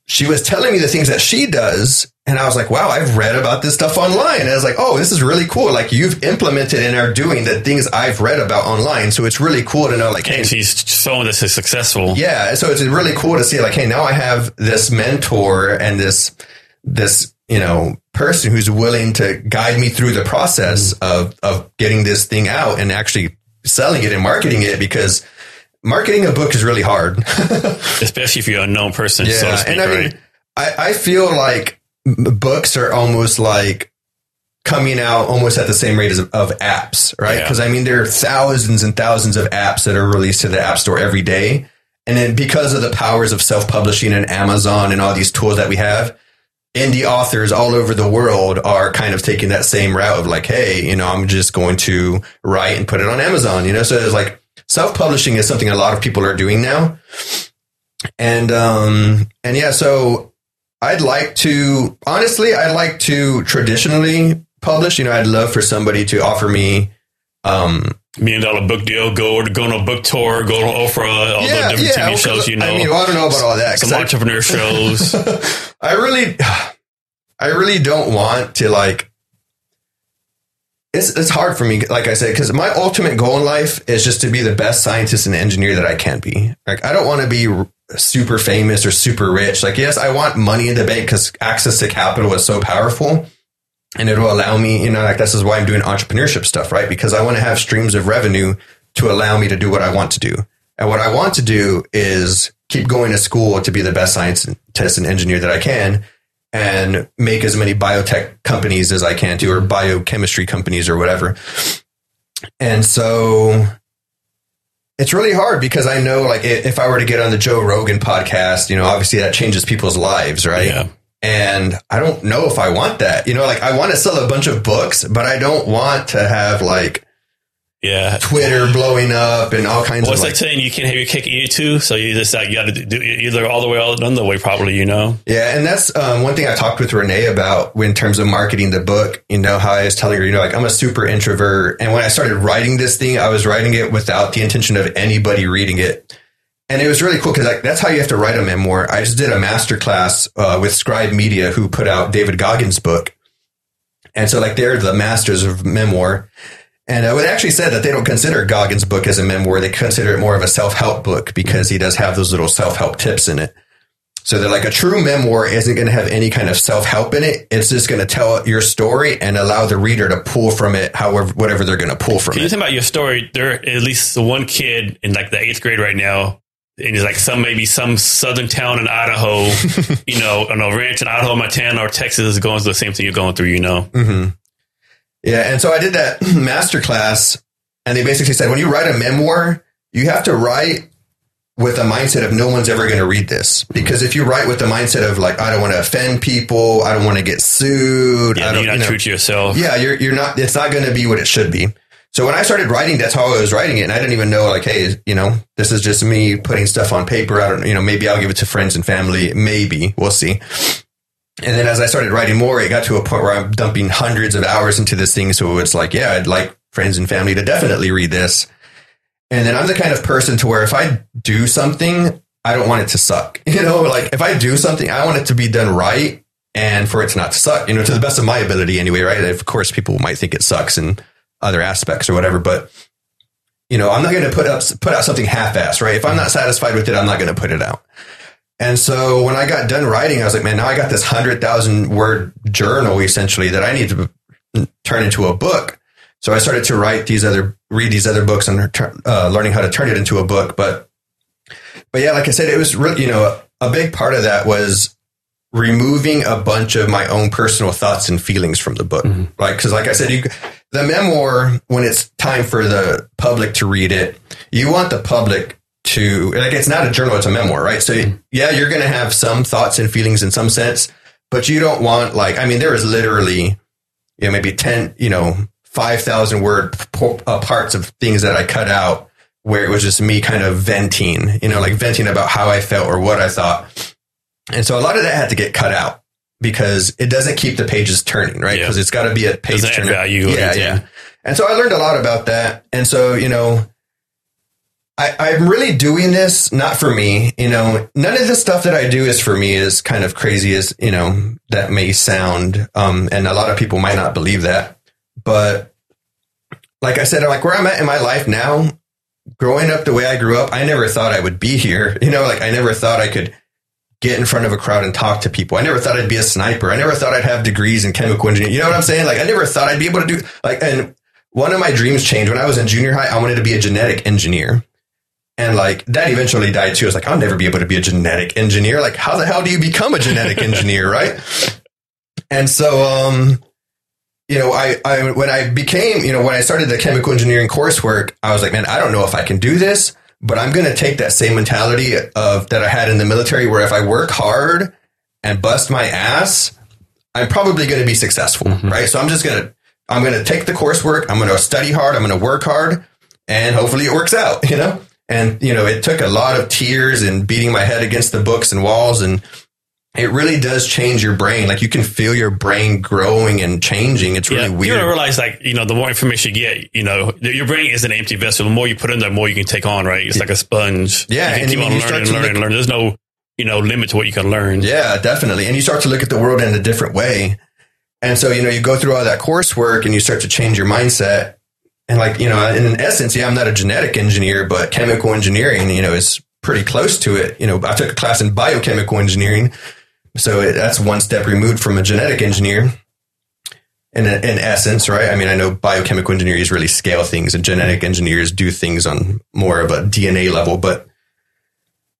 she was telling me the things that she does. And I was like, wow, I've read about this stuff online. And I was like, oh, this is really cool. Like you've implemented and are doing the things I've read about online. So it's really cool to know like, And she's showing this is successful. yeah. So it's really cool to see like, hey, now I have this mentor and this, this, you know, person who's willing to guide me through the process of, of getting this thing out and actually selling it and marketing it because marketing a book is really hard. *laughs* Especially if you're a known person, so speak, and I right? mean, I, I feel like books are almost like coming out almost at the same rate as of apps, right? Yeah. Because I mean, there are thousands and thousands of apps that are released to the App Store every day, and then because of the powers of self-publishing and Amazon and all these tools that we have. Indie authors all over the world are kind of taking that same route of like, hey, you know, I'm just going to write and put it on Amazon, you know? So it's like self publishing is something a lot of people are doing now and um and yeah so i'd like to honestly i'd like to traditionally publish you know i'd love for somebody to offer me um Million dollar book deal, go or go on a book tour, go to Oprah, all yeah, the different yeah, TV shows, you know. i mean well, i don't know about all that some I- entrepreneur *laughs* shows. I really, I really don't want to like. It's it's hard for me, like I said, because my ultimate goal in life is just to be the best scientist and engineer that I can be. Like I don't want to be r- super famous or super rich. Like yes, I want money in the bank because access to capital is so powerful, and it will allow me. You know, like this is why I'm doing entrepreneurship stuff, right? Because I want to have streams of revenue to allow me to do what I want to do. And what I want to do is keep going to school to be the best scientist and engineer that I can and make as many biotech companies as I can to, or biochemistry companies or whatever. And so it's really hard because I know like if I were to get on the Joe Rogan podcast, you know, obviously that changes people's lives, right? Yeah. And I don't know if I want that. You know, like I want to sell a bunch of books, but I don't want to have like Yeah. Twitter blowing up and all kinds What's of that like, saying? You can't have your cake and eat it too. So you just like you got to do either all the way or none the way, probably. You know. Yeah, and that's um, one thing I talked with Renee about in terms of marketing the book. You know, how I was telling her, you know, like I'm a super introvert. And when I started writing this thing, I was writing it without the intention of anybody reading it. And it was really cool because like, that's how you have to write a memoir. I just did a master class uh, with Scribe Media, who put out David Goggins' book. And so, like, they're the masters of memoir. And I would actually say that they don't consider Goggins' book as a memoir. They consider it more of a self help book because he does have those little self help tips in it. So they're like a true memoir isn't going to have any kind of self help in it. It's just going to tell your story and allow the reader to pull from it, however, whatever they're going to pull from Can you it. think about your story? There at least the one kid in like the eighth grade right now, and he's like some maybe some southern town in Idaho, *laughs* you know, on a ranch in Idaho, Montana, or Texas is going through the same thing you're going through. You know. hmm Yeah, and so I did that *clears throat* master class, and they basically said when you write a memoir, you have to write with a mindset of no one's ever going to read this because if you write with the mindset of like I don't want to offend people, I don't want to get sued, Yeah, I don't, you're not you know, true to yourself. yeah, you're you're not. It's not going to be what it should be. So when I started writing, that's how I was writing it, and I didn't even know like, hey, you know, this is just me putting stuff on paper. I don't, you know, maybe I'll give it to friends and family. Maybe we'll see. And then as I started writing more, it got to a point where I'm dumping hundreds of hours into this thing. So it's like, yeah, I'd like friends and family to definitely read this. And then I'm the kind of person to where if I do something, I don't want it to suck. *laughs* You know, like if I do something, I want it to be done right and for it to not suck, you know, to the best of my ability anyway, right? Of course, people might think it sucks in other aspects or whatever, but you know, I'm not going to put up, put out something half-assed, right? If I'm not satisfied with it, I'm not going to put it out. And so when I got done writing, I was like, man, now I got this hundred thousand word journal essentially that I need to turn into a book. So I started to write these other, read these other books and uh, learning how to turn it into a book. But, but yeah, like I said, it was really, you know, a big part of that was removing a bunch of my own personal thoughts and feelings from the book. Mhm. Like, cause like I said, you, the memoir, when it's time for the public to read it, you want the public to, like, it's not a journal, it's a memoir, right? So yeah, you're going to have some thoughts and feelings in some sense, but you don't want like, I mean, there is literally, you know, maybe 10, you know, 5,000 word p- uh, parts of things that I cut out where it was just me kind of venting, you know, like venting about how I felt or what I thought. And so a lot of that had to get cut out because it doesn't keep the pages turning, right? Yeah. Because it's got to be a page Doesn't turner. value Yeah, yeah. And so I learned a lot about that. And so, you know, I, I'm really doing this not for me. You know, none of the stuff that I do is for me, as kind of crazy as, you know, that may sound. Um, and a lot of people might not believe that. But like I said, I'm like where I'm at in my life now, growing up the way I grew up, I never thought I would be here. *laughs* You know, like I never thought I could get in front of a crowd and talk to people. I never thought I'd be a sniper. I never thought I'd have degrees in chemical engineering. You know what I'm saying? Like I never thought I'd be able to do like and one of my dreams changed when I was in junior high. I wanted to be a genetic engineer. And like that eventually died too. I was like, I'll never be able to be a genetic engineer. Like, how the hell do you become a genetic *laughs* engineer, right? And so, um, you know, I, I, when I became, you know, when I started the chemical engineering coursework, I was like, man, I don't know if I can do this, but I'm going to take that same mentality of that I had in the military, where if I work hard and bust my ass, I'm probably going to be successful, mm-hmm. right? So I'm just going to, I'm going to take the coursework, I'm going to study hard, I'm going to work hard, and hopefully it works out, *laughs* you know? And, you know, it took a lot of tears and beating my head against the books and walls and, it really does change your brain. Like you can feel your brain growing and changing. It's really yeah, weird. You don't realize, like, you know, the more information you get, you know, your brain is an empty vessel. The more you put in there, the more you can take on, right? It's like a sponge. Yeah, You can and keep I mean, on learning and learning and learning. There's no, you know, limit to what you can learn. Yeah, definitely. And you start to look at the world in a different way. And so, you know, you go through all that coursework and you start to change your mindset. And like, you know, in essence, yeah, I'm not a genetic engineer, but chemical engineering, you know, is pretty close to it. You know, I took a class in biochemical engineering. So it, that's one step removed from a genetic engineer. In, in essence, right? I mean, I know biochemical engineers really scale things and genetic engineers do things on more of a DNA level, but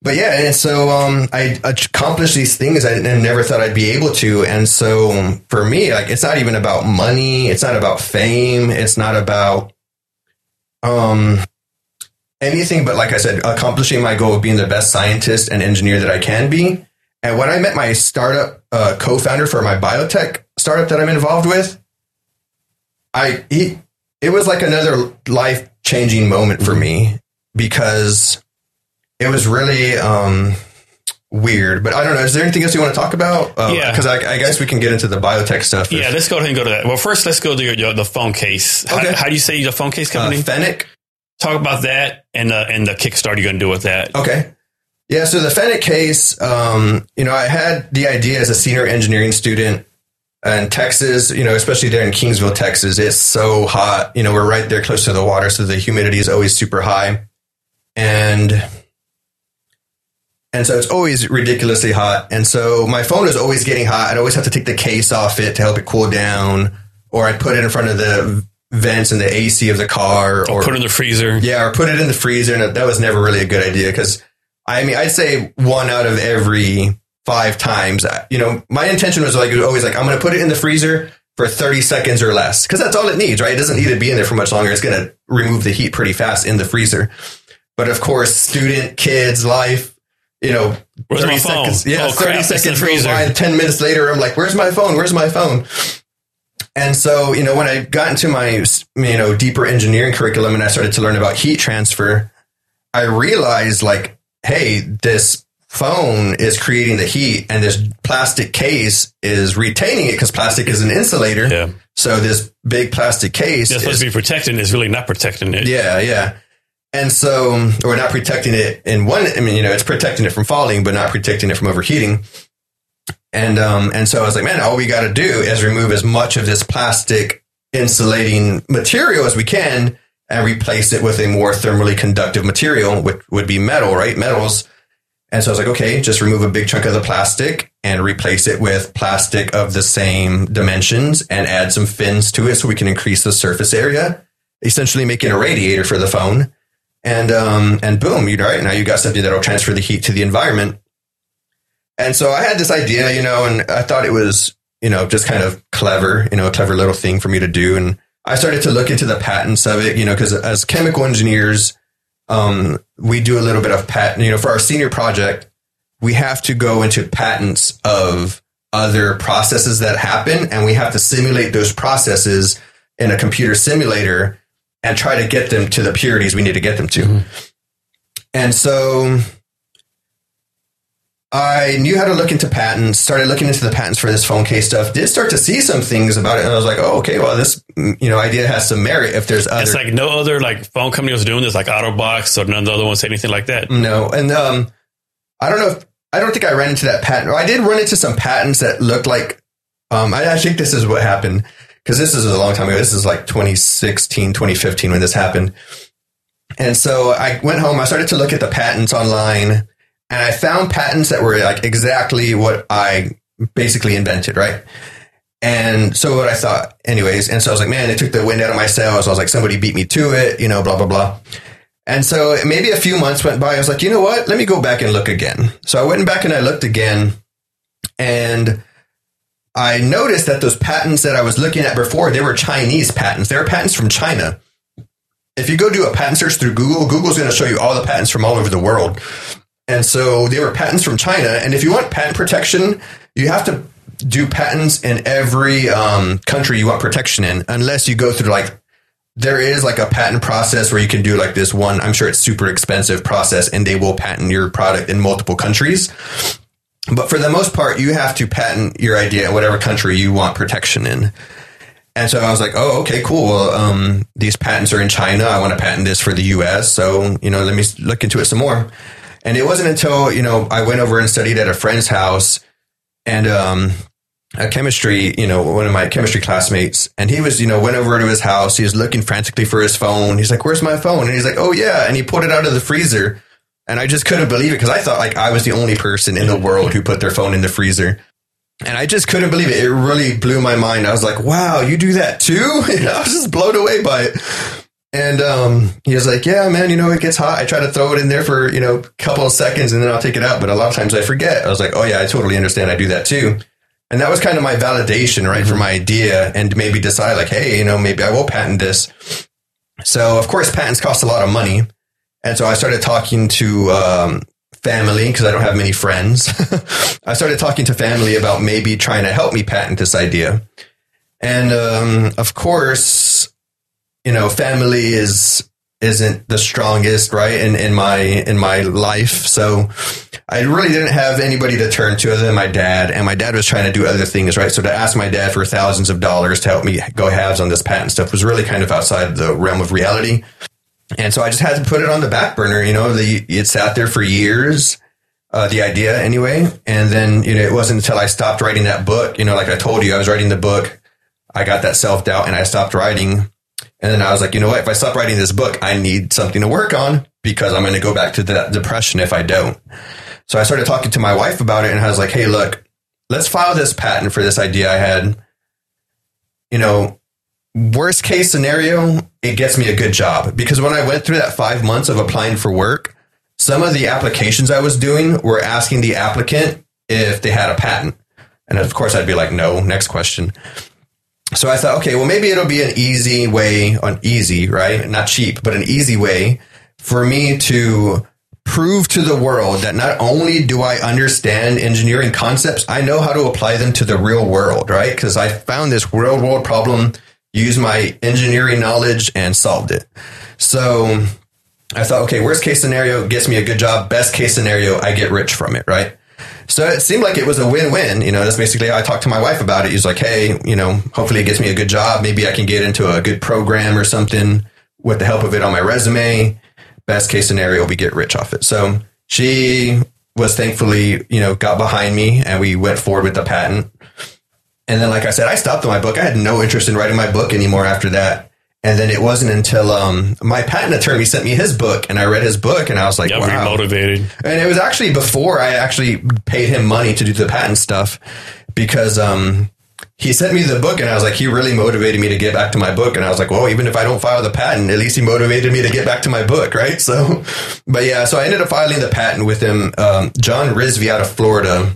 but yeah, and so um, I accomplished these things I never thought I'd be able to. And so um, for me, like, it's not even about money. It's not about fame. It's not about um, anything but, like I said, accomplishing my goal of being the best scientist and engineer that I can be. And when I met my startup uh, co-founder for my biotech startup that I'm involved with, I he, it was like another life changing moment for me because it was really um, weird. But I don't know. Is there anything else you want to talk about? Uh, Yeah. Because I, I guess we can get into the biotech stuff. Yeah, let's go ahead and go to that. Well, first, let's go to your, your, the phone case. How, Okay. how do you say the phone case uh, company? Fennec. Talk about that and uh, and the Kickstarter you're going to do with that. Okay. Yeah, so the Fennec case, um, you know, I had the idea as a senior engineering student in Texas, you know, especially there in Kingsville, Texas. It's so hot. You know, we're right there close to the water, so the humidity is always super high. And and so it's always ridiculously hot. And so my phone is always getting hot. I'd always have to take the case off it to help it cool down, or I'd put it in front of the vents in the AC of the car, or Put it in the freezer. yeah, or put it in the freezer, and that was never really a good idea because I mean, I'd say one out of every five times, you know, my intention was like it was always like I'm going to put it in the freezer for 30 seconds or less because that's all it needs, right? It doesn't need to be in there for much longer. It's going to remove the heat pretty fast in the freezer. But of course, student, kids, life, you know, Where's my phone? seconds, yeah, Oh, 30 crap, it's in the seconds freezer. by, 10 minutes later, I'm like, where's my phone? Where's my phone? And so, you know, when I got into my, you know, deeper engineering curriculum and I started to learn about heat transfer, I realized like, hey, this phone is creating the heat and this plastic case is retaining it because plastic is an insulator. Yeah. So this big plastic case It's is supposed to be protecting. is really not protecting it. yeah, yeah. And so we're not protecting it in one, I mean, you know, it's protecting it from falling, but not protecting it from overheating. And, um, and so I was like, man, all we got to do is remove as much of this plastic insulating material as we can and replace it with a more thermally conductive material, which would be metal, right? Metals. And so I was like, okay, just remove a big chunk of the plastic and replace it with plastic of the same dimensions and add some fins to it so we can increase the surface area, essentially making a radiator for the phone. And um, and boom, you right now you got something that'll transfer the heat to the environment. And so I had this idea, you know, and I thought it was, you know, just kind of clever, you know, a clever little thing for me to do. And I started to look into the patents of it, you know, because as chemical engineers, um, we do a little bit of patent, you know, for our senior project, we have to go into patents of other processes that happen and we have to simulate those processes in a computer simulator and try to get them to the purities we need to get them to. And so I knew how to look into patents, started looking into the patents for this phone case stuff, did start to see some things about it. And I was like, oh, okay, well, this, mm, you know, idea has some merit if there's other. It's like no other like phone company was doing this, like Otterbox or none of the other ones say anything like that. No, and um, I don't know if I don't think I ran into that patent. I did run into some patents that looked like. Um, I, I think this is what happened because this is a long time ago. This is like 2016, 2015 when this happened. And so I went home. I started to look at the patents online, and I found patents that were like exactly what I basically invented, right? And so what I thought, anyways, and so I was like, man, it took the wind out of my sails. I was like, somebody beat me to it, you know, blah blah blah. And so maybe a few months went by. I was like, you know what? Let me go back and look again. So I went back and I looked again, and I noticed that those patents that I was looking at before, they were Chinese patents. They were patents from China. If you go do a patent search through Google, Google's going to show you all the patents from all over the world. And so they were patents from China. And if you want patent protection, you have to do patents in every um, country you want protection in, unless you go through like there is like a patent process where you can do like this one. I'm sure it's super expensive process, and they will patent your product in multiple countries. But for the most part, you have to patent your idea in whatever country you want protection in. And so I was like, oh, okay, cool. Well, um, these patents are in China. I want to patent this for the US. So, you know, let me look into it some more. And it wasn't until, you know, I went over and studied at a friend's house and, um, a chemistry, you know, one of my chemistry classmates, and he was, you know, went over to his house. He was looking frantically for his phone. He's like, "Where's my phone?" And he's like, "Oh yeah," and he pulled it out of the freezer. And I just couldn't believe it because I thought like I was the only person in the world who put their phone in the freezer. And I just couldn't believe it. It really blew my mind. I was like, "Wow, you do that too?" *laughs* I was just blown away by it. And um, he was like, "Yeah, man, you know it gets hot. I try to throw it in there for you know a couple of seconds, and then I'll take it out. But a lot of times I forget." I was like, "Oh yeah, I totally understand. I do that too." And that was kind of my validation, right, for my idea, and maybe decide like, "Hey, you know, maybe I will patent this." So of course, patents cost a lot of money, and so I started talking to um, family because I don't have many friends. *laughs* I started talking to family about maybe trying to help me patent this idea. And um, of course, you know, family is isn't the strongest, right? In in my in my life. So I really didn't have anybody to turn to other than my dad. And my dad was trying to do other things, right? So to ask my dad for thousands of dollars to help me go halves on this patent stuff was really kind of outside the realm of reality. And so I just had to put it on the back burner. You know, the it sat there for years. Uh, the idea anyway. And then, you know, it wasn't until I stopped writing that book, you know, like I told you, I was writing the book. I got that self doubt and I stopped writing. And then I was like, you know what? If I stop writing this book, I need something to work on because I'm going to go back to that depression if I don't. So I started talking to my wife about it and I was like, hey, look, let's file this patent for this idea I had. You know, worst case scenario, it gets me a good job. Because when I went through that five months of applying for work, some of the applications I was doing were asking the applicant if they had a patent. And of course, I'd be like, no, next question. So I thought, okay, well, maybe it'll be an easy way on easy, right? Not cheap, but an easy way for me to prove to the world that not only do I understand engineering concepts, I know how to apply them to the real world, right? Because I found this real world problem, used my engineering knowledge and solved it. So I thought, okay, worst case scenario gets me a good job. Best case scenario, I get rich from it, right? So it seemed like it was a win-win. You know, that's basically I talked to my wife about it. He's like, hey, you know, hopefully it gets me a good job. Maybe I can get into a good program or something with the help of it on my resume. Best case scenario, we get rich off it. So she was thankfully, you know, got behind me and we went forward with the patent. And then, like I said, I stopped my book. I had no interest in writing my book anymore after that. And then it wasn't until um, my patent attorney sent me his book, and I read his book, and I was like, Got "Wow!" motivated. And it was actually before I actually paid him money to do the patent stuff, because um, he sent me the book, and I was like, he really motivated me to get back to my book. And I was like, well, even if I don't file the patent, at least he motivated me to get back to my book, right? So, *laughs* but yeah, so I ended up filing the patent with him, um, John Rizvi out of Florida,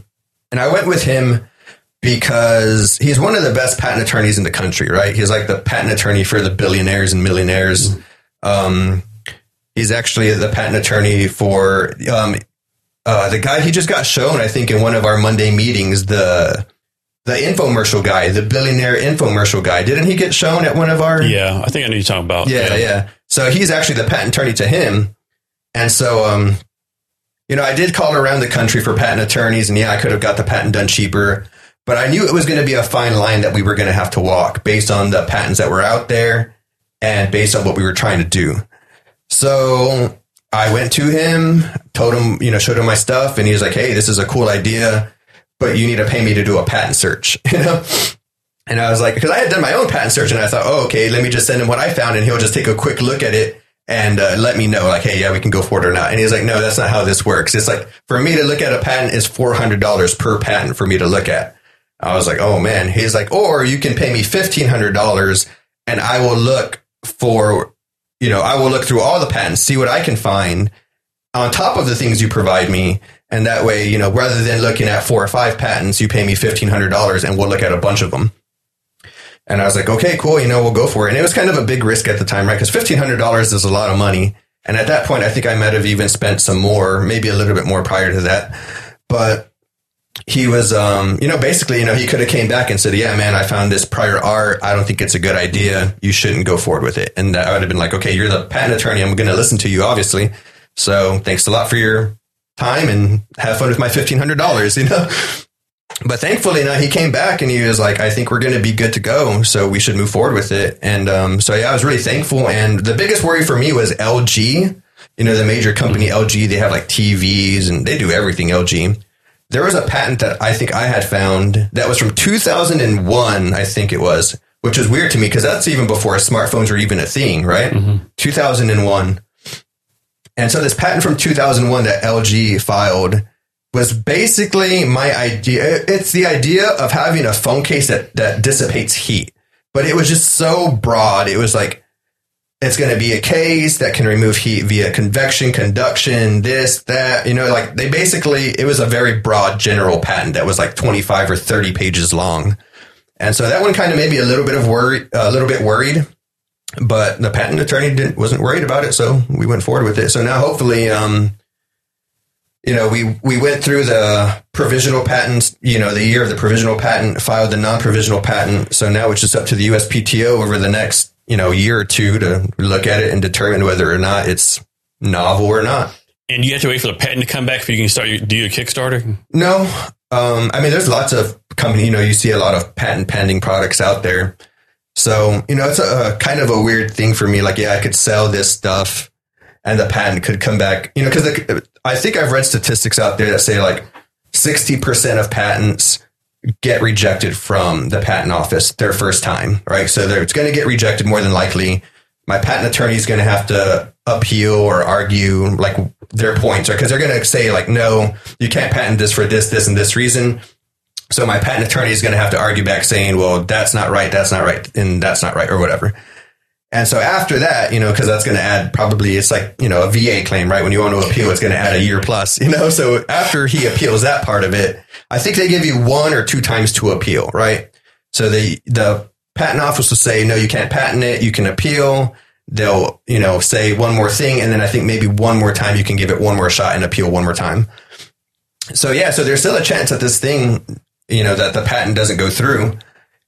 and I went with him because he's one of the best patent attorneys in the country, right? He's like the patent attorney for the billionaires and millionaires. Um, he's actually the patent attorney for um, uh, the guy he just got shown, I think, in one of our Monday meetings. The the infomercial guy, the billionaire infomercial guy, didn't he get shown at one of our? Yeah, I think I know you're talking about. Yeah, yeah. So he's actually the patent attorney to him. And so, um, you know, I did call around the country for patent attorneys, and yeah, I could have got the patent done cheaper. But I knew it was going to be a fine line that we were going to have to walk based on the patents that were out there and based on what we were trying to do. So I went to him, told him, you know, showed him my stuff, and he was like, "Hey, this is a cool idea, but you need to pay me to do a patent search." *laughs* You know. And I was like, because I had done my own patent search, and I thought, oh, okay, let me just send him what I found, and he'll just take a quick look at it and uh, let me know, like, hey, yeah, we can go for it or not. And he's like, no, that's not how this works. It's like for me to look at a patent is four hundred dollars per patent for me to look at. I was like, oh man. He's like, or you can pay me fifteen hundred dollars, and I will look for, you know, I will look through all the patents, see what I can find on top of the things you provide me. And that way, you know, rather than looking at four or five patents, you pay me fifteen hundred dollars, and we'll look at a bunch of them. And I was like, okay, cool. You know, we'll go for it. And it was kind of a big risk at the time, right? Because $1,500 is a lot of money. And at that point, I think I might have even spent some more, maybe a little bit more prior to that. But he was, um, you know, basically, you know, he could have came back and said, yeah, man, I found this prior art. I don't think it's a good idea. You shouldn't go forward with it. And I would have been like, okay, you're the patent attorney. I'm going to listen to you, obviously. So thanks a lot for your time and have fun with my $1,500, *laughs* you know? but thankfully, now he came back and he was like, I think we're going to be good to go. So we should move forward with it. And, um, so yeah, I was really thankful. And the biggest worry for me was LG, you know, the major company LG, they have like TVs and they do everything LG. There was a patent that I think I had found that was from 2001, I think it was, which was weird to me because that's even before smartphones were even a thing, right? Mm-hmm. 2001. And so this patent from 2001 that LG filed was basically my idea. It's the idea of having a phone case that, that dissipates heat, but it was just so broad. It was like, it's going to be a case that can remove heat via convection, conduction, this, that, you know, like they basically, it was a very broad general patent that was like 25 or 30 pages long. And so that one kind of made me a little bit of worry, a little bit worried, but the patent attorney didn't, wasn't worried about it. So we went forward with it. So now hopefully, um, you know, we, we went through the provisional patents, you know, the year of the provisional patent, filed the non-provisional patent. So now it's just up to the USPTO over the next, you know, year or two to look at it and determine whether or not it's novel or not. And you have to wait for the patent to come back before you can start your, do your Kickstarter. No, um, I mean, there's lots of company, you know, you see a lot of patent pending products out there. So, you know, it's a, a kind of a weird thing for me. Like, yeah, I could sell this stuff and the patent could come back, you know, because I think I've read statistics out there that say like 60% of patents get rejected from the patent office their first time, right? So it's going to get rejected more than likely. My patent attorney is going to have to appeal or argue like their points, or because they're going to say like, no, you can't patent this for this, this, and this reason. So my patent attorney is going to have to argue back saying, well, that's not right, that's not right, and that's not right, or whatever. And so after that, you know, because that's going to add probably it's like you know a VA claim, right? When you want to appeal, it's going to add a year plus, you know. So after he appeals that part of it, I think they give you one or two times to appeal, right? So the the patent office will say, no, you can't patent it. You can appeal. They'll you know say one more thing, and then I think maybe one more time you can give it one more shot and appeal one more time. So yeah, so there's still a chance that this thing, you know, that the patent doesn't go through.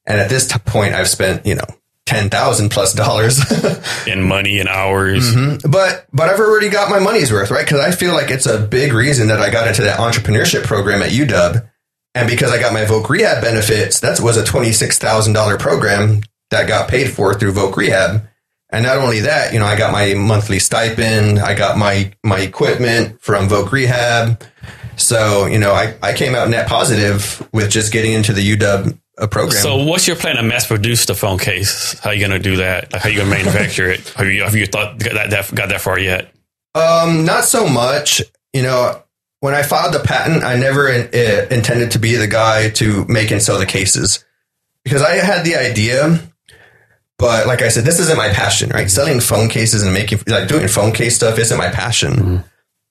And at this t- point, I've spent you know ten thousand plus dollars *laughs* in money and hours. Mm-hmm. But but I've already got my money's worth, right? Because I feel like it's a big reason that I got into that entrepreneurship program at UW, and because I got my Voc Rehab benefits, that was a twenty six thousand dollar program that got paid for through Voc Rehab. And not only that, you know, I got my monthly stipend, I got my my equipment from Voc Rehab. So, you know, I, I came out net positive with just getting into the UW a program. So, what's your plan to mass produce the phone case? How are you going to do that? Like, how are you going to manufacture it? Have you have you thought got that, got that far yet? Um, not so much. You know, when I filed the patent, I never in, uh, intended to be the guy to make and sell the cases because I had the idea. But like I said, this isn't my passion, right? Selling phone cases and making like doing phone case stuff isn't my passion. Mm-hmm.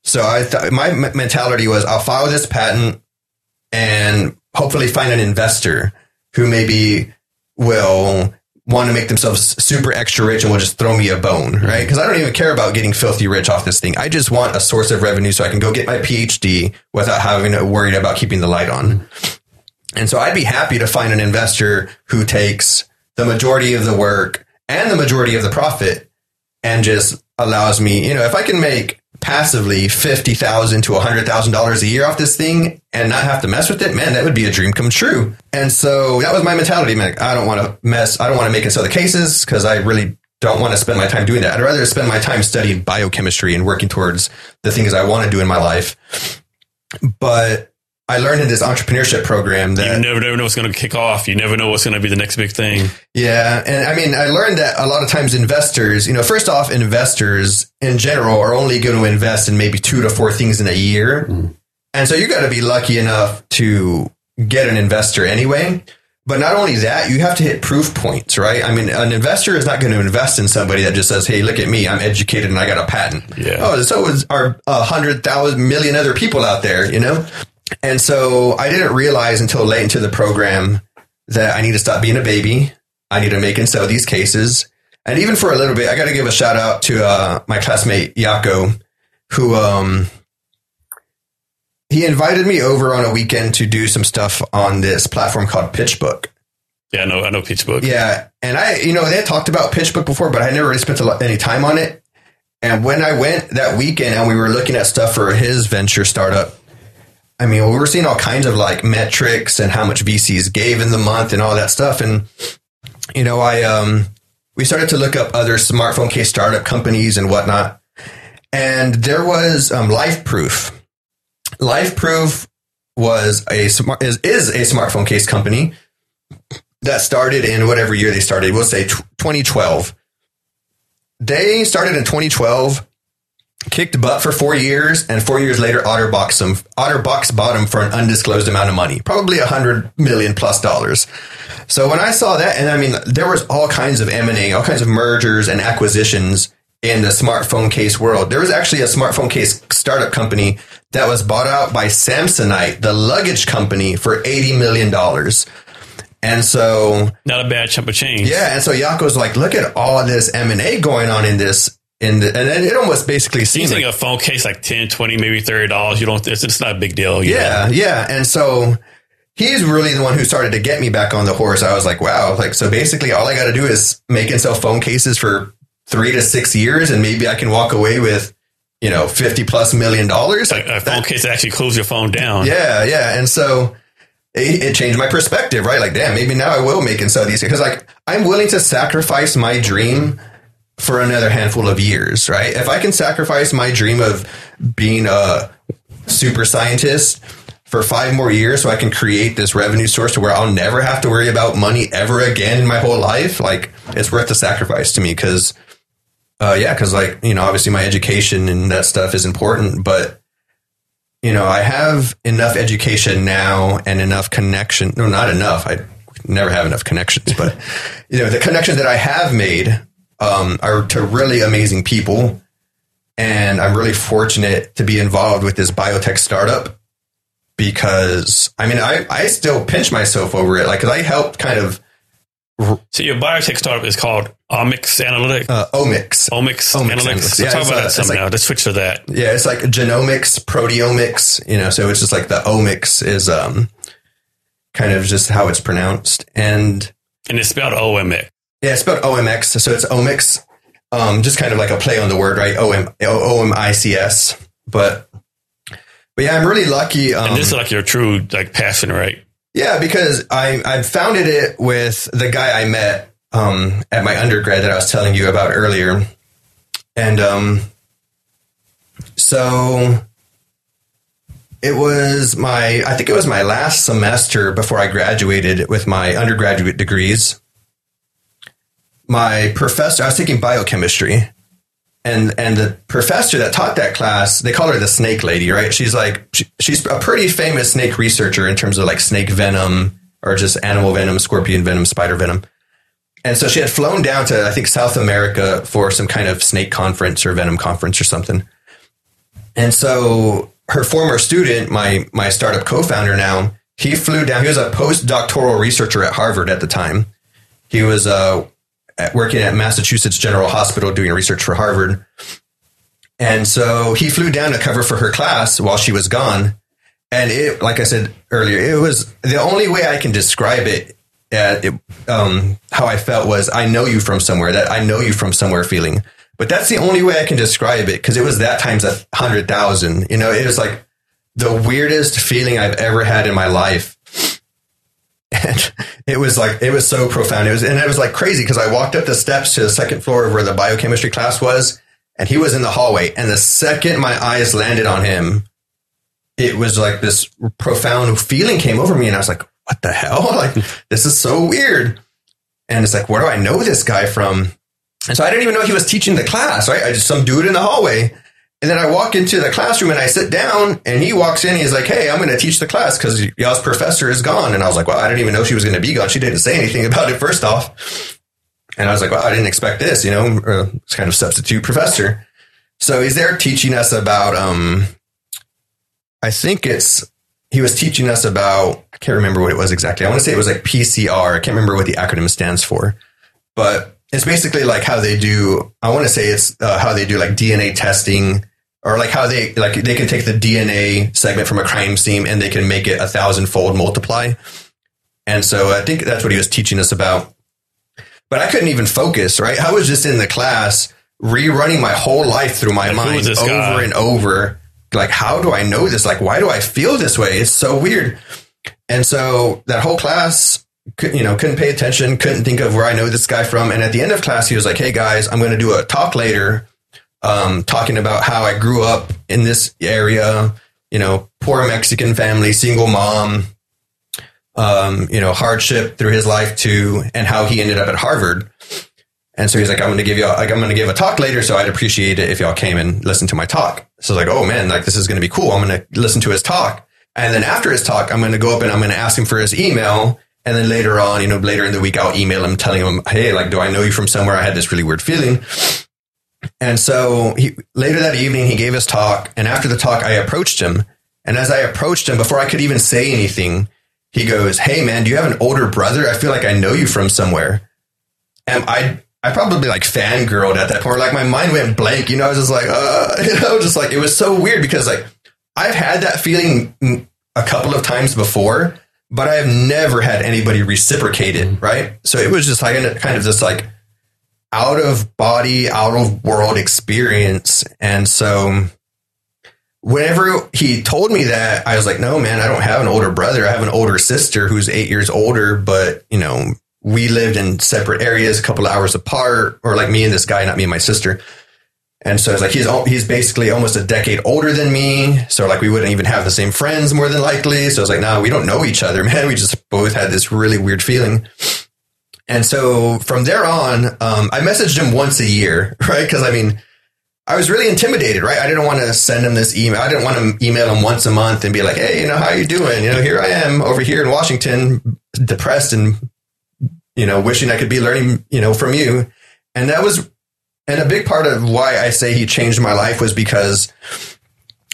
So I thought my mentality was I'll file this patent and hopefully find an investor who maybe will want to make themselves super extra rich and will just throw me a bone, mm-hmm. right? Because I don't even care about getting filthy rich off this thing. I just want a source of revenue so I can go get my PhD without having to worry about keeping the light on. And so I'd be happy to find an investor who takes the majority of the work and the majority of the profit and just allows me, you know, if I can make passively fifty thousand to hundred thousand dollars a year off this thing and not have to mess with it, man, that would be a dream come true. And so that was my mentality, man. I don't want to mess. I don't want to make and sell the cases because I really don't want to spend my time doing that. I'd rather spend my time studying biochemistry and working towards the things I want to do in my life. But I learned in this entrepreneurship program that You never, never know what's going to kick off. You never know what's going to be the next big thing. Yeah, and I mean, I learned that a lot of times investors, you know, first off, investors in general are only going to invest in maybe two to four things in a year, mm. and so you got to be lucky enough to get an investor anyway. But not only that, you have to hit proof points, right? I mean, an investor is not going to invest in somebody that just says, "Hey, look at me, I'm educated and I got a patent." Yeah. Oh, so is our a hundred thousand million other people out there, you know? And so I didn't realize until late into the program that I need to stop being a baby. I need to make and sell these cases. And even for a little bit, I got to give a shout out to uh, my classmate Yako, who um, he invited me over on a weekend to do some stuff on this platform called PitchBook. Yeah, I know. I know PitchBook. Yeah, and I, you know, they had talked about PitchBook before, but I never really spent a lot, any time on it. And when I went that weekend and we were looking at stuff for his venture startup, I mean, we were seeing all kinds of like metrics and how much VCs gave in the month and all that stuff. And you know, I um, we started to look up other smartphone case startup companies and whatnot, and there was um, LifeProof. LifeProof was a smart is, is a smartphone case company that started in whatever year they started. We'll say tw 2012. They started in 2012, kicked butt for four years, and four years later, Otterbox them. Otterbox bought them for an undisclosed amount of money, probably a hundred million plus dollars. So when I saw that, and I mean, there was all kinds of M and A, all kinds of mergers and acquisitions in the smartphone case world. There was actually a smartphone case startup company that was bought out by Samsonite, the luggage company, for eighty million dollars. And so Not a bad chunk of change. yeah, and so Yako's like, look at all this M and A going on in this, the, and it almost basically seems like, a phone case like 10, 20, maybe $30, you don't, it's, it's not a big deal. yeah, know? yeah, and so he's really the one who started to get me back on the horse. I was like, wow, like so basically all I got to do is make and sell phone cases for three to six years, and maybe I can walk away with you know fifty plus million dollars. Like a phone case actually cools your phone down. Yeah, yeah. And so it, it changed my perspective, right? Like, damn, maybe now I will make and sell these because like I'm willing to sacrifice my dream for another handful of years, right? If I can sacrifice my dream of being a super scientist for five more years so I can create this revenue source to where I'll never have to worry about money ever again in my whole life, like it's worth the sacrifice to me because uh, yeah, because like you know, obviously my education and that stuff is important, but you know, I have enough education now and enough connection. No, not enough. I never have enough connections, but *laughs* you know, the connections that I have made um, are to really amazing people, and I'm really fortunate to be involved with this biotech startup because I mean, I I still pinch myself over it, like because I helped kind of So your biotech startup is called OMX Analytics. uh, omics. Omics, OMX Analytics. Analytics. Let's talk about uh, that some like- now. Let's switch to that. Yeah, it's like genomics, proteomics, you know, so it's just like the omics is um kind of just how it's pronounced. And And it's spelled OMX. Yeah, it's spelled OMX, so it's omics. Um just kind of like a play on the word, right? O M O M I C S. But but yeah, I'm really lucky. Um, And this is like your true like passion, right? yeah, because I I founded it with the guy I met um, at my undergrad that I was telling you about earlier, and um, so it was my I think it was my last semester before I graduated with my undergraduate degrees. My professor, I was taking biochemistry, and and the professor that taught that class, they call her the snake lady, right? She's like she, she's a pretty famous snake researcher in terms of like snake venom or just animal venom, scorpion venom, spider venom. And so she had flown down to I think South America for some kind of snake conference or venom conference or something. And so her former student, my my startup co-founder now, he flew down. He was a postdoctoral researcher at Harvard at the time. He was uh, at, working at Massachusetts General Hospital doing research for Harvard. And so he flew down to cover for her class while she was gone. And it, like I said earlier, it was the only way I can describe it. Uh, it um, how I felt was I know you from somewhere. That I know you from somewhere feeling. But that's the only way I can describe it because it was that times a hundred thousand. You know, it was like the weirdest feeling I've ever had in my life. And it was like it was so profound. It was and it was like crazy because I walked up the steps to the second floor of where the biochemistry class was, and he was in the hallway. And the second my eyes landed on him, it was like this profound feeling came over me and I was like, what the hell? *laughs* Like, this is so weird. And it's like, where do I know this guy from? And so I didn't even know he was teaching the class, right? I just some dude in the hallway. And then I walk into the classroom and I sit down and he walks in. He's like, Hey, I'm going to teach the class because y'all's professor is gone. And I was like, well, I didn't even know she was going to be gone. She didn't say anything *laughs* about it first off. And I was like, well, I didn't expect this, you know, uh, it's kind of substitute professor. So he's there teaching us about, um, I think it's, he was teaching us about, I can't remember what it was exactly. I want to say it was like PCR. I can't remember what the acronym stands for, but it's basically like how they do, I want to say it's uh, how they do like DNA testing or like how they, like they can take the DNA segment from a crime scene and they can make it a thousandfold multiply. And so I think that's what he was teaching us about. But I couldn't even focus, right? I was just in the class rerunning my whole life through my Like, mind over guy? and over. Like, how do I know this? Like, why do I feel this way? It's so weird. And so that whole class, you know, couldn't pay attention, couldn't think of where I know this guy from. And at the end of class, he was like, "Hey guys, I'm going to do a talk later, um, talking about how I grew up in this area. You know, poor Mexican family, single mom, um, you know, hardship through his life too, and how he ended up at Harvard." And so he's like, I'm going to give you, like, I'm going to give a talk later. So I'd appreciate it if y'all came and listened to my talk. So like, oh man, like this is going to be cool. I'm going to listen to his talk. And then after his talk, I'm going to go up and I'm going to ask him for his email. And then later on, you know, later in the week, I'll email him telling him, Hey, like, do I know you from somewhere? I had this really weird feeling. And so he, later that evening, he gave his talk. And after the talk, I approached him. And as I approached him, before I could even say anything, he goes, Hey man, do you have an older brother? I feel like I know you from somewhere. And I, I probably like fangirled at that point. Like my mind went blank. You know, I was just like, uh, *laughs* you know, just like it was so weird because like I've had that feeling a couple of times before, but I have never had anybody reciprocate it. Right. So it was just like kind of this like out of body, out of world experience. And so whenever he told me that, I was like, no, man, I don't have an older brother. I have an older sister who's eight years older, but you know, we lived in separate areas, a couple of hours apart, or like me and this guy, not me and my sister. And so it's like he's he's basically almost a decade older than me. So like we wouldn't even have the same friends more than likely. So I was like, no, we don't know each other, *laughs* man. We just both had this really weird feeling. And so from there on, um, I messaged him once a year, *laughs* right? Because I mean, I was really intimidated, right? I didn't want to send him this email. I didn't want to email him once a month and be like, "Hey, you know, how you doing? You know, here I am over here in Washington, depressed and you know, wishing I could be learning, you know, from you." And that was, and a big part of why I say he changed my life was because,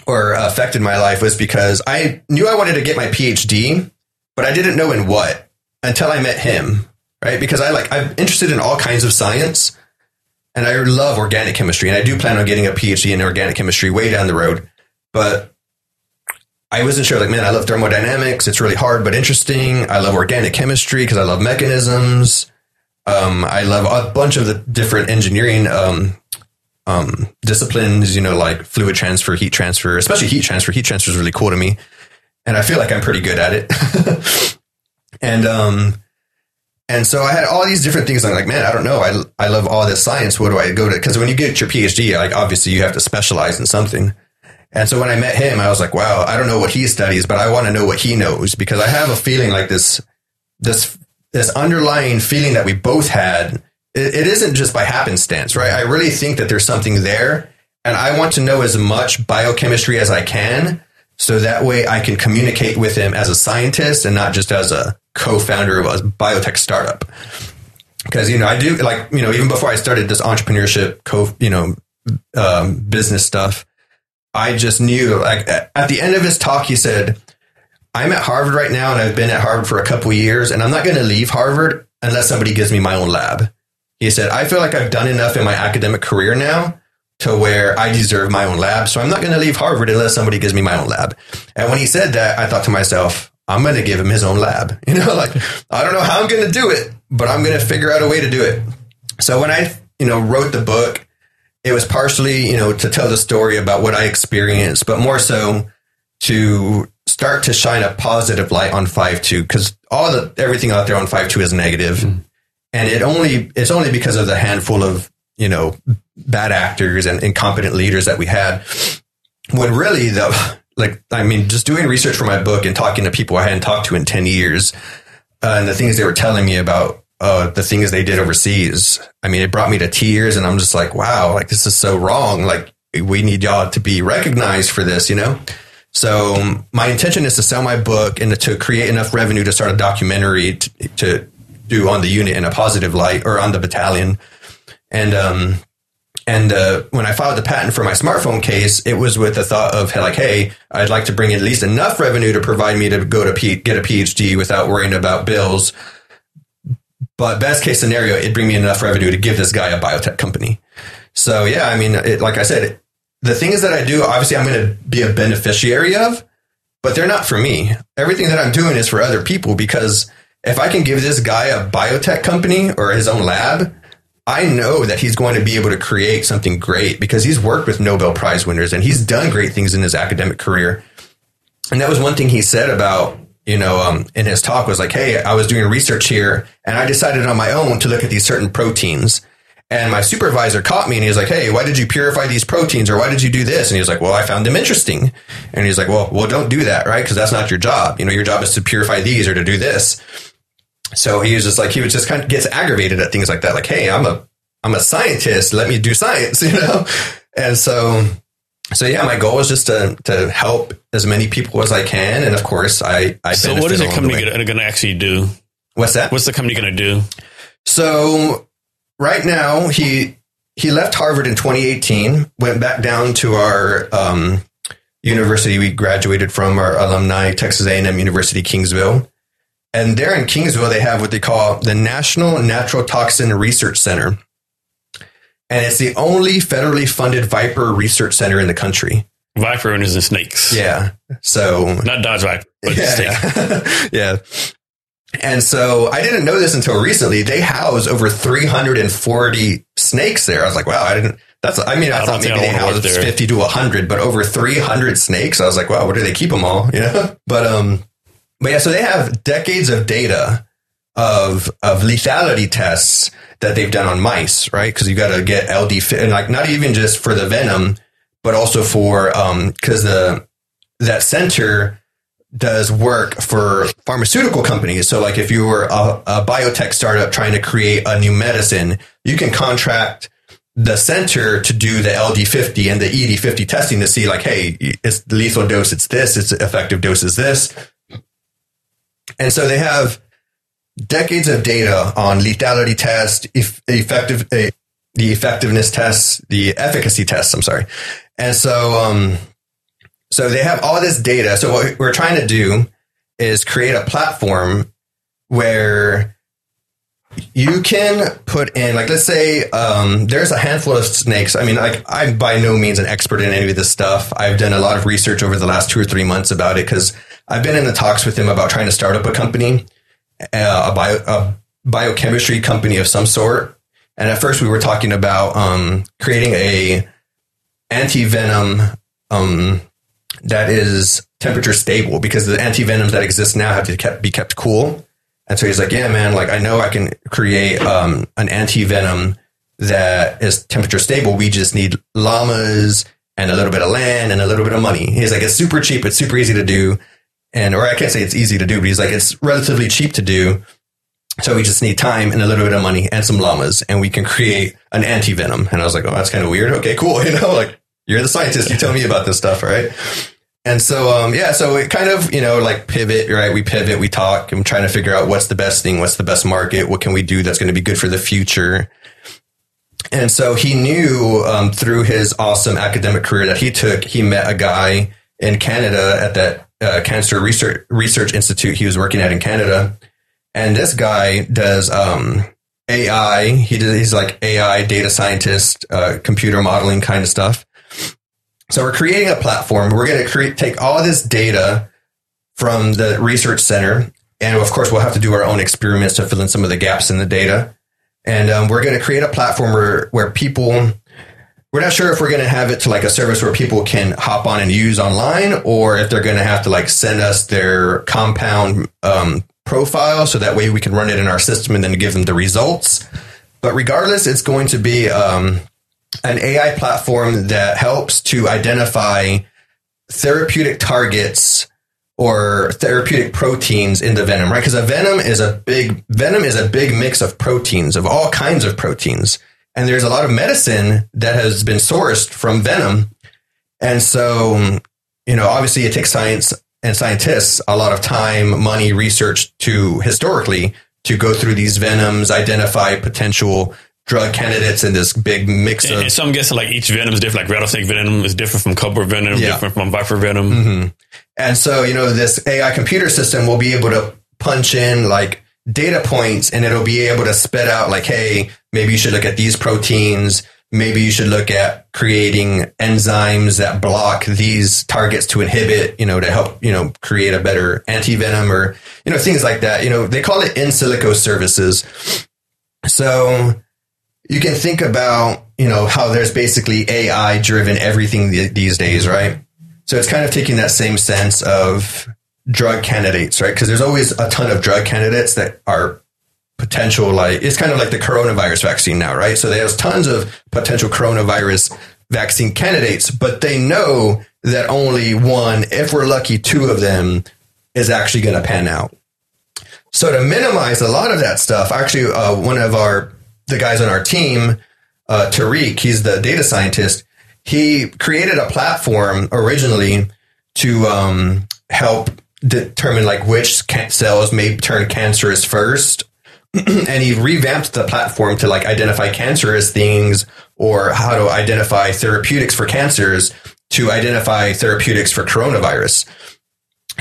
or affected my life was because I knew I wanted to get my PhD, but I didn't know in what until I met him, right? Because I like I'm interested in all kinds of science and I love organic chemistry, and I do plan on getting a PhD in organic chemistry way down the road. But I wasn't sure. Like, man, I love thermodynamics. It's really hard but interesting. I love organic chemistry because I love mechanisms. Um, I love a bunch of the different engineering um, um, disciplines. You know, like fluid transfer, heat transfer, especially heat transfer. Heat transfer is really cool to me, and I feel like I'm pretty good at it. *laughs* and um, and so I had all these different things. I'm like, man, I don't know. I, I love all this science. What do I go to? Because when you get your PhD, like obviously you have to specialize in something. And so when I met him, I was like, wow, I don't know what he studies, but I want to know what he knows because I have a feeling like this, this, this underlying feeling that we both had. It, it isn't just by happenstance, right? I really think that there's something there, and I want to know as much biochemistry as I can, so that way I can communicate with him as a scientist and not just as a co-founder of a biotech startup. Because you know, I do like you know, even before I started this entrepreneurship, co you know, um, business stuff. I just knew, like, at the end of his talk, he said, I'm at Harvard right now, and I've been at Harvard for a couple years, and I'm not going to leave Harvard unless somebody gives me my own lab. He said, I feel like I've done enough in my academic career now to where I deserve my own lab. So I'm not going to leave Harvard unless somebody gives me my own lab. And when he said that, I thought to myself, I'm going to give him his own lab. *laughs* You know, like, I don't know how I'm going to do it, but I'm going to figure out a way to do it. So when I, you know, wrote the book, it was partially, you know, to tell the story about what I experienced, but more so to start to shine a positive light on 5.2 because all the everything out there on 5.2 is negative. Mm. and it only it's only because of the handful of you know bad actors and incompetent leaders that we had when really the like, I mean, just doing research for my book and talking to people I hadn't talked to in 10 years uh, and the things they were telling me about uh, the things they did overseas. I mean, it brought me to tears and I'm just like, wow, like this is so wrong. Like we need y'all to be recognized for this, you know? So um, my intention is to sell my book and to create enough revenue to start a documentary to, to do on the unit in a positive light or on the battalion. And, um, and uh, when I filed the patent for my smartphone case, it was with the thought of like, hey, I'd like to bring at least enough revenue to provide me to go to P- get a PhD without worrying about bills. But best case scenario, it'd bring me enough revenue to give this guy a biotech company. So yeah, I mean, it, like I said, the things that I do, obviously, I'm going to be a beneficiary of, but they're not for me. Everything that I'm doing is for other people because if I can give this guy a biotech company or his own lab, I know that he's going to be able to create something great because he's worked with Nobel Prize winners and he's done great things in his academic career. And that was one thing he said about, you know, um, in his talk was like, Hey, I was doing research here and I decided on my own to look at these certain proteins. And my supervisor caught me and he was like, Hey, why did you purify these proteins or why did you do this? And he was like, Well, I found them interesting. And he's like, Well, well, don't do that, right? Because that's not your job. You know, your job is to purify these or to do this. So he was just like he was just kind of gets aggravated at things like that. Like, hey, I'm a I'm a scientist. Let me do science, *laughs* you know. And so, so yeah, my goal is just to to help as many people as I can, and of course, I I. So, what is the company going to actually do? What's that? What's the company going to do? So, right now, he he left Harvard in 2018, went back down to our um, university we graduated from, our alumni, Texas A&M University Kingsville and there in Kingsville, they have what they call the National Natural Toxin Research Center. And it's the only federally funded viper research center in the country. Viper owners and snakes. Yeah. So not Dodge Viper, but yeah, snake. *laughs* yeah. And so I didn't know this until recently. They house over 340 snakes there. I was like, wow, I didn't, that's, I mean, I, I thought maybe they house 50 to 100, but over 300 snakes. I was like, wow, where do they keep them all? *laughs* You know? But, um, but yeah, so they have decades of data of, of lethality tests that they've done on mice, right? Cause you got to get LD and like not even just for the venom, but also for, um, cause the, that center does work for pharmaceutical companies. So like if you were a, a biotech startup trying to create a new medicine, you can contract the center to do the LD50 and the ED50 testing to see like, hey, it's lethal dose, it's this, its effective dose is this. And so they have decades of data on lethality test, eff- effective, uh, the effectiveness tests, the efficacy tests. I'm sorry. And so, um, so they have all this data. So what we're trying to do is create a platform where you can put in, like, let's say, um, there's a handful of snakes. I mean, like, I'm by no means an expert in any of this stuff. I've done a lot of research over the last two or three months about it because I've been in the talks with him about trying to start up a company, uh, a bio, a biochemistry company of some sort. And at first we were talking about, um, creating a anti-venom, um, that is temperature stable because the anti-venoms that exist now have to kept, be kept cool. And so he's like, yeah, man, like I know I can create um, an anti-venom that is temperature stable. We just need llamas and a little bit of land and a little bit of money. He's like, it's super cheap. It's super easy to do. And, or I can't say it's easy to do, but he's like, it's relatively cheap to do. So we just need time and a little bit of money and some llamas and we can create an anti-venom. And I was like, oh, that's kind of weird. Okay, cool. *laughs* You know, like you're the scientist. You tell me about this stuff, right? And so, um, yeah, so it kind of, you know, like pivot, right? We pivot, we talk. I'm trying to figure out what's the best thing, what's the best market, what can we do that's going to be good for the future. And so he knew um, through his awesome academic career that he took, he met a guy in Canada at that uh, Cancer Research Research Institute he was working at in Canada. And this guy does um, AI. He does, he's like AI data scientist, uh, computer modeling kind of stuff. So we're creating a platform. We're going to create, take all this data from the research center. And of course, we'll have to do our own experiments to fill in some of the gaps in the data. And um, we're going to create a platform where, where people, we're not sure if we're going to have it to like a service where people can hop on and use online or if they're going to have to like send us their compound um, profile so that way we can run it in our system and then give them the results. But regardless, it's going to be um, an AI platform that helps to identify therapeutic targets or therapeutic proteins in the venom, right? Because a venom is a big venom is a big mix of proteins of all kinds of proteins, and there's a lot of medicine that has been sourced from venom, and so you know obviously it takes science and scientists a lot of time, money, research to historically to go through these venoms, identify potential drug candidates in this big mix And, of and some guessing like each venom is different. Like rattlesnake venom is different from cobra venom, Yeah. different from viper venom. Mhm. And so, you know, this AI computer system will be able to punch in like data points and it'll be able to spit out like, hey, maybe you should look at these proteins. Maybe you should look at creating enzymes that block these targets to inhibit, you know, to help, you know, create a better antivenom or, you know, things like that. You know, they call it in silico services. So you can think about, you know, how there's basically AI driven everything th- these days, right? So it's kind of taking that same sense of drug candidates, right? Because there's always a ton of drug candidates that are potential, like, it's kind of like the coronavirus vaccine now, right? So there's tons of potential coronavirus vaccine candidates, but they know that only one, if we're lucky, two of them is actually going to pan out. So to minimize a lot of that stuff, actually, uh, one of our the guys on our team, uh, Tariq, he's the data scientist. He created a platform originally to um, help determine like which ca- cells may turn cancerous first, *clears throat* and he revamped the platform to like identify cancerous things or how to identify therapeutics for cancers to identify therapeutics for coronavirus.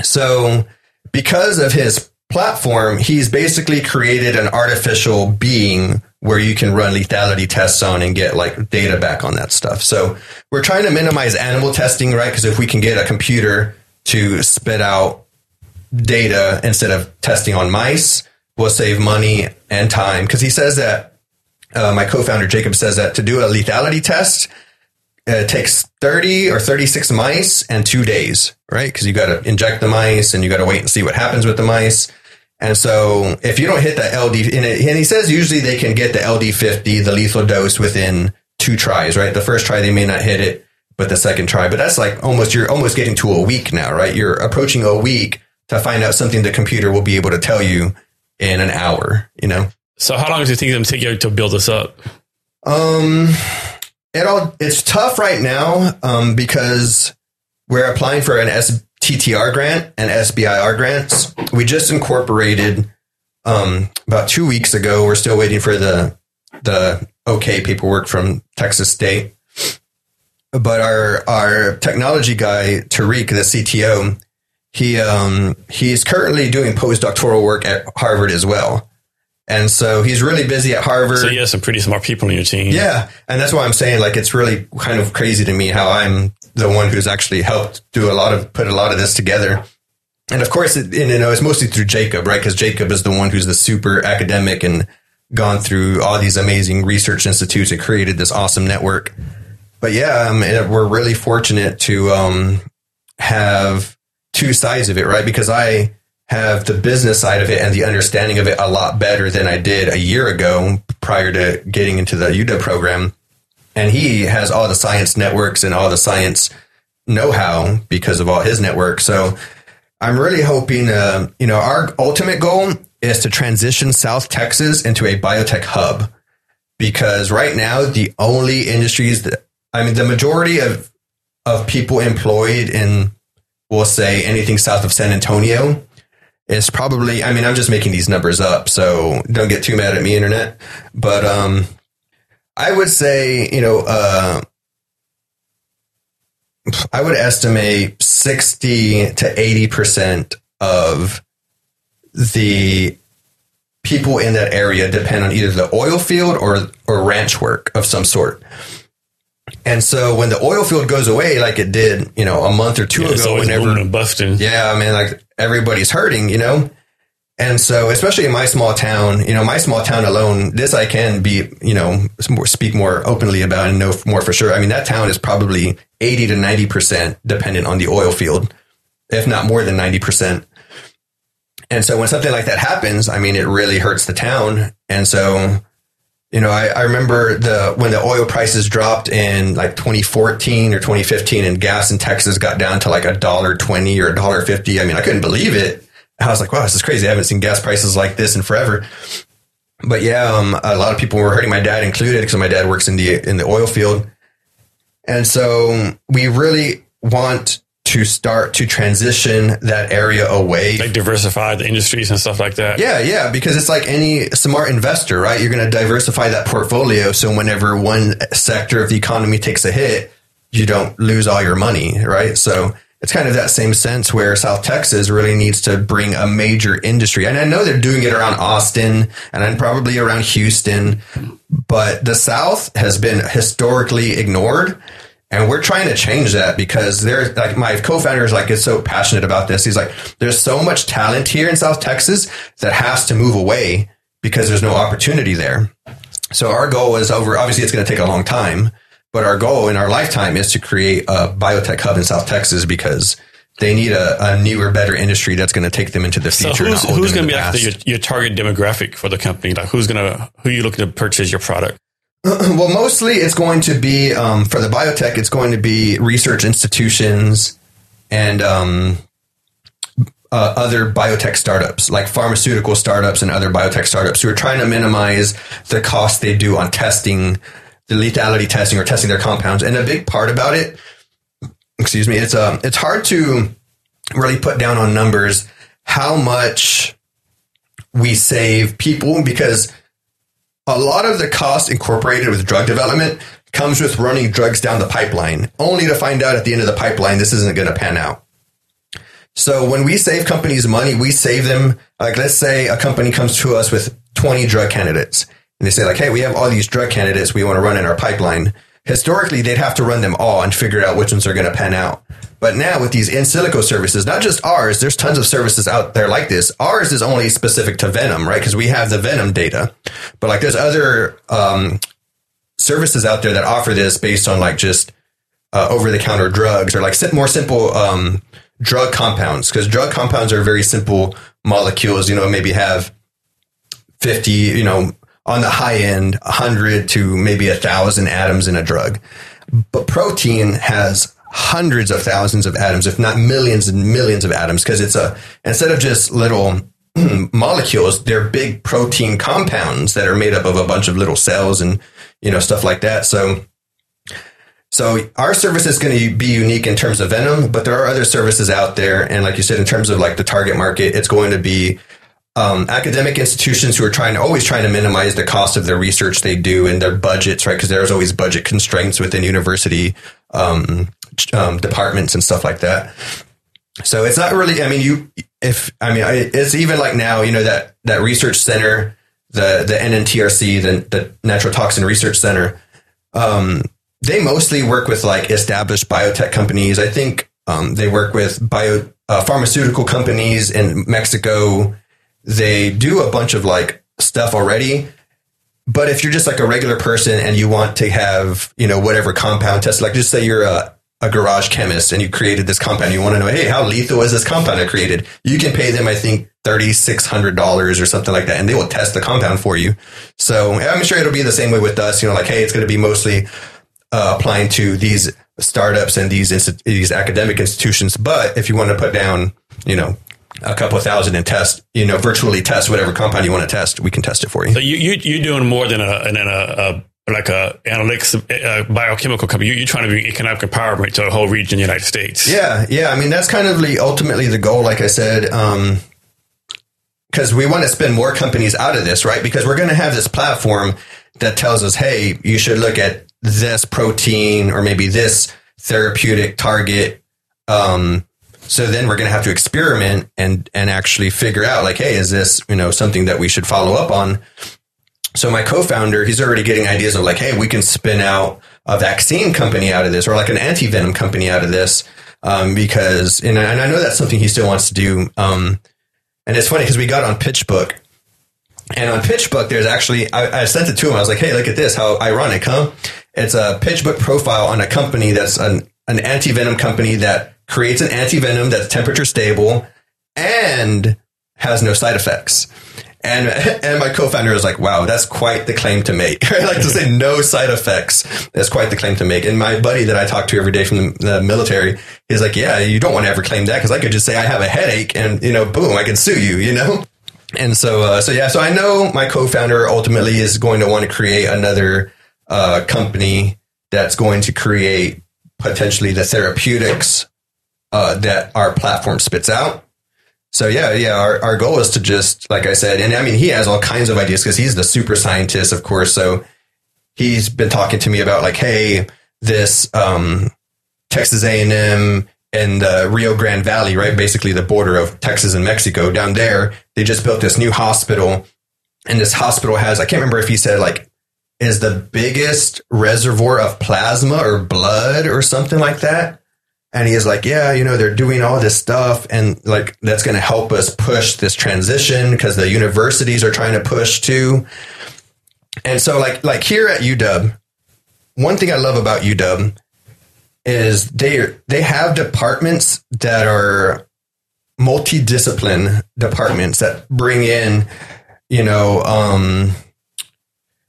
So, because of his platform, he's basically created an artificial being where you can run lethality tests on and get like data back on that stuff. So, we're trying to minimize animal testing, right? Because if we can get a computer to spit out data instead of testing on mice, we'll save money and time. Because he says that uh, my co-founder Jacob says that to do a lethality test, it takes 30 or 36 mice and two days, right? Because you got to inject the mice and you got to wait and see what happens with the mice. And so if you don't hit the LD, and he says usually they can get the LD50, the lethal dose within two tries, right? The first try, they may not hit it, but the second try, but that's like almost, you're almost getting to a week now, right? You're approaching a week to find out something the computer will be able to tell you in an hour, you know? So how long does it think them to, take you to build this up? Um, it all it's tough right now um, because we're applying for an STTR grant and SBIR grants. We just incorporated um, about two weeks ago. We're still waiting for the the okay paperwork from Texas State. But our our technology guy Tariq, the CTO, he um, he's currently doing postdoctoral work at Harvard as well. And so he's really busy at Harvard. So you have some pretty smart people on your team. Yeah, and that's why I'm saying like it's really kind of crazy to me how I'm the one who's actually helped do a lot of put a lot of this together. And of course, it, you know, it's mostly through Jacob, right? Because Jacob is the one who's the super academic and gone through all these amazing research institutes and created this awesome network. But yeah, um, and we're really fortunate to um, have two sides of it, right? Because I have the business side of it and the understanding of it a lot better than I did a year ago prior to getting into the UW program. And he has all the science networks and all the science know how because of all his network. So I'm really hoping, uh, you know, our ultimate goal is to transition South Texas into a biotech hub because right now the only industries that, I mean, the majority of, of people employed in, we'll say anything south of San Antonio is probably I mean I'm just making these numbers up so don't get too mad at me internet but um I would say you know uh I would estimate 60 to 80% of the people in that area depend on either the oil field or or ranch work of some sort. And so when the oil field goes away like it did, you know, a month or two Yeah, ago whenever and busting. yeah, I mean, like everybody's hurting, you know? And so, especially in my small town, you know, my small town alone, this I can be, you know, speak more openly about and know more for sure. I mean, that town is probably 80 to 90% dependent on the oil field, if not more than 90%. And so when something like that happens, I mean, it really hurts the town. And so you know, I, I remember the when the oil prices dropped in like 2014 or 2015, and gas in Texas got down to like a dollar twenty or a dollar fifty. I mean, I couldn't believe it. I was like, wow, this is crazy. I haven't seen gas prices like this in forever. But yeah, um, a lot of people were hurting my dad included because my dad works in the in the oil field, and so we really want to start to transition that area away. Like diversify the industries and stuff like that. Yeah, yeah, because it's like any smart investor, right? You're going to diversify that portfolio so whenever one sector of the economy takes a hit, you don't lose all your money, right? So it's kind of that same sense where South Texas really needs to bring a major industry. And I know they're doing it around Austin and then probably around Houston, but the South has been historically ignored. And we're trying to change that because they're like my co-founder is like is so passionate about this. He's like, there's so much talent here in South Texas that has to move away because there's no opportunity there. So our goal is over. Obviously, it's going to take a long time, but our goal in our lifetime is to create a biotech hub in South Texas because they need a, a newer, better industry that's going to take them into the So future. who's, who's going to be like the, your, your target demographic for the company? Like who's going to who you looking to purchase your product? *clears throat* well, mostly it's going to be um, for the biotech. It's going to be research institutions and um, uh, other biotech startups, like pharmaceutical startups and other biotech startups, who are trying to minimize the cost they do on testing, the lethality testing, or testing their compounds. And a big part about it, excuse me, it's um, it's hard to really put down on numbers how much we save people because a lot of the cost incorporated with drug development comes with running drugs down the pipeline, only to find out at the end of the pipeline this isn't going to pan out. So when we save companies money, we save them. Like let's say a company comes to us with 20 drug candidates, and they say like, "Hey, we have all these drug candidates we want to run in our pipeline." Historically, they'd have to run them all and figure out which ones are going to pan out. But now with these in silico services, not just ours, there's tons of services out there like this. Ours is only specific to Venom, right? Because we have the Venom data. But like there's other um, services out there that offer this based on like just uh, over the counter drugs or like more simple um, drug compounds because drug compounds are very simple molecules. You know, maybe have 50, you know, on the high end, 100 to maybe a thousand atoms in a drug. But protein has hundreds of thousands of atoms, if not millions and millions of atoms, because it's a, instead of just little *clears throat* molecules, they're big protein compounds that are made up of a bunch of little cells and, you know, stuff like that. So, so our service is going to be unique in terms of Venom, but there are other services out there. And like you said, in terms of like the target market, it's going to be um, academic institutions who are trying to always trying to minimize the cost of their research they do and their budgets, right? Because there's always budget constraints within university um, um, departments and stuff like that. So it's not really. I mean, you if I mean, it's even like now, you know that that research center, the the NNTRC, the the Natural Toxin Research Center. Um, they mostly work with like established biotech companies. I think um, they work with bio uh, pharmaceutical companies in Mexico. They do a bunch of like stuff already. But if you're just like a regular person and you want to have, you know, whatever compound test, like just say you're a, a garage chemist and you created this compound, you want to know, hey, how lethal is this compound I created? You can pay them, I think, $3,600 or something like that, and they will test the compound for you. So I'm sure it'll be the same way with us, you know, like, hey, it's going to be mostly uh, applying to these startups and these these academic institutions. But if you want to put down, you know, a couple thousand and test, you know, virtually test whatever compound you want to test, we can test it for you. So you, you you're doing more than a than a, a like a analytics a biochemical company. You, you're trying to bring economic empowerment to a whole region in the United States. Yeah, yeah. I mean, that's kind of the, ultimately the goal, like I said, because we want to spin more companies out of this, right? Because we're going to have this platform that tells us, hey, you should look at this protein or maybe this therapeutic target. Um, so then we're going to have to experiment and and actually figure out, like, hey, is this you know something that we should follow up on? So my co-founder, he's already getting ideas of like, hey, we can spin out a vaccine company out of this, or like an anti-venom company out of this, um, because and I, and I know that's something he still wants to do. Um, and it's funny because we got on PitchBook, and on PitchBook, there's actually I, I sent it to him. I was like, hey, look at this, how ironic, huh? It's a PitchBook profile on a company that's an an anti-venom company that creates an anti-venom that's temperature stable and has no side effects. And *laughs* and my co-founder was like, "Wow, that's quite the claim to make." *laughs* I like to say, "No side effects." That's quite the claim to make. And my buddy that I talk to every day from the, the military, is like, "Yeah, you don't want to ever claim that because I could just say I have a headache, and you know, boom, I can sue you." You know. And so, uh, so yeah, so I know my co-founder ultimately is going to want to create another uh, company that's going to create potentially the therapeutics uh, that our platform spits out. So yeah, yeah, our, our goal is to just, like I said, and I mean, he has all kinds of ideas because he's the super scientist, of course. So he's been talking to me about like, hey, this um, Texas A&M and the Rio Grande Valley, right? Basically the border of Texas and Mexico down there. They just built this new hospital and this hospital has, I can't remember if he said like, is the biggest reservoir of plasma or blood or something like that. And he is like, yeah, you know, they're doing all this stuff and like that's going to help us push this transition because the universities are trying to push too. And so like like here at UW, one thing I love about UW is they they have departments that are multidiscipline departments that bring in, you know, um,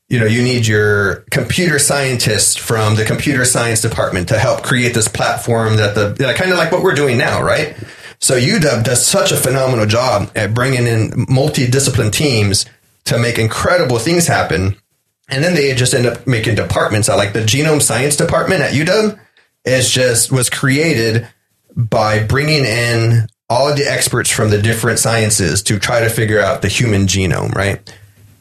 you know, you need your computer scientist from the computer science department to help create this platform that the kind of like what we're doing now, right? So UW does such a phenomenal job at bringing in multidiscipline teams to make incredible things happen. And then they just end up making departments out like the genome science department at UW is just was created by bringing in all of the experts from the different sciences to try to figure out the human genome, right?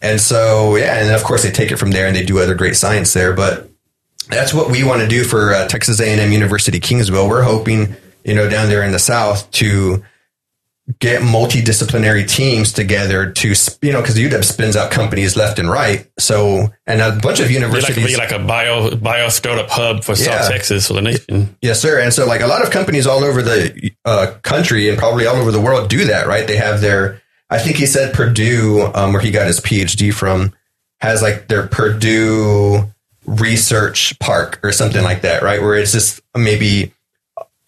And so, yeah, and of course they take it from there and they do other great science there. But that's what we want to do for uh, Texas A&M University Kingsville. We're hoping, you know, down there in the South to get multidisciplinary teams together to, you know, because UW spins out companies left and right. So, and a bunch of Be like, universities. be like a bio bio startup hub for Yeah. South Texas for the nation. Yes, sir. And so, like a lot of companies all over the uh, country and probably all over the world do that, right? They have their, I think he said Purdue, um, where he got his PhD from, has like their Purdue Research Park or something like that, right? Where it's just maybe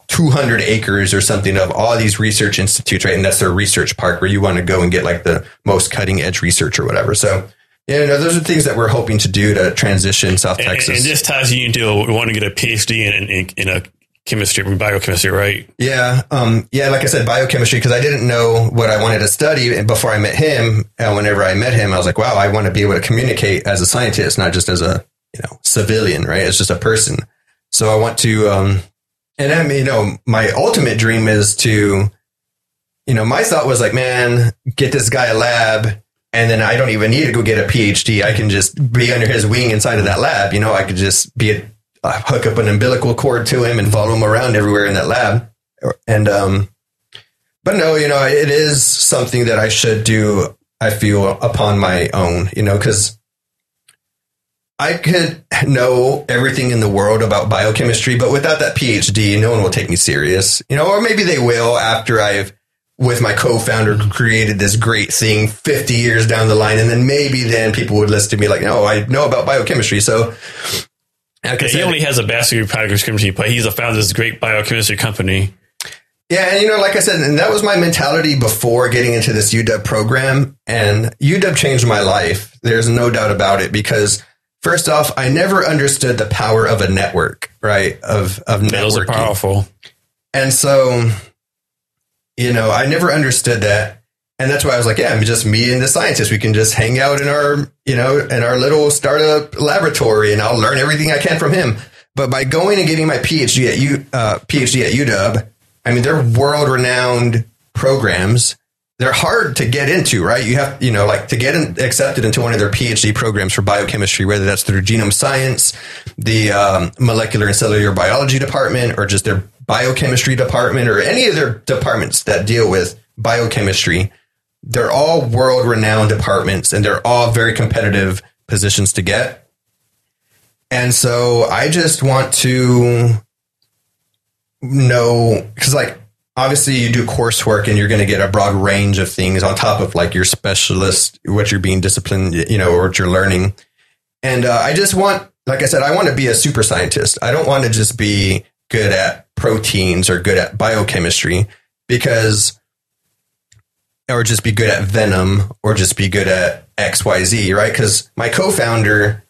200 acres or something of all these research institutes, right? And that's their research park where you want to go and get like the most cutting edge research or whatever. So, yeah, no, those are things that we're hoping to do to transition South And, Texas. and this ties you into we want to get a PhD in, in, in a chemistry, biochemistry, right? Yeah, um, yeah. Like I said, biochemistry because I didn't know what I wanted to study, before I met him, and whenever I met him, I was like, "Wow, I want to be able to communicate as a scientist, not just as a you know civilian, right? It's just a person." So I want to, um, and I mean, you know, my ultimate dream is to, you know, my thought was like, man, get this guy a lab. And then I don't even need to go get a PhD. I can just be under his wing inside of that lab. You know, I could just be a uh, hook up an umbilical cord to him and follow him around everywhere in that lab. And, um, but no, you know, it is something that I should do, I feel, upon my own, you know, because I could know everything in the world about biochemistry, but without that PhD, no one will take me serious, you know, or maybe they will after I've, with my co-founder, created this great thing 50 years down the line. And then maybe then people would listen to me like, no, I know about biochemistry. So, like I He only has a bachelor of biochemistry, but he's a founder of this great biochemistry company. Yeah, and you know, like I said, and that was my mentality before getting into this UW program, and UW changed my life. There's no doubt about it because first off, I never understood the power of a network, right? Of of Those are powerful. and so you know, I never understood that, and that's why I was like, yeah, I'm just me and the scientist. We can just hang out in our you know in our little startup laboratory, and I'll learn everything I can from him. But by going and getting my PhD at U, uh, PhD at UW, I mean, they're world renowned programs. They're hard to get into, right? You have, you know, like to get in, accepted into one of their PhD programs for biochemistry, whether that's through genome science, the um, molecular and cellular biology department, or just their biochemistry department, or any of their departments that deal with biochemistry. They're all world renowned departments and they're all very competitive positions to get. And so I just want to know because like obviously you do coursework and you're going to get a broad range of things on top of like your specialist what you're being disciplined you know or what you're learning and uh, i just want like i said i want to be a super scientist i don't want to just be good at proteins or good at biochemistry because or just be good at venom or just be good at XYZ, right? Because my co founder,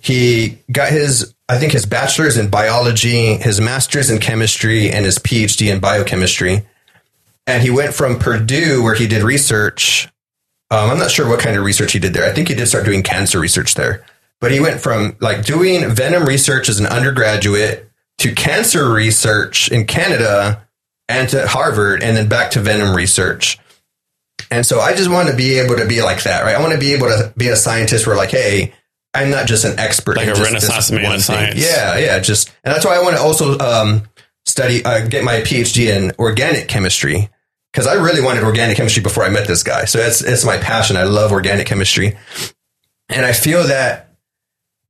he got his, I think his bachelor's in biology, his master's in chemistry, and his PhD in biochemistry. And he went from Purdue, where he did research. Um, I'm not sure what kind of research he did there. I think he did start doing cancer research there. But he went from like doing venom research as an undergraduate to cancer research in Canada and to Harvard and then back to venom research. And so I just want to be able to be like that, right? I want to be able to be a scientist where like, hey, I'm not just an expert. Like in a just renaissance man of thing. science. Yeah, yeah. Just, and that's why I want to also um, study, uh, get my PhD in organic chemistry because I really wanted organic chemistry before I met this guy. So it's it's my passion. I love organic chemistry, and I feel that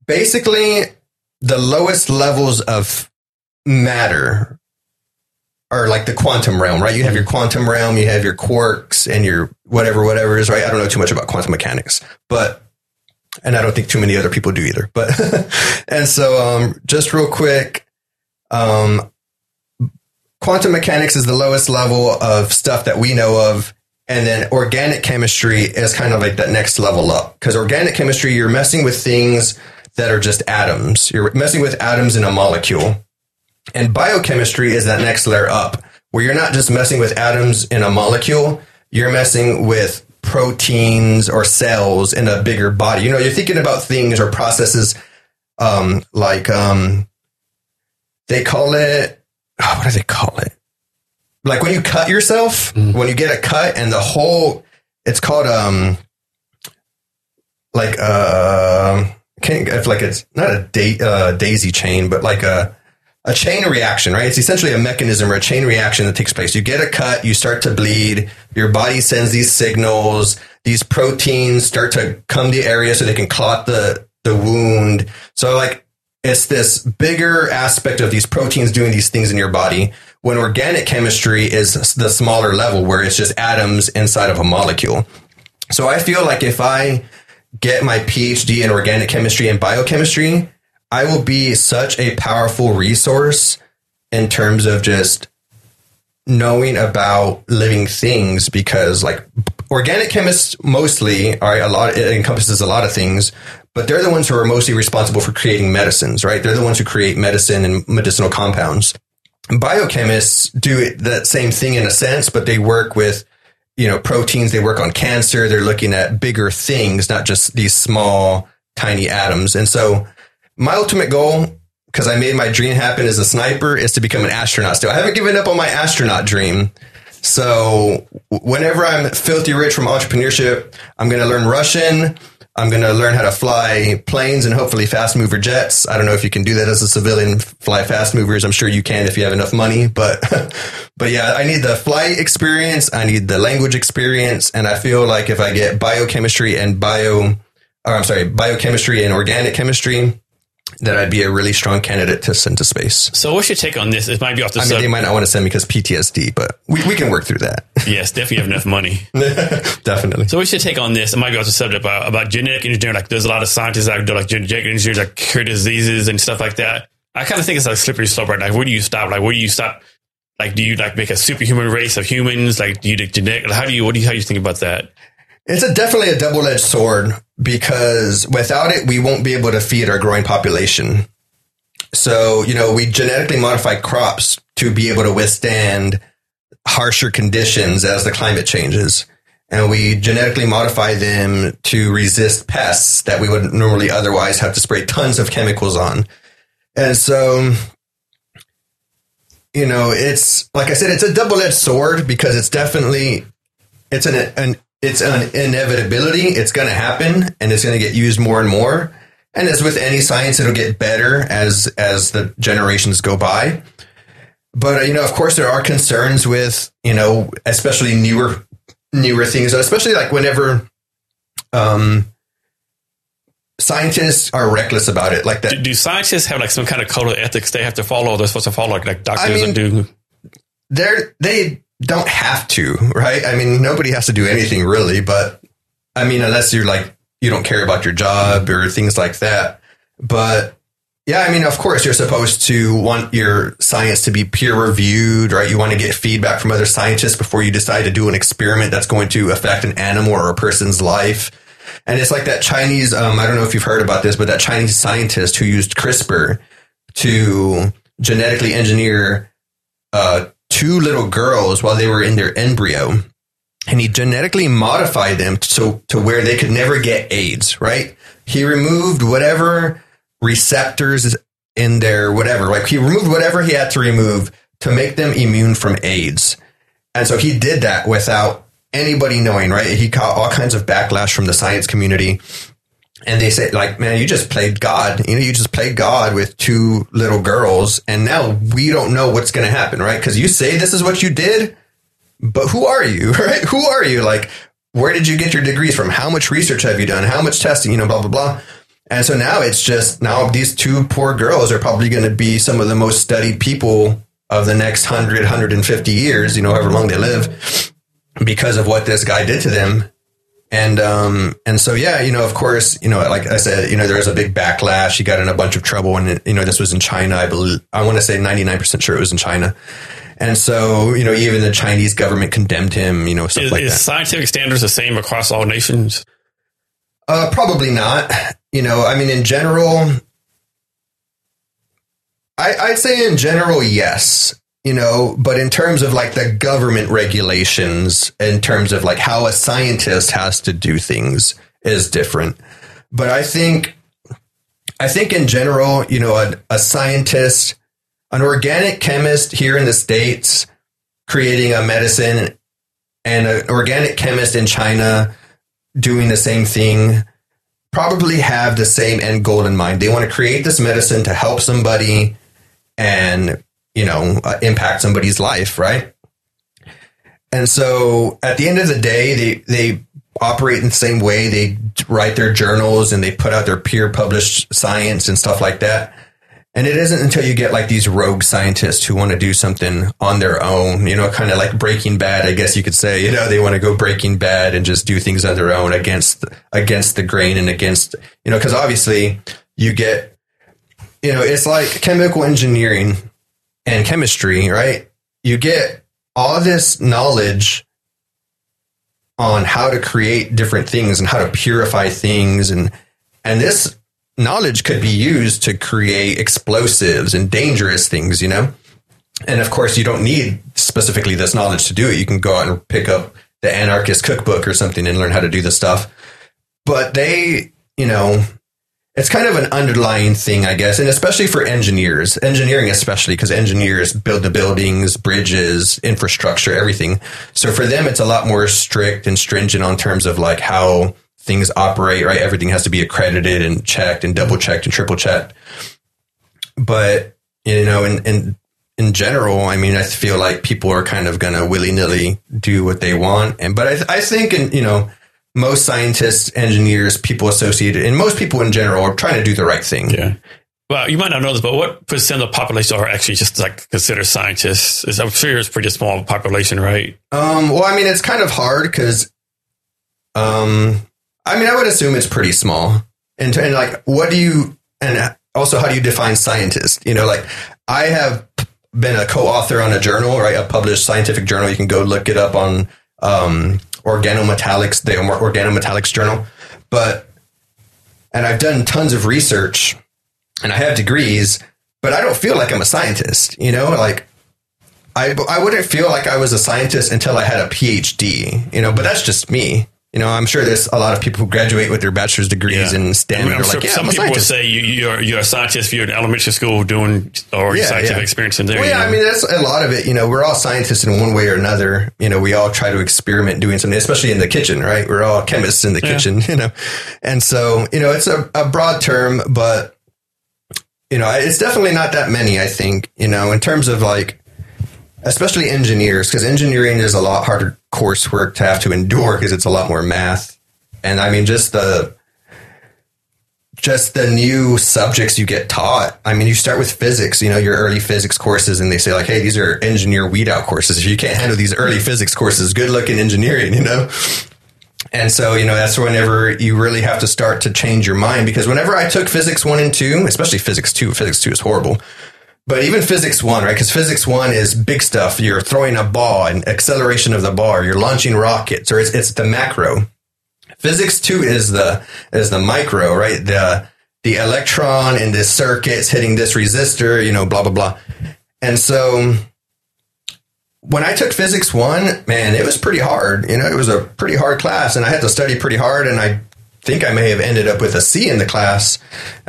basically the lowest levels of matter are like the quantum realm, right? You have your quantum realm, you have your quarks and your whatever, whatever is right. I don't know too much about quantum mechanics, but and I don't think too many other people do either. But *laughs* and so um, just real quick, um, quantum mechanics is the lowest level of stuff that we know of. And then organic chemistry is kind of like that next level up. Because organic chemistry, you're messing with things that are just atoms. You're messing with atoms in a molecule. And biochemistry is that next layer up, where you're not just messing with atoms in a molecule, you're messing with proteins or cells in a bigger body. You know, you're thinking about things or processes um, like um, they call it, oh, what do they call it? Like when you cut yourself, when you get a cut and the whole, it's called um, like uh, can't if like it's not a da- uh, daisy chain, but like a a chain reaction, right? It's essentially a mechanism or a chain reaction that takes place. You get a cut, you start to bleed, your body sends these signals, these proteins start to come to the area so they can clot the the wound. So like it's this bigger aspect of these proteins doing these things in your body when organic chemistry is the smaller level where it's just atoms inside of a molecule. So I feel like if I get my PhD in organic chemistry and biochemistry, I will be such a powerful resource in terms of just knowing about living things because like organic chemists mostly are a lot it encompasses a lot of things but they're the ones who are mostly responsible for creating medicines right? They're the ones who create medicine and medicinal compounds. Biochemists do that same thing in a sense but they work with you know proteins they work on cancer they're looking at bigger things not just these small tiny atoms. And so my ultimate goal because i made my dream happen as a sniper is to become an astronaut still. I haven't given up on my astronaut dream. So whenever i'm filthy rich from entrepreneurship i'm going to learn russian. I'm going to learn how to fly planes and hopefully fast mover jets. I don't know if you can do that as a civilian fly fast movers. I'm sure you can if you have enough money but *laughs* but yeah i need the flight experience. I need the language experience. And i feel like if i get biochemistry and bio or i'm sorry biochemistry and organic chemistry that I'd be a really strong candidate to send to space. So what's your take on this? It might be off the subject. I mean, they might not want to send me because PTSD, but we, we can work through that. *laughs* Yes, definitely have enough money. *laughs* Definitely. So what's your take on this? It might be off the subject about, about genetic engineering. Like there's a lot of scientists that do like genetic engineers that cure diseases and stuff like that. I kind of think it's like a slippery slope right now. Like, where do you stop? Like, where do you stop? Like, do you like make a superhuman race of humans? Like, do you do genetic? How do you, what do you, how do you think about that? It's a definitely a double edged sword because without it, we won't be able to feed our growing population. So, you know, we genetically modify crops to be able to withstand harsher conditions as the climate changes. And we genetically modify them to resist pests that we would normally otherwise have to spray tons of chemicals on. And so, you know, it's like I said, it's a double edged sword because it's definitely, it's an, an it's an inevitability. It's going to happen and it's going to get used more and more. And as with any science, it'll get better as as the generations go by. But uh, you know, of course, there are concerns with you know, especially newer newer things, especially like whenever um, scientists are reckless about it, like that. Do, do scientists have like some kind of code of ethics they have to follow? They're supposed to follow like, like doctors I mean- do. they're they don't have to, right? I mean, nobody has to do anything really, but I mean, unless you're like you don't care about your job or things like that. But Yeah, I mean, of course, you're supposed to want your science to be peer reviewed, right? You want to get feedback from other scientists before you decide to do an experiment that's going to affect an animal or a person's life. And it's like that Chinese, um, I don't know if you've heard about this, but that Chinese scientist who used CRISPR to genetically engineer uh, two little girls while they were in their embryo. And he genetically modified them so to where they could never get AIDS, right? He removed whatever receptors in their whatever. Like he removed whatever he had to remove to make them immune from AIDS. And so he did that without anybody knowing, right? He caught all kinds of backlash from the science community. And they say like, man, you just played God. You know, you just played God with two little girls. And now we don't know what's going to happen, right? Because you say this is what you did, but who are you, *laughs* right? Who are you? Like, where did you get your degrees from? How much research have you done? How much testing? You know, blah, blah, blah. And so now it's just now these two poor girls are probably going to be some of the most studied people of the next 100, 150 years, you know, however long they live, because of what this guy did to them. And um and so yeah, you know, of course, you know, like I said, you know, there was a big backlash. He got in a bunch of trouble, and you know, this was in China. I believe I want to say ninety nine percent sure it was in China. And so, you know, even the Chinese government condemned him. You know, stuff Is, like is that. scientific standards the same across all nations? Uh, probably not. You know, I mean, in general, I, I'd say in general, yes. You know, but in terms of like the government regulations, in terms of like how a scientist has to do things, is different. But I think, I think in general, you know, a, a scientist, an organic chemist here in the states, creating a medicine, and an organic chemist in China doing the same thing probably have the same end goal in mind. They want to create this medicine to help somebody and, you know, uh, impact somebody's life, right? And so at the end of the day, they, they operate in the same way. They write their journals and they put out their peer published science and stuff like that. And it isn't until you get like these rogue scientists who want to do something on their own, you know, kind of like Breaking Bad, I guess you could say, you know, they want to go Breaking Bad and just do things on their own against against the grain and against, you know, because obviously you get, you know, it's like chemical engineering and chemistry, right? You get all this knowledge on how to create different things and how to purify things and and this knowledge could be used to create explosives and dangerous things, you know? And of course, you don't need specifically this knowledge to do it. You can go out and pick up the anarchist cookbook or something and learn how to do this stuff. But they, you know, it's kind of an underlying thing, I guess, and especially for engineers, engineering, especially because engineers build the buildings, bridges, infrastructure, everything. So for them, it's a lot more strict and stringent on terms of like how things operate, right? Everything has to be accredited and checked and double checked and triple checked. But, you know, in, in, in general, I mean, I feel like people are kind of going to willy nilly do what they want. And, but I, I think, in, you know, most scientists, engineers, people associated, and most people in general are trying to do the right thing. Yeah. Well, you might not know this, but what percent of the population are actually just like considered scientists? Is I'm sure it's pretty small population, right? Um, well, I mean, it's kind of hard because, um, I mean, I would assume it's pretty small. And, and like, what do you, and also, how do you define scientist? You know, like, I have been a co-author on a journal, right? A published scientific journal. You can go look it up on um, Organometallics, the Organometallics journal. But, and I've done tons of research and I have degrees, but I don't feel like I'm a scientist, you know, like I, I wouldn't feel like I was a scientist until I had a PhD, you know, but that's just me. You know, I'm sure there's a lot of people who graduate with their bachelor's degrees Yeah. and I stand mean, I'm sure like, yeah, some I'm people would say you, you're you're a scientist if you're in elementary school doing or Yeah, scientific yeah. experience in there. Well, yeah, know? I mean, that's a lot of it. You know, we're all scientists in one way or another. You know, we all try to experiment doing something, especially in the kitchen, right? We're all chemists in the kitchen, *laughs* you know. And so, you know, it's a, a broad term, but, you know, it's definitely not that many, I think, you know, in terms of like, especially engineers, because engineering is a lot harder coursework to have to endure because it's a lot more math. And I mean, just the, just the new subjects you get taught. I mean, you start with physics, you know, your early physics courses, and they say, like, hey, these are engineer weed out courses. If you can't handle these early physics courses, good luck in engineering, *laughs* you know? And so, you know, that's whenever you really have to start to change your mind because whenever I took physics one and two, especially physics two, physics two is horrible. But even physics one, right? Because physics one is big stuff. You're throwing a ball and acceleration of the ball. You're launching rockets, or it's, it's the macro. Physics two is the is the micro, right? The the electron in this circuit is hitting this resistor, you know, blah blah blah. And so when I took physics one, man, it was pretty hard. You know, it was a pretty hard class, and I had to study pretty hard. And I think I may have ended up with a C in the class.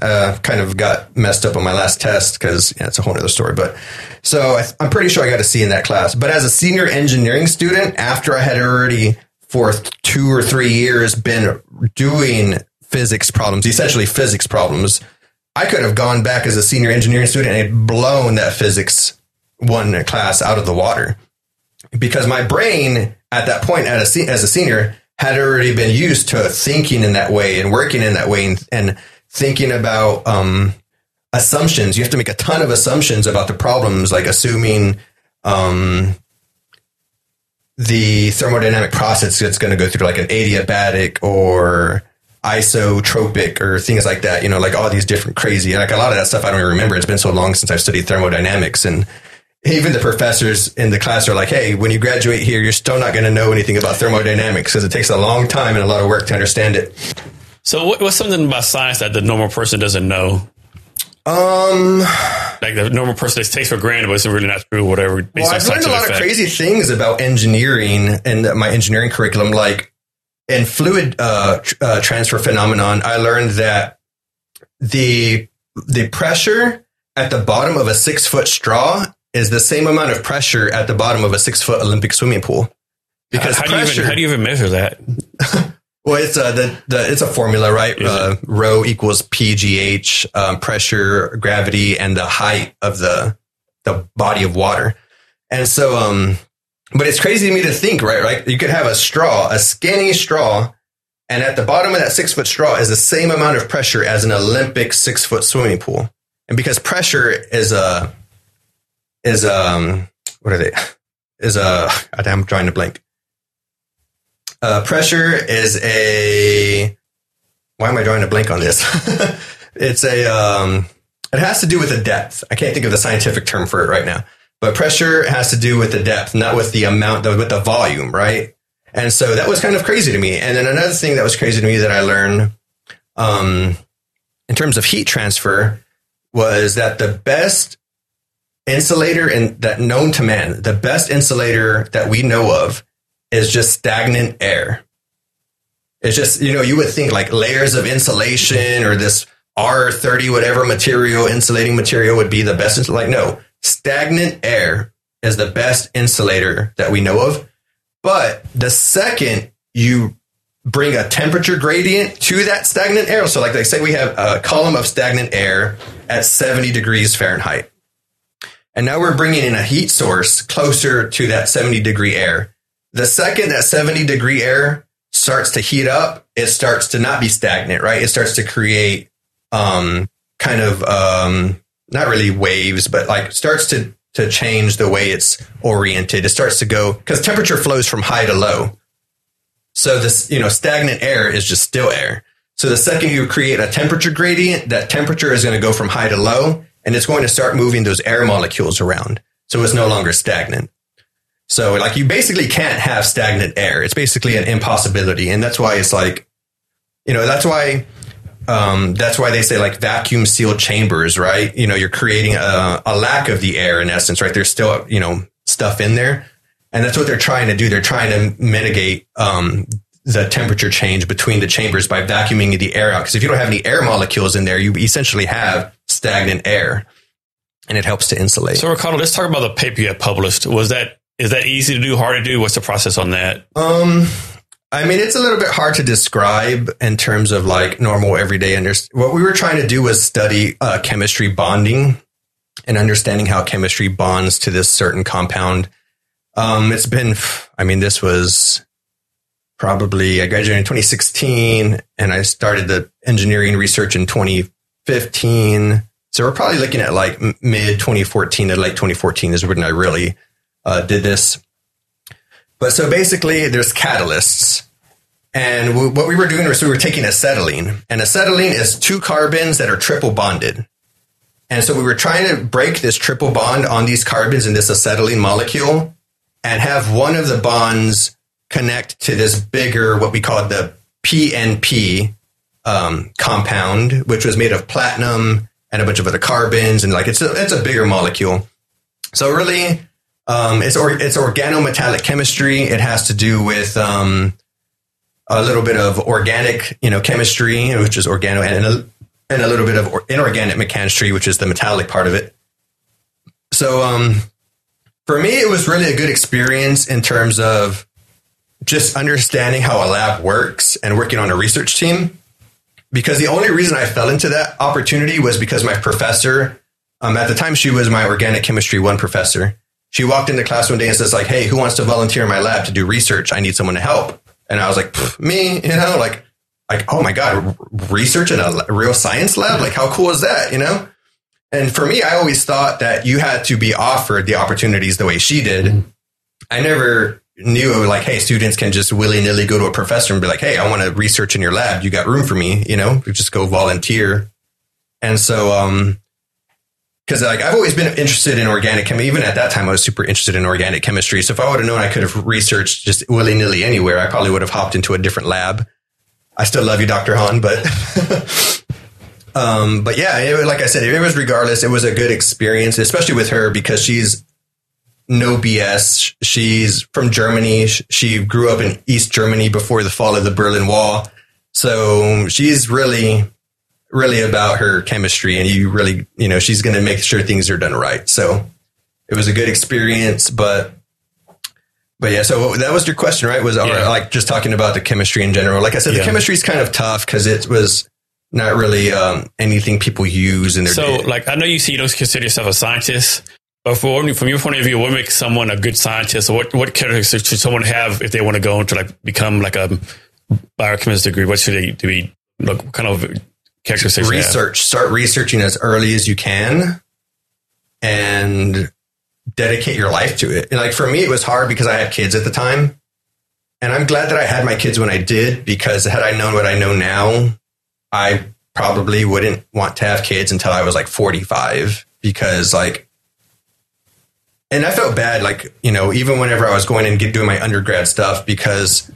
Uh, kind of got messed up on my last test because yeah, it's a whole other story. But so I, I'm pretty sure I got a C in that class. But as a senior engineering student, after I had already for two or three years been doing physics problems, essentially physics problems, I could have gone back as a senior engineering student and blown that physics one class out of the water because my brain at that point as a, as a senior had already been used to thinking in that way and working in that way and, and thinking about um, assumptions. You have to make a ton of assumptions about the problems, like assuming um, the thermodynamic process that's going to go through like an adiabatic or isotropic or things like that. You know, like all these different crazy, like a lot of that stuff I don't even remember. It's been so long since I've studied thermodynamics and even the professors in the class are like, hey, when you graduate here, you're still not going to know anything about thermodynamics because it takes a long time and a lot of work to understand it. So, what, what's something about science that the normal person doesn't know? Um, like the normal person just takes for granted, but it's really not true. Whatever. Well, I've learned a lot of crazy things about engineering and my engineering curriculum, like in fluid uh, uh, transfer phenomenon. I learned that the the pressure at the bottom of a six foot straw is the same amount of pressure at the bottom of a six foot Olympic swimming pool. Because how, how pressure, do you even, how do you even measure that? *laughs* well, it's a uh, the, the it's a formula, right? Uh, rho equals pgh, um, pressure, gravity, and the height of the the body of water. And so, um, but it's crazy to me to think, right? Right? You could have a straw, a skinny straw, and at the bottom of that six foot straw is the same amount of pressure as an Olympic six foot swimming pool. And because pressure is a is um what are they? Is a I'm trying to blank. Uh, pressure is a why am I drawing a blank on this? *laughs* it's a um it has to do with the depth. I can't think of the scientific term for it right now. But pressure has to do with the depth, not with the amount, with the volume, right? And so that was kind of crazy to me. And then another thing that was crazy to me that I learned um, in terms of heat transfer was that the best insulator and that known to man, the best insulator that we know of is just stagnant air. It's just, you know, you would think like layers of insulation or this R30 whatever material, insulating material would be the best. Like, no, stagnant air is the best insulator that we know of. But the second you bring a temperature gradient to that stagnant air, so like they say we have a column of stagnant air at 70 degrees Fahrenheit. And now we're bringing in a heat source closer to that 70 degree air. The second that 70 degree air starts to heat up, it starts to not be stagnant, right? It starts to create, um, kind of, um, not really waves, but like starts to, to change the way it's oriented. It starts to go because temperature flows from high to low. So this, you know, stagnant air is just still air. So the second you create a temperature gradient, that temperature is going to go from high to low and it's going to start moving those air molecules around. So it's no longer stagnant. So like you basically can't have stagnant air. It's basically an impossibility. And that's why it's like, you know, that's why, um, that's why they say like vacuum sealed chambers, right? You know, you're creating a, a lack of the air in essence, right? There's still, you know, stuff in there. And that's what they're trying to do. They're trying to mitigate, um, the temperature change between the chambers by vacuuming the air out. Because if you don't have any air molecules in there, you essentially have stagnant air, and it helps to insulate. So, Ricardo, let's talk about the paper you published. Was that is that easy to do? Hard to do? What's the process on that? Um, I mean, it's a little bit hard to describe in terms of like normal everyday. Under- what we were trying to do was study uh, chemistry bonding and understanding how chemistry bonds to this certain compound. Um, it's been, I mean, this was probably I graduated in 2016 and I started the engineering research in 2015. So we're probably looking at like mid 2014 to late 2014 is when I really uh, did this. But so basically, there's catalysts, And what we were doing was we were taking acetylene, and acetylene is two carbons that are triple bonded. And so we were trying to break this triple bond on these carbons in this acetylene molecule and have one of the bonds connect to this bigger, what we call the PNP um, compound, which was made of platinum and a bunch of other carbons. And like it's a, it's a bigger molecule. So really, um, it's, or, it's organometallic chemistry. It has to do with um, a little bit of organic, you know, chemistry, which is organo, and a, and a little bit of inorganic mechanical, which is the metallic part of it. So, um, for me, it was really a good experience in terms of just understanding how a lab works and working on a research team. Because the only reason I fell into that opportunity was because my professor, um, at the time, she was my organic chemistry one professor. She walked into class one day and says, like, "Hey, who wants to volunteer in my lab to do research? I need someone to help." And I was like, "Me," you know, like, like, oh my god, research in a real science lab, like, how cool is that, you know? And for me, I always thought that you had to be offered the opportunities the way she did. I never knew like, hey, students can just willy nilly go to a professor and be like, hey, I want to research in your lab. You got room for me, you know, just go volunteer. And so, um, because like I've always been interested in organic chemistry. Even at that time, I was super interested in organic chemistry. So if I would have known I could have researched just willy nilly anywhere, I probably would have hopped into a different lab. I still love you, Dr. Han, but *laughs* Um, but yeah, it, like I said, it was regardless. It was a good experience, especially with her because she's no BS. She's from Germany. She grew up in East Germany before the fall of the Berlin Wall. So she's really, really about her chemistry and you really, you know, she's going to make sure things are done right. So it was a good experience, but but yeah, so that was your question, right? Was yeah. like just talking about the chemistry in general. Like I said, yeah. the chemistry is kind of tough because it was not really um, anything people use in their. So, day. like, I know you see you don't consider yourself a scientist, but for, from your point of view, what makes someone a good scientist? What what characteristics should someone have if they want to go into like become like a biochemist degree? What should they do? be? Like, kind of characteristics? Research. Start researching as early as you can, and dedicate your life to it. And like for me, it was hard because I had kids at the time. And I'm glad that I had my kids when I did because had I known what I know now, I probably wouldn't want to have kids until I was like 45 because like and I felt bad like, you know, even whenever I was going and doing my undergrad stuff because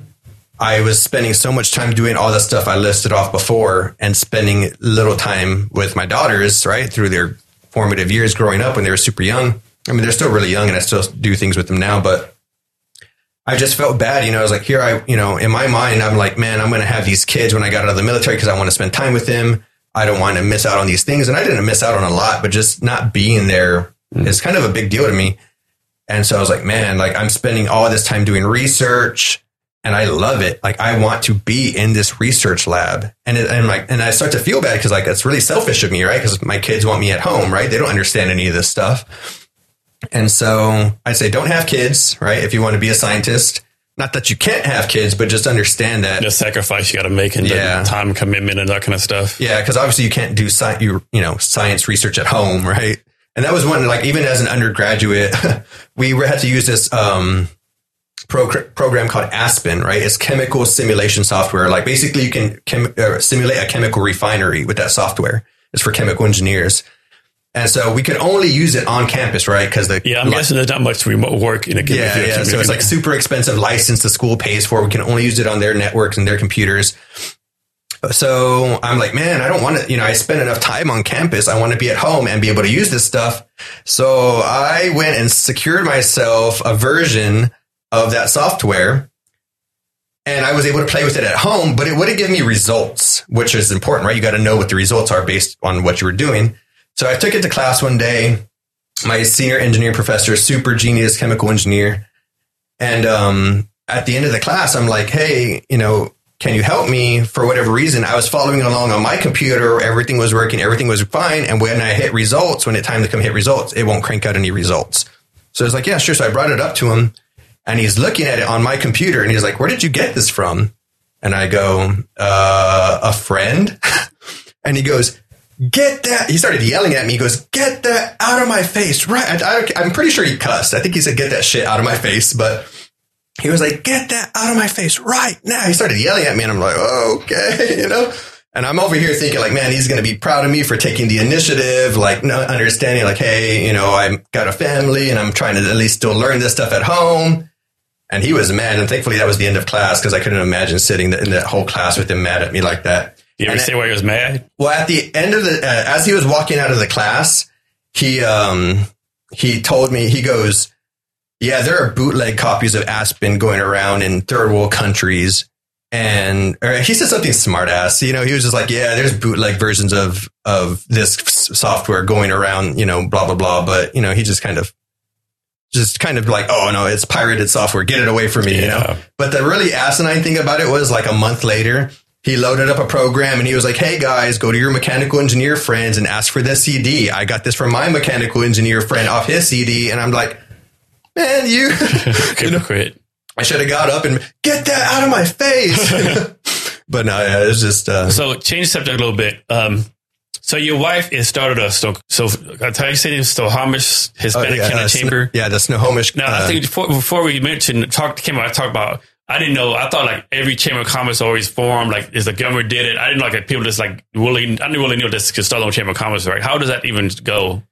I was spending so much time doing all the stuff I listed off before and spending little time with my daughters, right? Through their formative years growing up when they were super young. I mean, they're still really young and I still do things with them now, but I just felt bad. You know, I was like, here, I, you know, in my mind, I'm like, man, I'm going to have these kids when I got out of the military because I want to spend time with them. I don't want to miss out on these things. And I didn't miss out on a lot, but just not being there. Mm. is kind of a big deal to me. And so I was like, man, like I'm spending all this time doing research and I love it. Like I want to be in this research lab. And, it, and like, and I start to feel bad because like, it's really selfish of me, right? Because my kids want me at home, right? They don't understand any of this stuff. And so I'd say don't have kids, right? If you want to be a scientist. Not that you can't have kids, but just understand that the sacrifice you got to make and yeah. the time commitment and that kind of stuff. Yeah, because obviously you can't do sci- you you know science research at home, *laughs* right? And that was one like even as an undergraduate, *laughs* we had to use this um, pro- program called Aspen, right? It's chemical simulation software. Like basically, you can chem- uh, simulate a chemical refinery with that software. It's for chemical engineers. And so we could only use it on campus, right? Because the yeah, I'm guessing there's not much remote work in a yeah, yeah. So it's like super expensive license the school pays for. We can only use it on their networks and their computers. So I'm like, man, I don't want to, you know, I spend enough time on campus. I want to be at home and be able to use this stuff. So I went and secured myself a version of that software and I was able to play with it at home, but it wouldn't give me results, which is important, right? You got to know what the results are based on what you were doing. So I took it to class one day. My senior engineer professor, super genius chemical engineer. And um, at the end of the class, I'm like, hey, you know, can you help me for whatever reason? I was following along on my computer. Everything was working. Everything was fine. And when I hit results, when it time to come hit results, it won't crank out any results. So I was like, yeah, sure. So I brought it up to him and he's looking at it on my computer and he's like, where did you get this from? And I go, uh, a friend. *laughs* and he goes, get that. He started yelling at me. He goes, get that out of my face. Right. I, am pretty sure he cussed. I think he said, get that shit out of my face. But he was like, get that out of my face right now. He started yelling at me and I'm like, oh, okay, *laughs* you know? And I'm over here thinking like, man, he's going to be proud of me for taking the initiative, like no, understanding like, hey, you know, I've got a family and I'm trying to at least still learn this stuff at home. And he was mad. And thankfully that was the end of class because I couldn't imagine sitting in that whole class with him mad at me like that. You ever And say why he was mad? Well, at the end of the, uh, as he was walking out of the class, he, um, he told me, he goes, yeah, there are bootleg copies of Aspen going around in third world countries. And or he said something smart ass, you know, he was just like, yeah, there's bootleg versions of, of this software going around, you know, blah, blah, blah. But, you know, he just kind of, just kind of like, oh no, it's pirated software. Get it away from me, you know? But the really asinine thing about it was like a month later, he loaded up a program and he was like, Hey guys, go to your mechanical engineer friends and ask for this CD. I got this from my mechanical engineer friend off his CD. And I'm like, man, you, *laughs* *laughs* Hypocrite. I should have got up and get that out of my face. *laughs* but no, yeah, it's just, uh, So change the subject a little bit. Um, so your wife is started a so so I tell you said it's Snohomish oh, Hispanic yeah, Kennel uh, Chamber. Sno- yeah, the Snohomish. Now uh, I think before, before we mentioned talk came out, I talked about. I didn't know. I thought like every chamber of commerce always formed like is the government did it. I didn't know, like people just like really. I didn't really know this could start on chamber of commerce, right? How does that even go?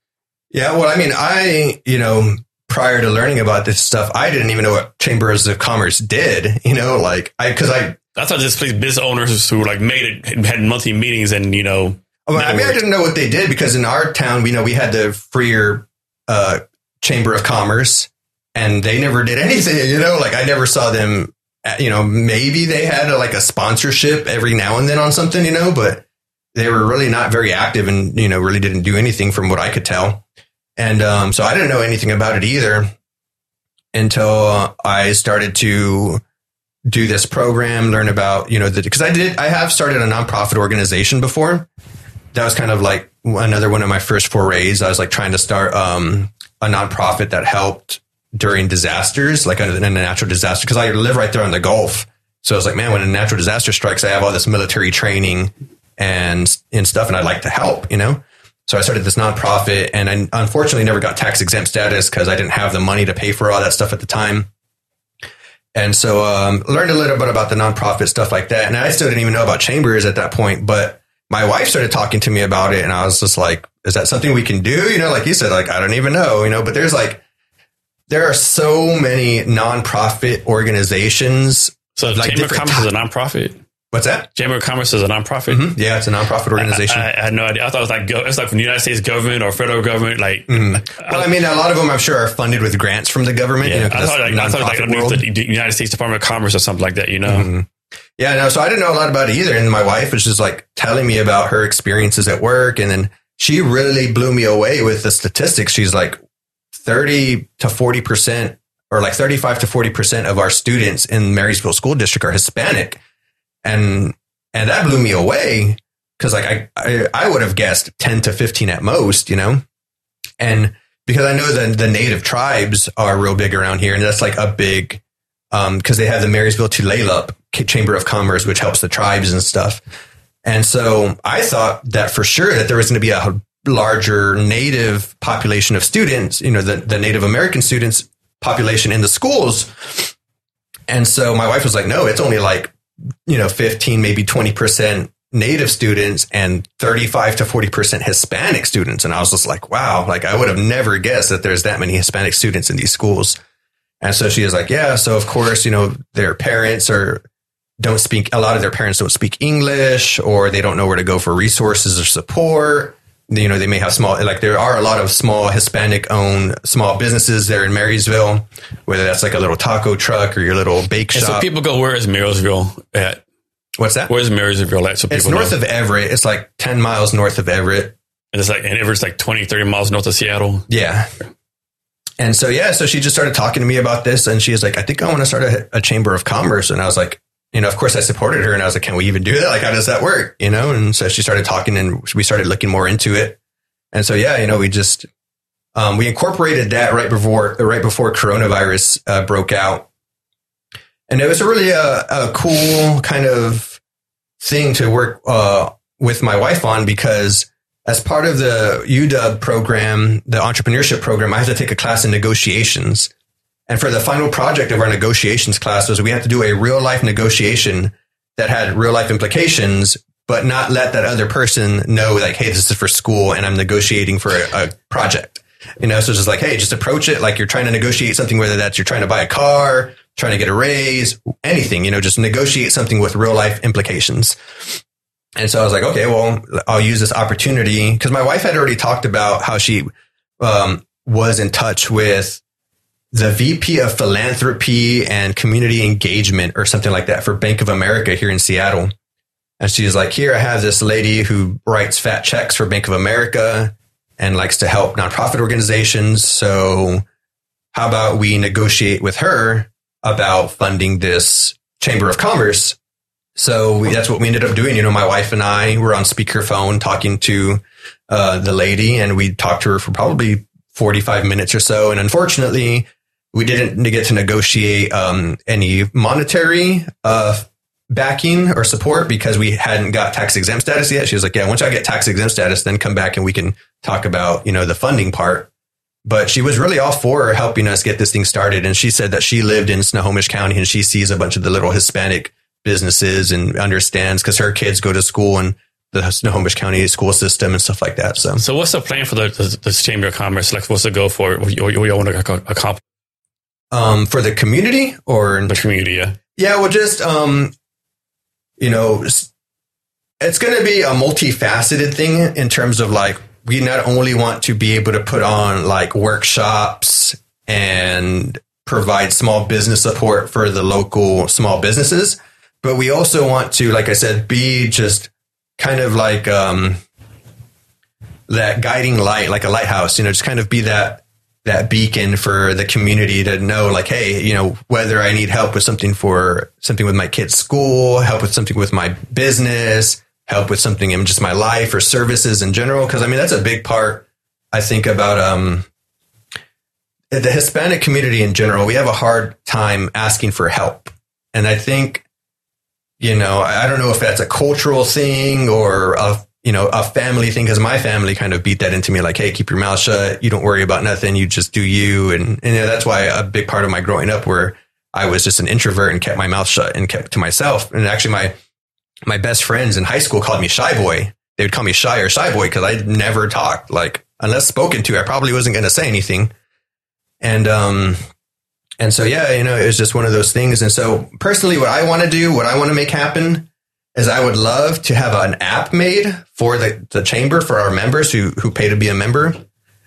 Yeah, well, I mean, I, you know, prior to learning about this stuff, I didn't even know what chambers of commerce did, you know, like I, cause I, I thought this place business owners who like made it had monthly meetings and you know I mean, I mean, I didn't know what they did because in our town, we know we had the Freer, uh, chamber of commerce and they never did *laughs* anything, you know, like I never saw them, uh, you know, maybe they had a, like a sponsorship every now and then on something, you know, but they were really not very active and, you know, really didn't do anything from what I could tell. And, um, so I didn't know anything about it either until I started to do this program, learn about, you know, the, cause I did, I have started a nonprofit organization before. That was kind of like another one of my first forays. I was like trying to start, um, a nonprofit that helped during disasters, like in a natural disaster, cause I live right there on the Gulf. So I was like, man, when a natural disaster strikes, I have all this military training and, and stuff, and I'd like to help, you know? So I started this nonprofit and I unfortunately never got tax exempt status because I didn't have the money to pay for all that stuff at the time. And so um, learned a little bit about the nonprofit stuff like that. And I still didn't even know about chambers at that point, but my wife started talking to me about it and I was just like, is that something we can do? You know, like you said, like, I don't even know, you know, but there's like, there are so many nonprofit organizations. so Like chamber different commerce is a nonprofit. What's that? Chamber of commerce is a nonprofit. Mhm. Yeah, it's a nonprofit organization. I, I, I had no idea. I thought it was like go- it's like from the United States government or federal government. Like, Mhm. Well, I mean, a lot of them I'm sure are funded with grants from the government. yeah, you know, I thought like, I thought like nonprofit underneath world. the, United States Department of Commerce or something like that. You know, Mhm. Yeah, no, so I didn't know a lot about it either. And my wife was just like telling me about her experiences at work. And then she really blew me away with the statistics. She's like 30 to 40% or like 35 to 40% of our students in Marysville School District are Hispanic. And, and that blew me away because like I, I, I would have guessed 10 to 15 at most, you know? And because I know that the native tribes are real big around here and that's like a big, um, cause they have the Marysville Tulalip Chamber of Commerce, which helps the tribes and stuff. And so I thought that for sure that there was going to be a larger native population of students, you know, the, the Native American students population in the schools. And so my wife was like, no, it's only like, you know, 15, maybe 20% native students and 35 to 40% Hispanic students. And I was just like, wow, like I would have never guessed that there's that many Hispanic students in these schools. And so she was like, yeah, so of course, you know, their parents are, don't speak, a lot of their parents don't speak English or they don't know where to go for resources or support. You know, they may have small, like there are a lot of small Hispanic owned small businesses there in Marysville, whether that's like a little taco truck or your little bake and so people go, where is Marysville at? What's that? Where's Marysville at? So people It's north know. of Everett. It's like 10 miles north of Everett. and it's like and Everett's like 20, 30 miles north of Seattle. Yeah. And so, yeah, so she just started talking to me about this and she was like, I think I want to start a, a chamber of commerce. And I was like, you know, of course I supported her and I was like, can we even do that? Like, how does that work? You know? And so she started talking and we started looking more into it. And so, yeah, you know, we just, um, we incorporated that right before, right before coronavirus uh, broke out. And it was a really uh, a cool kind of thing to work uh, with my wife on because as part of the UW program, the entrepreneurship program, I had to take a class in negotiations. And for the final project of our negotiations class was we had to do a real life negotiation that had real life implications, but not let that other person know like, hey, this is for school and I'm negotiating for a, a project. You know, so it's just like, hey, just approach it like you're trying to negotiate something, whether that's you're trying to buy a car, trying to get a raise, anything, you know, just negotiate something with real life implications. And so I was like, okay, well, I'll use this opportunity because my wife had already talked about how she um, was in touch with the VP of philanthropy and community engagement or something like that for Bank of America here in Seattle. And she's like, here I have this lady who writes fat checks for Bank of America and likes to help nonprofit organizations. So how about we negotiate with her about funding this Chamber of Commerce? So we, that's what we ended up doing. You know, my wife and I were on speakerphone talking to uh, the lady and we talked to her for probably 45 minutes or so. And unfortunately, we didn't get to negotiate um, any monetary uh, backing or support because we hadn't got tax exempt status yet. She was like, "Yeah, once I get tax exempt status, then come back and we can talk about you know the funding part." But she was really all for helping us get this thing started, and she said that she lived in Snohomish County and she sees a bunch of the little Hispanic businesses and understands because her kids go to school in the Snohomish County school system and stuff like that. So, So what's the plan for the, the, the Chamber of Commerce? Like, what's the goal for? What what you want to accomplish um, for the community or in the community? Yeah. Yeah, well, just um, you know, it's going to be a multifaceted thing in terms of like we not only want to be able to put on like workshops and provide small business support for the local small businesses, but we also want to, like I said, be just kind of like um, that guiding light, like a lighthouse. You know, just kind of be that that beacon for the community to know like hey you know whether i need help with something for something with my kid's school help with something with my business help with something in just my life or services in general. Because i mean that's a big part i think about um the hispanic community in general. We have a hard time asking for help. And i think you know i I don't know if that's a cultural thing or a you know, a family thing because my family kind of beat that into me like, hey, keep your mouth shut. You don't worry about nothing. You just do you. And, and you know, that's why a big part of my growing up where I was just an introvert and kept my mouth shut and kept to myself. And actually my, my best friends in high school called me shy boy. They would call me shy or shy boy because I never talked like unless spoken to, I probably wasn't going to say anything. And, um, and so, yeah, you know, it was just one of those things. And so personally, what I want to do, what I want to make happen is I would love to have an app made for the, the chamber for our members who, who pay to be a member.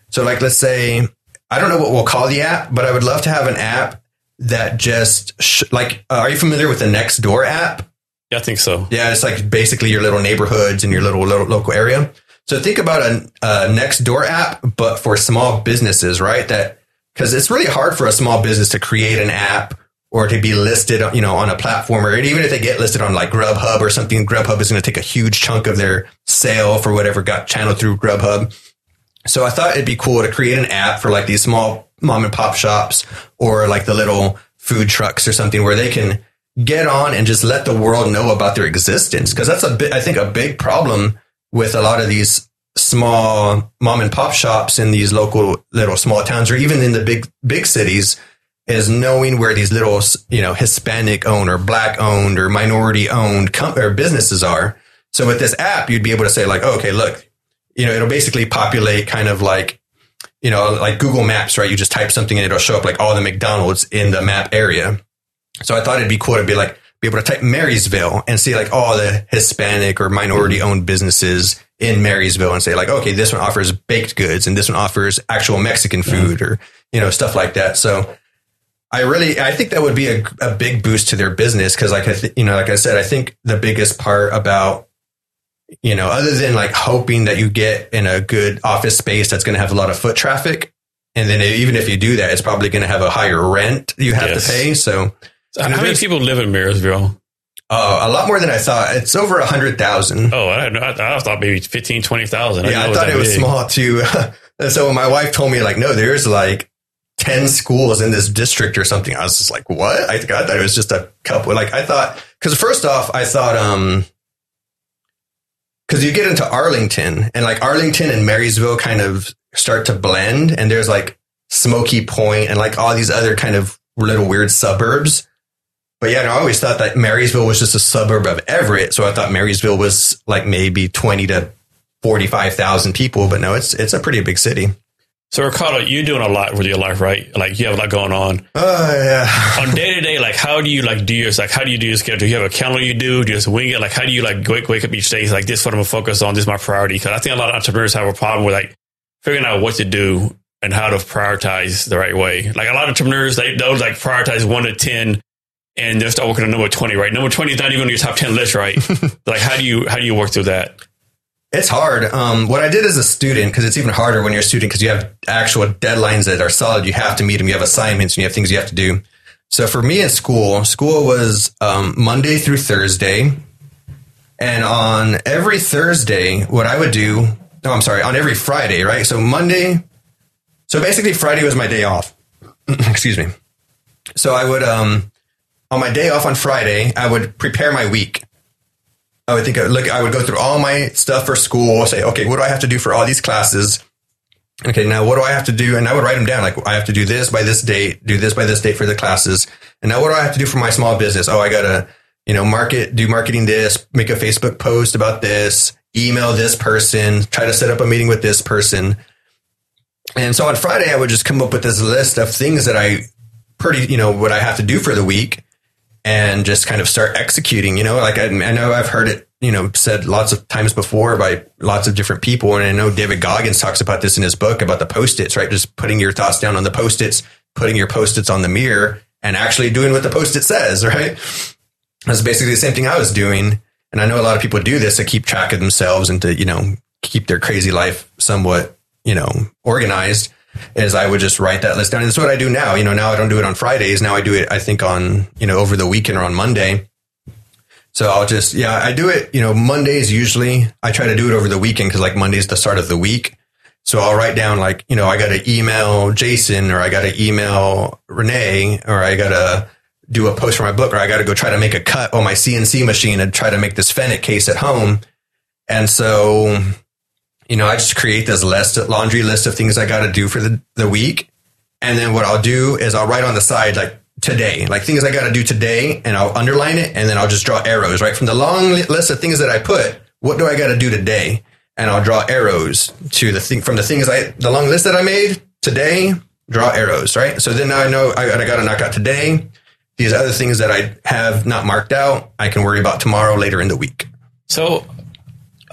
So like, let's say, I don't know what we'll call the app, but I would love to have an app that just sh- like, uh, are you familiar with the Nextdoor app? Yeah, I think so. Yeah, it's like basically your little neighborhoods and your little, little local area. So think about a, a Nextdoor app, but for small businesses, right? That because it's really hard for a small business to create an app or to be listed, you know, on a platform, or even if they get listed on like Grubhub or something, Grubhub is going to take a huge chunk of their sale for whatever got channeled through Grubhub. So I thought it'd be cool to create an app for like these small mom and pop shops or like the little food trucks or something where they can get on and just let the world know about their existence. Cause that's a bit, I think a big problem with a lot of these small mom and pop shops in these local little small towns or even in the big, big cities is knowing where these little, you know, Hispanic owned or black owned or minority owned com- or businesses are. So with this app, you'd be able to say like, oh, okay, look, you know, it'll basically populate kind of like, you know, like Google Maps, right? You just type something and it'll show up like all the McDonald's in the map area. So I thought it'd be cool to be like, be able to type Marysville and see like all the Hispanic or minority mm-hmm. owned businesses in Marysville and say like, okay, this one offers baked goods and this one offers actual Mexican food or, you know, stuff like that. So I really, I think that would be a, a big boost to their business because, like I, th- you know, like I said, I think the biggest part about, you know, other than like hoping that you get in a good office space that's going to have a lot of foot traffic, and then even if you do that, it's probably going to have a higher rent you have Yes. to pay. So, So how many people live in Marysville? uh, a lot more than I thought. It's over a hundred thousand. Oh, I. I, I thought maybe 15, 20,000. yeah, I thought it was small too. *laughs* So when my wife told me like, no, there's like 10 schools in this district or something. I was just like, what? I, thought it was just a couple. Like I thought, cause first off, I thought, um, cause you get into Arlington and like Arlington and Marysville kind of start to blend and there's like Smokey Point and like all these other kind of little weird suburbs. But yeah, I always thought that Marysville was just a suburb of Everett. So I thought Marysville was like maybe 20 to 45,000 people, but no, it's, it's a pretty big city. So Ricardo, you're doing a lot with your life, right? Like you have a lot going on. Oh yeah. on day to day, like how do you like do your like how do you do your schedule? Do you have a calendar you do? Do you just wing it? Like how do you like wake wake up each day? Like this is what I'm gonna focus on. This is my priority. Because I think a lot of entrepreneurs have a problem with like figuring out what to do and how to prioritize the right way. Like a lot of entrepreneurs, they they'll like prioritize one to ten, and they'll start working on number twenty. Right, number twenty is not even on your top ten list. Right, *laughs* like how do you how do you work through that? It's hard. Um, what I did as a student, because it's even harder when you're a student, because you have actual deadlines that are solid. You have to meet them. You have assignments and you have things you have to do. So for me in school, school was um, Monday through Thursday. And on every Thursday, what I would do, no, I'm sorry, on every Friday, right? So Monday, so basically Friday was my day off. *clears throat* Excuse me. So I would, um, on my day off on Friday, I would prepare my week. I would think, uh, look, I would go through all my stuff for school, say, okay, what do I have to do for all these classes? Okay, now what do I have to do? And I would write them down. Like, I have to do this by this date, do this by this date for the classes. And now what do I have to do for my small business? Oh, I got to, you know, market, do marketing this, make a Facebook post about this, email this person, try to set up a meeting with this person. And so on Friday, I would just come up with this list of things that I pretty, you know, what I have to do for the week and just kind of start executing. You know, like I, I, know I've heard it, you know, said lots of times before by lots of different people. And I know David Goggins talks about this in his book about the post its, right? Just putting your thoughts down on the post its, putting your post its on the mirror and actually doing what the post it says, *laughs* right? That's basically the same thing I was doing. And I know a lot of people do this to keep track of themselves and to, you know, keep their crazy life somewhat, you know, organized is I would just write that list down. And that's what I do now. You know, now I don't do it on Fridays. Now I do it, I think on, you know, over the weekend or on Monday. So I'll just, yeah, I do it, you know, Mondays usually. I try to do it over the weekend because like Monday's the start of the week. So I'll write down like, you know, I got to email Jason or I got to email Renee or I got to do a post for my book or I got to go try to make a cut on my CNC machine and try to make this Fennec case at home. And so you know, I just create this list, laundry list of things I got to do for the, the week. And then what I'll do is I'll write on the side, like today, like things I got to do today, and I'll underline it. And then I'll just draw arrows, right? From the long list of things that I put, what do I got to do today? And I'll draw arrows to the thing from the things I, the long list that I made today, draw arrows, right? So then now I know I, I got to knock out today. These other things that I have not marked out, I can worry about tomorrow later in the week. So,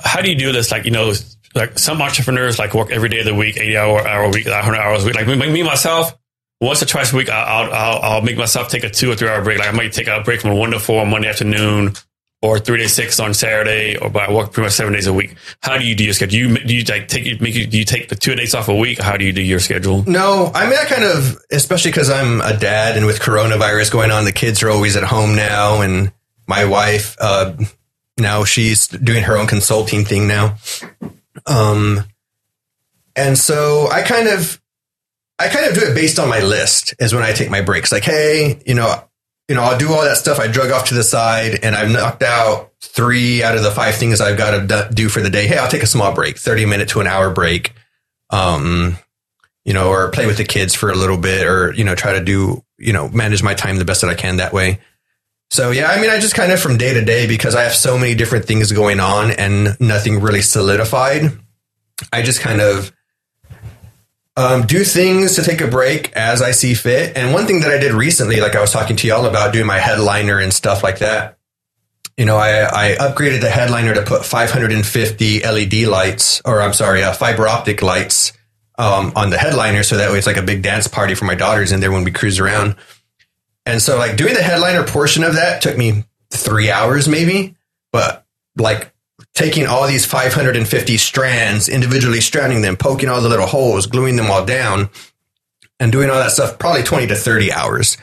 how do you do this? Like, you know, like some entrepreneurs like work every day of the week, 80 hour, hour a week, 100 hours a week. Like me, myself, once or twice a week, I'll, I'll, I'll make myself take a two or three hour break. Like I might take a break from one to four on Monday afternoon or three to six on Saturday, or but I work pretty much seven days a week. How do you do your schedule? Do you, do you like take, make you, do you take the two days off a week? How do you do your schedule? No, I mean, I kind of, especially because I'm a dad and with coronavirus going on, the kids are always at home now. And my wife, uh, now she's doing her own consulting thing now. Um, and so I kind of, I kind of do it based on my list is when I take my breaks. Like, hey, you know, you know, I'll do all that stuff I drug off to the side and I've knocked out three out of the five things I've got to do for the day. Hey, I'll take a small break, 30 minute to an hour break. Um, you know, or play with the kids for a little bit or, you know, try to do, you know, manage my time the best that I can that way. So yeah, I mean, I just kind of from day to day because I have so many different things going on and nothing really solidified. I just kind of um, do things to take a break as I see fit. And one thing that I did recently, like I was talking to y'all about doing my headliner and stuff like that. You know, I, I upgraded the headliner to put 550 LED lights, or I'm sorry, uh, fiber optic lights um, on the headliner, so that way it's like a big dance party for my daughters in there when we cruise around. And so, like doing the headliner portion of that took me three hours, maybe, but like taking all these 550 strands, individually stranding them, poking all the little holes, gluing them all down, and doing all that stuff, probably 20 to 30 hours.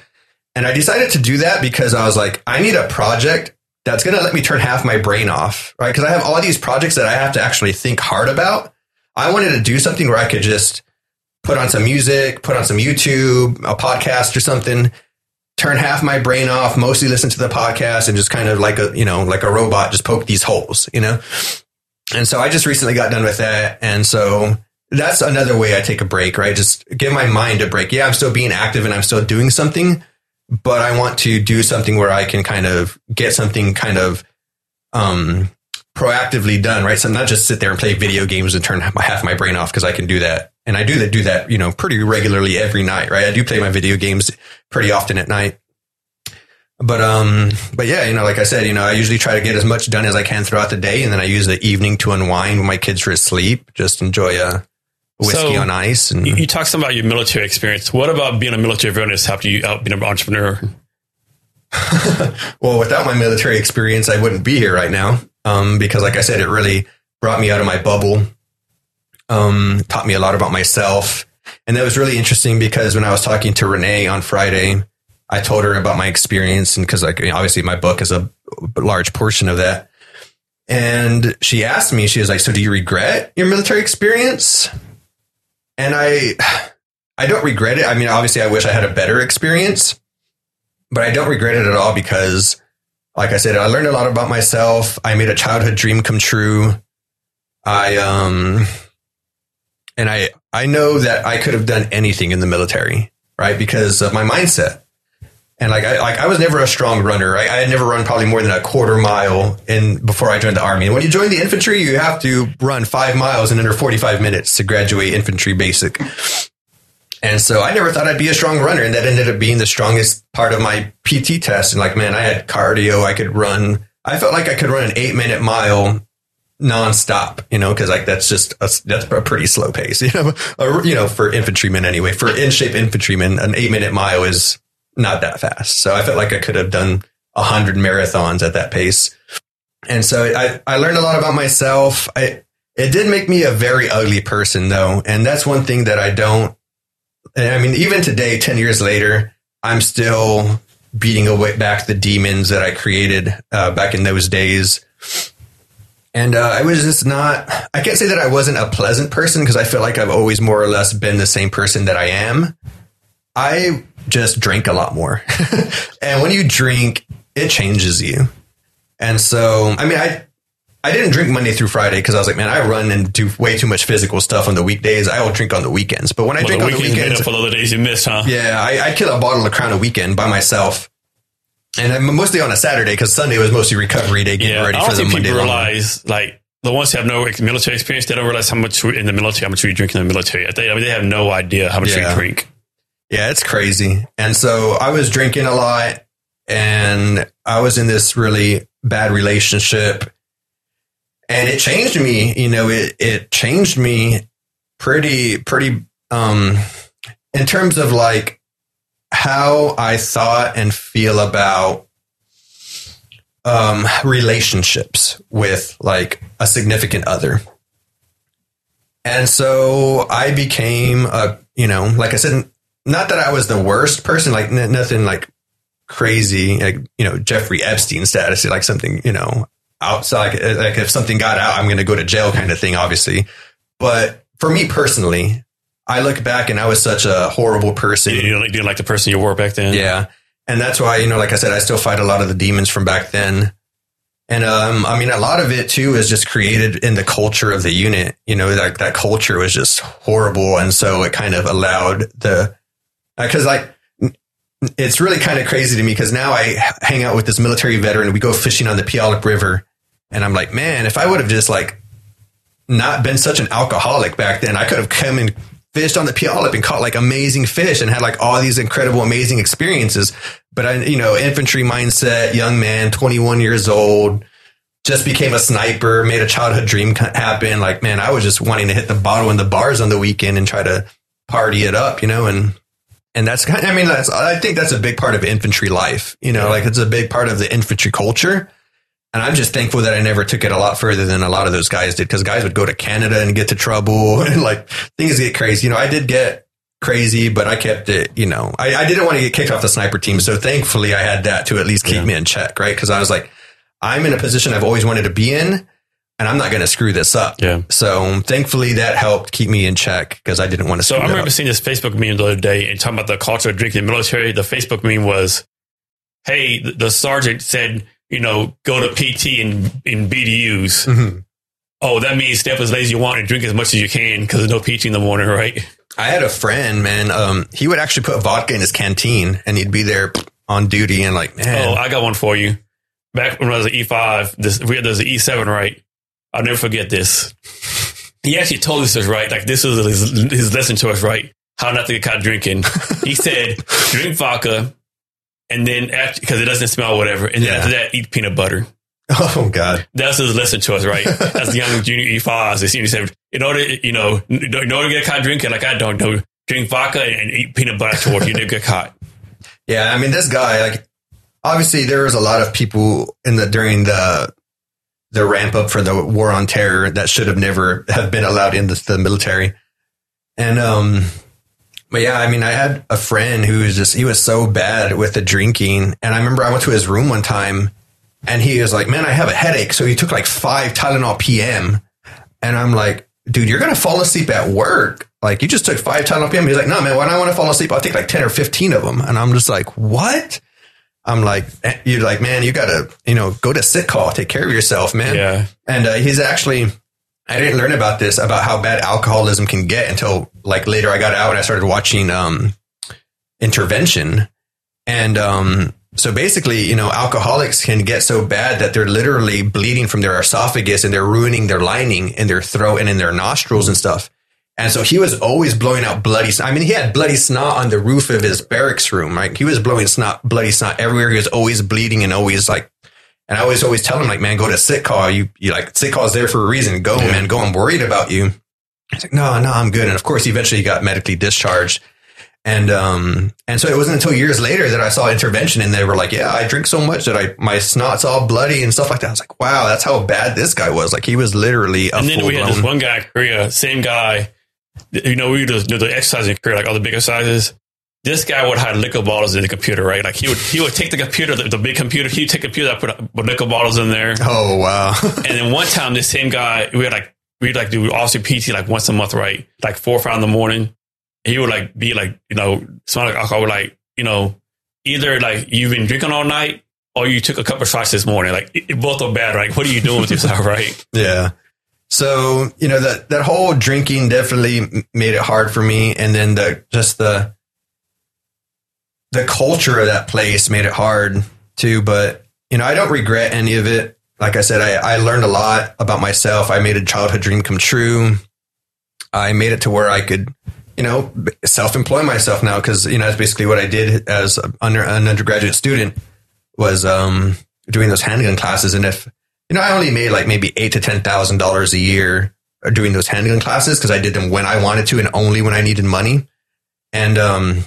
And I decided to do that because I was like, I need a project that's going to let me turn half my brain off, right? Because I have all these projects that I have to actually think hard about. I wanted to do something where I could just put on some music, put on some YouTube, a podcast or something, turn half my brain off, mostly listen to the podcast and just kind of like a, you know, like a robot, just poke these holes, you know? And so I just recently got done with that. And so that's another way I take a break, right? Just give my mind a break. Yeah, I'm still being active and I'm still doing something, but I want to do something where I can kind of get something kind of um, proactively done, right? So not just sit there and play video games and turn half my brain off because I can do that. And I do that, do that, you know, pretty regularly every night, right? I do play my video games pretty often at night. But, um, but yeah, you know, like I said, you know, I usually try to get as much done as I can throughout the day. And then I use the evening to unwind when my kids are asleep, just enjoy a whiskey So, on ice. And You, you talk some about your military experience. What about being a military veteran helped you out being an entrepreneur? *laughs* well, without my military experience, I wouldn't be here right now. Um, because like I said, it really brought me out of my bubble. Um, taught me a lot about myself. And that was really interesting because when I was talking to Renee on Friday, I told her about my experience and because like obviously my book is a large portion of that. And she asked me, she was like, "So do you regret your military experience?" And I, I don't regret it. I mean, obviously, I wish I had a better experience, but I don't regret it at all because, like I said, I learned a lot about myself. I made a childhood dream come true. I um, and I I know that I could have done anything in the military, right? Because of my mindset. And like I like I was never a strong runner. I, I had never run probably more than a quarter mile in before I joined the army. And when you join the infantry, you have to run five miles in under forty five minutes to graduate infantry basic. And so I never thought I'd be a strong runner, and that ended up being the strongest part of my PT test. And like, man, I had cardio. I could run. I felt like I could run an eight minute mile nonstop, you know, because like that's just a, that's a pretty slow pace, *laughs* you know, or, you know, for infantrymen anyway. For in shape infantrymen, an eight minute mile is not that fast. So I felt like I could have done a hundred marathons at that pace. And so I, I learned a lot about myself. I, it did make me a very ugly person though. And that's one thing that I don't, I mean, even today, 10 years later, I'm still beating away back the demons that I created uh, back in those days. And uh, I was just not, I can't say that I wasn't a pleasant person because I feel like I've always more or less been the same person that I am. I just drink a lot more. *laughs* and when you drink, it changes you. And so, I mean, I, I didn't drink Monday through Friday because I was like, man, I run and do way too much physical stuff on the weekdays. I will drink on the weekends. But when I Well, drink the on the weekends made weekends, up for all the days you miss, huh? yeah, I, I kill a bottle of Crown a weekend by myself. And I'm mostly on a Saturday because Sunday was mostly recovery day, getting Yeah, ready I don't for the Monday. people realize like the ones who have no military experience, they don't realize how much in the military, how much we drink in the military. They, I mean, they have no idea how much Yeah. we drink. Yeah, it's crazy. And so I was drinking a lot and I was in this really bad relationship and it changed me, you know, it, it changed me pretty, pretty, um, in terms of like how I thought and feel about, um, relationships with like a significant other. And so I became a, you know, like I said, not that I was the worst person, like n- nothing like crazy, like, you know, Jeffrey Epstein status, like something, you know, outside, like, like if something got out, I'm going to go to jail kind of thing, obviously. But for me personally, I look back and I was such a horrible person. You, you, don't, you didn't like the person you were back then. Yeah. And that's why, you know, like I said, I still fight a lot of the demons from back then. And um, I mean, a lot of it too is just created in the culture of the unit. You know, like that culture was just horrible, and so it kind of allowed the because like it's really kind of crazy to me because now I hang out with this military veteran. We go fishing on the Puyallup River, and I'm like, man, if I would have just like not been such an alcoholic back then, I could have come and fished on the Puyallup and caught like amazing fish and had like all these incredible, amazing experiences. But I, you know, infantry mindset, young man, 21 years old, just became a sniper, made a childhood dream happen. Like, man, I was just wanting to hit the bottle in the bars on the weekend and try to party it up, you know, and, and that's kind of, I mean, that's, I think that's a big part of infantry life, you know, like it's a big part of the infantry culture. And I'm just thankful that I never took it a lot further than a lot of those guys did because guys would go to Canada and get to trouble *laughs* and like things get crazy. You know, I did get crazy, but I kept it, you know, I, I didn't want to get kicked off the sniper team. So thankfully I had that to at least keep Yeah. me in check, right? Because I was like, I'm in a position I've always wanted to be in and I'm not going to screw this up. Yeah. So thankfully that helped keep me in check because I didn't want to So I remember up. seeing this Facebook meme the other day and talking about the culture of drinking in the military. The Facebook meme was, "Hey, the, the sergeant said, you know, go to PT and in BDUs. Mhm. Oh, that means stay up as late as you want and drink as much as you can because there's no peach in the morning, right? I had a friend, man. Um, he would actually put vodka in his canteen, and he'd be there on duty, and like, man, Oh, I got one for you. Back when I was an E5, this we had there's an E7, right? I'll never forget this. He actually told us this, right? Like this was his, his lesson to us, right? How not to get caught drinking. He said, *laughs* drink vodka, and then after because it doesn't smell, whatever, and then Yeah. after that, eat peanut butter. *laughs* oh god, That's his lesson to us, right? *laughs* As young junior E5s, they seem to say, in order, you know, in order to get caught drinking, like I don't know, drink vodka and eat peanut butter afterward, you didn't get caught. *laughs* yeah. I mean, this guy, like, obviously, there was a lot of people in the during the the ramp up for the war on terror that should have never have been allowed into the military, and um. But yeah, I mean, I had a friend who was just, he was so bad with the drinking. And I remember I went to his room one time and he was like, man, I have a headache. So he took like five Tylenol PM. And I'm like, dude, you're going to fall asleep at work. Like you just took five Tylenol PM. He's like, no, man, when I want to fall asleep, I'll take like 10 or 15 of them. And I'm just like, what? I'm like, eh, you're like, man, you got to, you know, go to sick call, take care of yourself, man. Yeah. And uh, he's actually, I didn't learn about this, about how bad alcoholism can get until like later I got out and I started watching um, intervention. And um, so basically, you know, alcoholics can get so bad that they're literally bleeding from their esophagus and they're ruining their lining in their throat and in their nostrils and stuff. And so he was always blowing out bloody. I mean, he had bloody snot on the roof of his barracks room, right? He was blowing snot, bloody snot everywhere. He was always bleeding and always like, and I always, always tell him like, man, go to sick call. You, you like sick call is there for a reason. Go, man, go. I'm worried about you. He's like, no, no, I'm good. And of course, eventually he got medically discharged. And, um, and so it wasn't until years later that I saw intervention and they were like, yeah, I drink so much that I, my snot's all bloody and stuff like that. I was like, wow, that's how bad this guy was. Like he was literally a And then we had this one guy Korea, same guy. You know, we do the exercise in Korea, like all the big exercises. This guy would hide liquor bottles in the computer, right? Like he would he would take the computer, the, the big computer, he'd take a computer, put, put liquor bottles in there. Oh, wow. *laughs* And then one time, this same guy, we had like we'd like do officer PT like once a month, right? Like four or five in the morning. He would like be like, you know, smell like alcohol, like, you know, either like you've been drinking all night or you took a couple of shots this morning. Like it, it both are bad, right? What are you doing with yourself, *laughs* right? Yeah. So, you know, that, that whole drinking definitely made it hard for me. And then the, just the, the culture of that place made it hard too. But, you know, I don't regret any of it. Like I said, I, I learned a lot about myself. I made a childhood dream come true. I made it to where I could, you know, self employ myself now. Cause, you know, that's basically what I did as under, an undergraduate student was, um, doing those handgun classes. And if, you know, I only made like maybe eight to ten thousand dollars a year doing those handgun classes because I did them when I wanted to and only when I needed money. And um,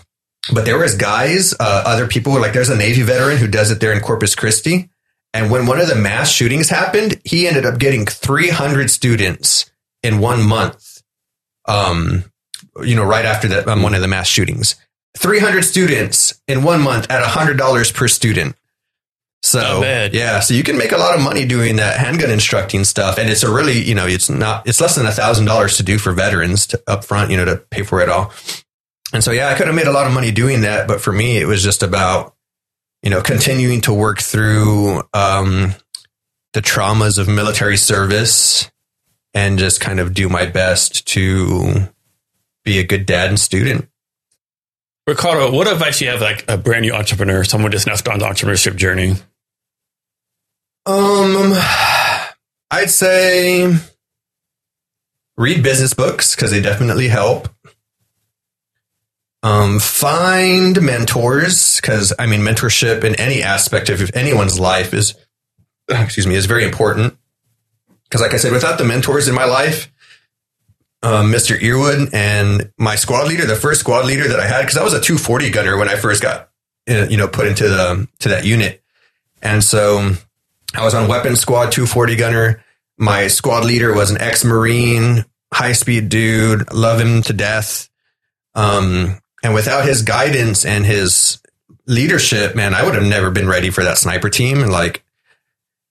but there was guys, uh, other people were like there's a Navy veteran who does it there in Corpus Christi. And when one of the mass shootings happened, he ended up getting 300 students in one month. Um, you know, right after that, um, one of the mass shootings, 300 students in one month at $100 per student. So yeah, so you can make a lot of money doing that handgun instructing stuff, and it's a really you know it's not it's less than a thousand dollars to do for veterans to, up front, you know, to pay for it all. And so yeah, I could have made a lot of money doing that, but for me, it was just about you know continuing to work through um, the traumas of military service and just kind of do my best to be a good dad and student. Ricardo, what advice you have like a brand new entrepreneur, someone just now starting the entrepreneurship journey? Um, I'd say read business books because they definitely help. Um, find mentors because I mean mentorship in any aspect of anyone's life is, *clears throat* excuse me, is very important. Because like I said, without the mentors in my life, um, Mr. Earwood and my squad leader, the first squad leader that I had, because I was a 240 gunner when I first got, uh, you know, put into the to that unit, and so I was on weapons squad 240 gunner. My squad leader was an ex Marine, high speed dude, love him to death. Um, and without his guidance and his leadership, man, I would have never been ready for that sniper team. And like,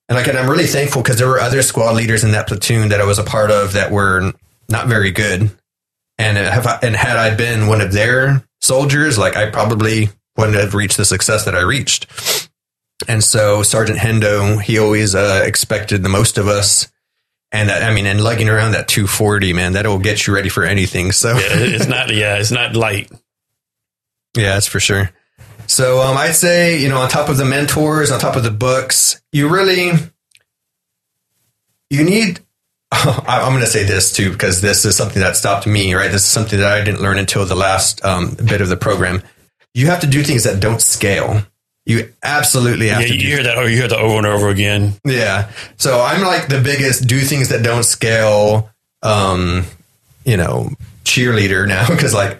and like, and I'm really thankful because there were other squad leaders in that platoon that I was a part of that were not very good. And have I, and had I been one of their soldiers, like I probably wouldn't have reached the success that I reached. And so Sergeant Hendo, he always uh, expected the most of us. And that, I mean, and lugging around that 240, man, that'll get you ready for anything. So Yeah, it's not. Yeah, it's not light. Yeah, that's for sure. So um, I'd say, you know, on top of the mentors, on top of the books, you really you need. *laughs* I- I'm going to say this too because this is something that stopped me. Right, this is something that I didn't learn until the last um, bit of the program. You have to do things that don't scale. You absolutely have Yeah, to. you do hear that. Oh, you hear that over and over again. yeah. So I'm like the biggest do things that don't scale, um, you know, cheerleader now *laughs* because like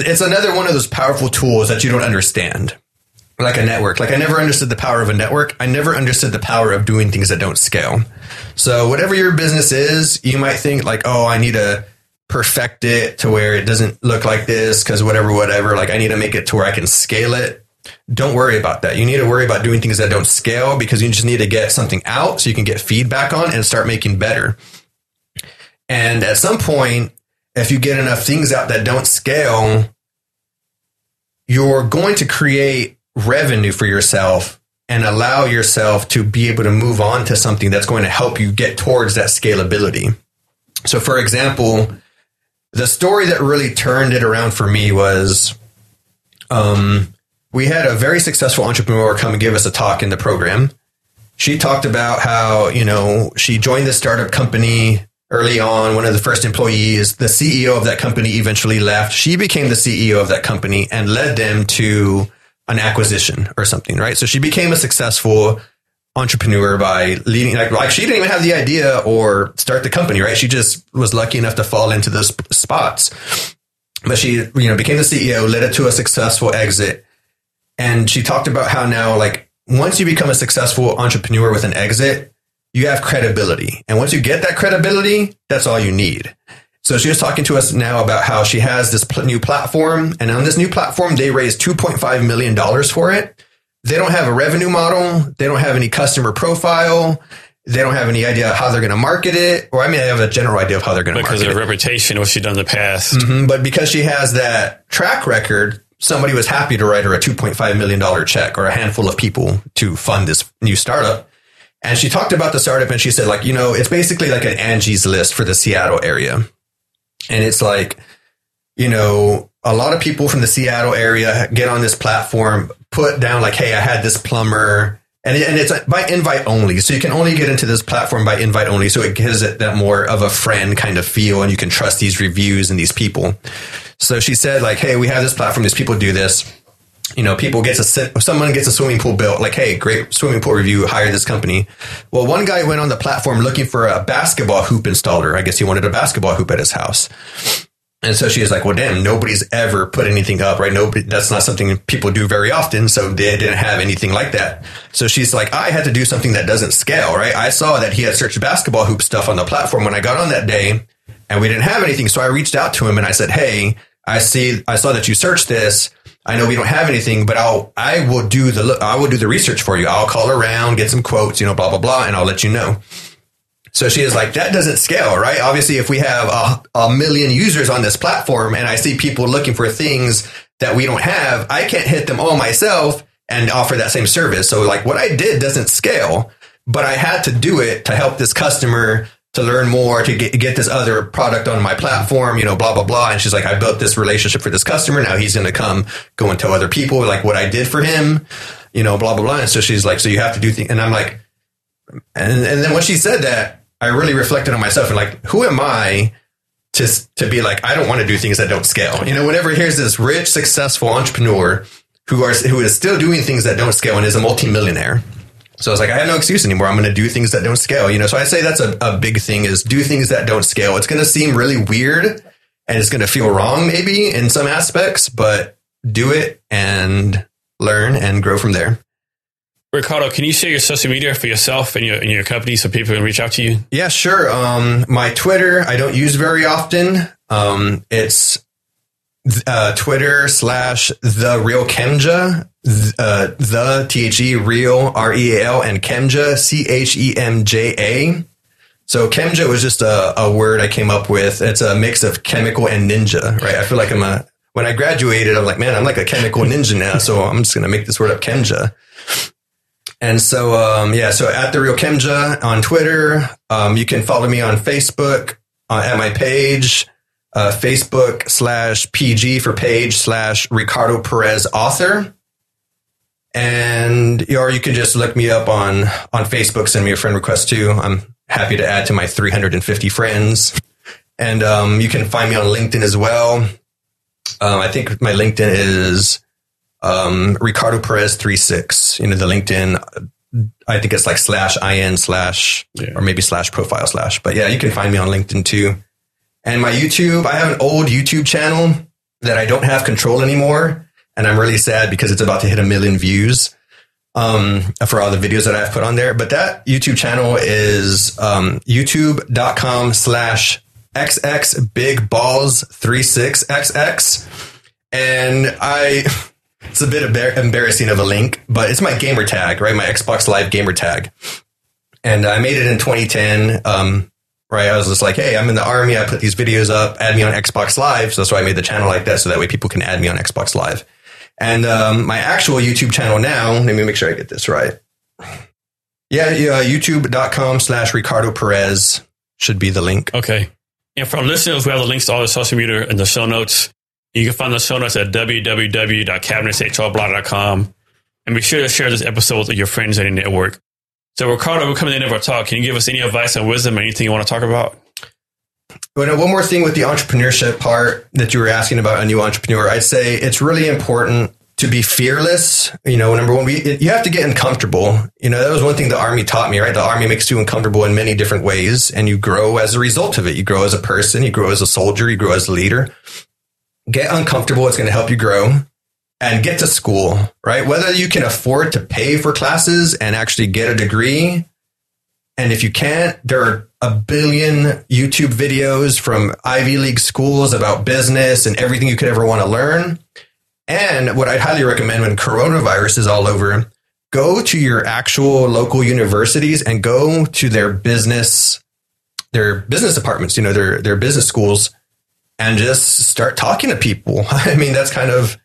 it's another one of those powerful tools that you don't understand. Like a network. Like I never understood the power of a network. I never understood the power of doing things that don't scale. So whatever your business is, you might think like, oh, I need to perfect it to where it doesn't look like this because whatever, whatever. Like I need to make it to where I can scale it don't worry about that. You need to worry about doing things that don't scale because you just need to get something out so you can get feedback on and start making better. And at some point, if you get enough things out that don't scale, you're going to create revenue for yourself and allow yourself to be able to move on to something that's going to help you get towards that scalability. So, for example, the story that really turned it around for me was um, we had a very successful entrepreneur come and give us a talk in the program. She talked about how, you know, she joined the startup company early on, one of the first employees. The CEO of that company eventually left. She became the CEO of that company and led them to an acquisition or something, right? So she became a successful entrepreneur by leading like, like she didn't even have the idea or start the company, right? She just was lucky enough to fall into those spots. But she, you know, became the CEO, led it to a successful exit. And she talked about how now, like, once you become a successful entrepreneur with an exit, you have credibility. And once you get that credibility, that's all you need. So she was talking to us now about how she has this pl- new platform. And on this new platform, they raised $2.5 million for it. They don't have a revenue model. They don't have any customer profile. They don't have any idea how they're going to market it. Or I mean, they have a general idea of how they're going to because market of it. her reputation, what she done in the past. Mhm, But because she has that track record, somebody was happy to write her a $2.5 million check or a handful of people to fund this new startup. And she talked about the startup and she said, like, you know, it's basically like an Angie's list for the Seattle area. And it's like, you know, a lot of people from the Seattle area get on this platform, put down like, hey, I had this plumber. And, it- and it's by invite only. So you can only get into this platform by invite only. So it gives it that more of a friend kind of feel and you can trust these reviews and these people. So she said like, hey, we have this platform. These people do this. You know, people get to sit, someone gets a swimming pool built, like, hey, great swimming pool review, hire this company. Well, one guy went on the platform looking for a basketball hoop installer. I guess he wanted a basketball hoop at his house. And so she was like, well, damn, nobody's ever put anything up, right? Nobody, that's not something people do very often. So they didn't have anything like that. So she's like, I had to do something that doesn't scale, right? I saw that he had searched basketball hoop stuff on the platform when I got on that day and we didn't have anything. So I reached out to him and I said, Hey, I see, I saw that you searched this. I know we don't have anything, but I'll, I will do the, I will do the research for you. I'll call around, get some quotes, you know, blah, blah, blah, and I'll let you know. So she is like, that doesn't scale, right? Obviously, if we have a, a million users on this platform and I see people looking for things that we don't have, I can't hit them all myself and offer that same service. So like what I did doesn't scale, but I had to do it to help this customer to learn more, to get, get this other product on my platform, you know, blah, blah, blah. And she's like, I built this relationship for this customer. Now he's going to come go and tell other people like what I did for him, you know, blah, blah, blah. And so she's like, so you have to do things. And I'm like, and, and then when she said that, I really reflected on myself and like, who am I to, to be like, I don't want to do things that don't scale. You know, whenever here's this rich, successful entrepreneur who are, who is still doing things that don't scale and is a multimillionaire. So I was like, I have no excuse anymore. I'm going to do things that don't scale. You know, so I say that's a, a big thing is do things that don't scale. It's going to seem really weird and it's going to feel wrong maybe in some aspects, but do it and learn and grow from there. Ricardo, can you share your social media for yourself and your and your company so people can reach out to you? Yeah, sure. Um, my Twitter, I don't use very often. Um, it's uh, Twitter slash the real th- uh, the T H E real R E A L and Chemja C H E M J A. So Chemja was just a, a word I came up with. It's a mix of chemical and ninja, right? I feel like I'm a when I graduated, I'm like, man, I'm like a chemical ninja now. So I'm just gonna make this word up Chemja. And so, um, yeah, so at the real Chemja on Twitter, um, you can follow me on Facebook uh, at my page, uh, Facebook slash PG for page slash Ricardo Perez author. And, or you can just look me up on, on Facebook, send me a friend request too. I'm happy to add to my 350 friends. And, um, you can find me on LinkedIn as well. Um, I think my LinkedIn is, um, Ricardo Perez 36, you know, the LinkedIn, I think it's like slash in slash, Yeah. or maybe slash profile slash, but yeah, you can find me on LinkedIn too. And my YouTube, I have an old YouTube channel that I don't have control anymore. And I'm really sad because it's about to hit a million views um, for all the videos that I've put on there. But that YouTube channel is um, youtube.com slash xx big balls 36xx. And I, *laughs* it's a bit embar- embarrassing of a link, but it's my gamer tag, right? My Xbox Live gamer tag. And I made it in 2010. Um, right. I was just like, Hey, I'm in the army. I put these videos up, add me on Xbox Live. So that's why I made the channel like that. So that way people can add me on Xbox Live. And, um, my actual YouTube channel now, let me make sure I get this right. Yeah. yeah YouTube.com slash Ricardo Perez should be the link. Okay. And for our listeners, we have the links to all the social media in the show notes. You can find the show notes at www.cavnesshrblog.com. And be sure to share this episode with your friends and your network. So, Ricardo, we're coming to the end of our talk. Can you give us any advice and wisdom, anything you want to talk about? But one more thing with the entrepreneurship part that you were asking about a new entrepreneur, I'd say it's really important to be fearless. You know, number one, we, you have to get uncomfortable. You know, that was one thing the army taught me, right? The army makes you uncomfortable in many different ways and you grow as a result of it. You grow as a person, you grow as a soldier, you grow as a leader. Get uncomfortable. It's going to help you grow and get to school, right? Whether you can afford to pay for classes and actually get a degree. And if you can't, there are a billion YouTube videos from Ivy League schools about business and everything you could ever want to learn. And what I'd highly recommend when coronavirus is all over, go to your actual local universities and go to their business, their business departments, you know, their, their business schools and just start talking to people. *laughs* I mean, that's kind of,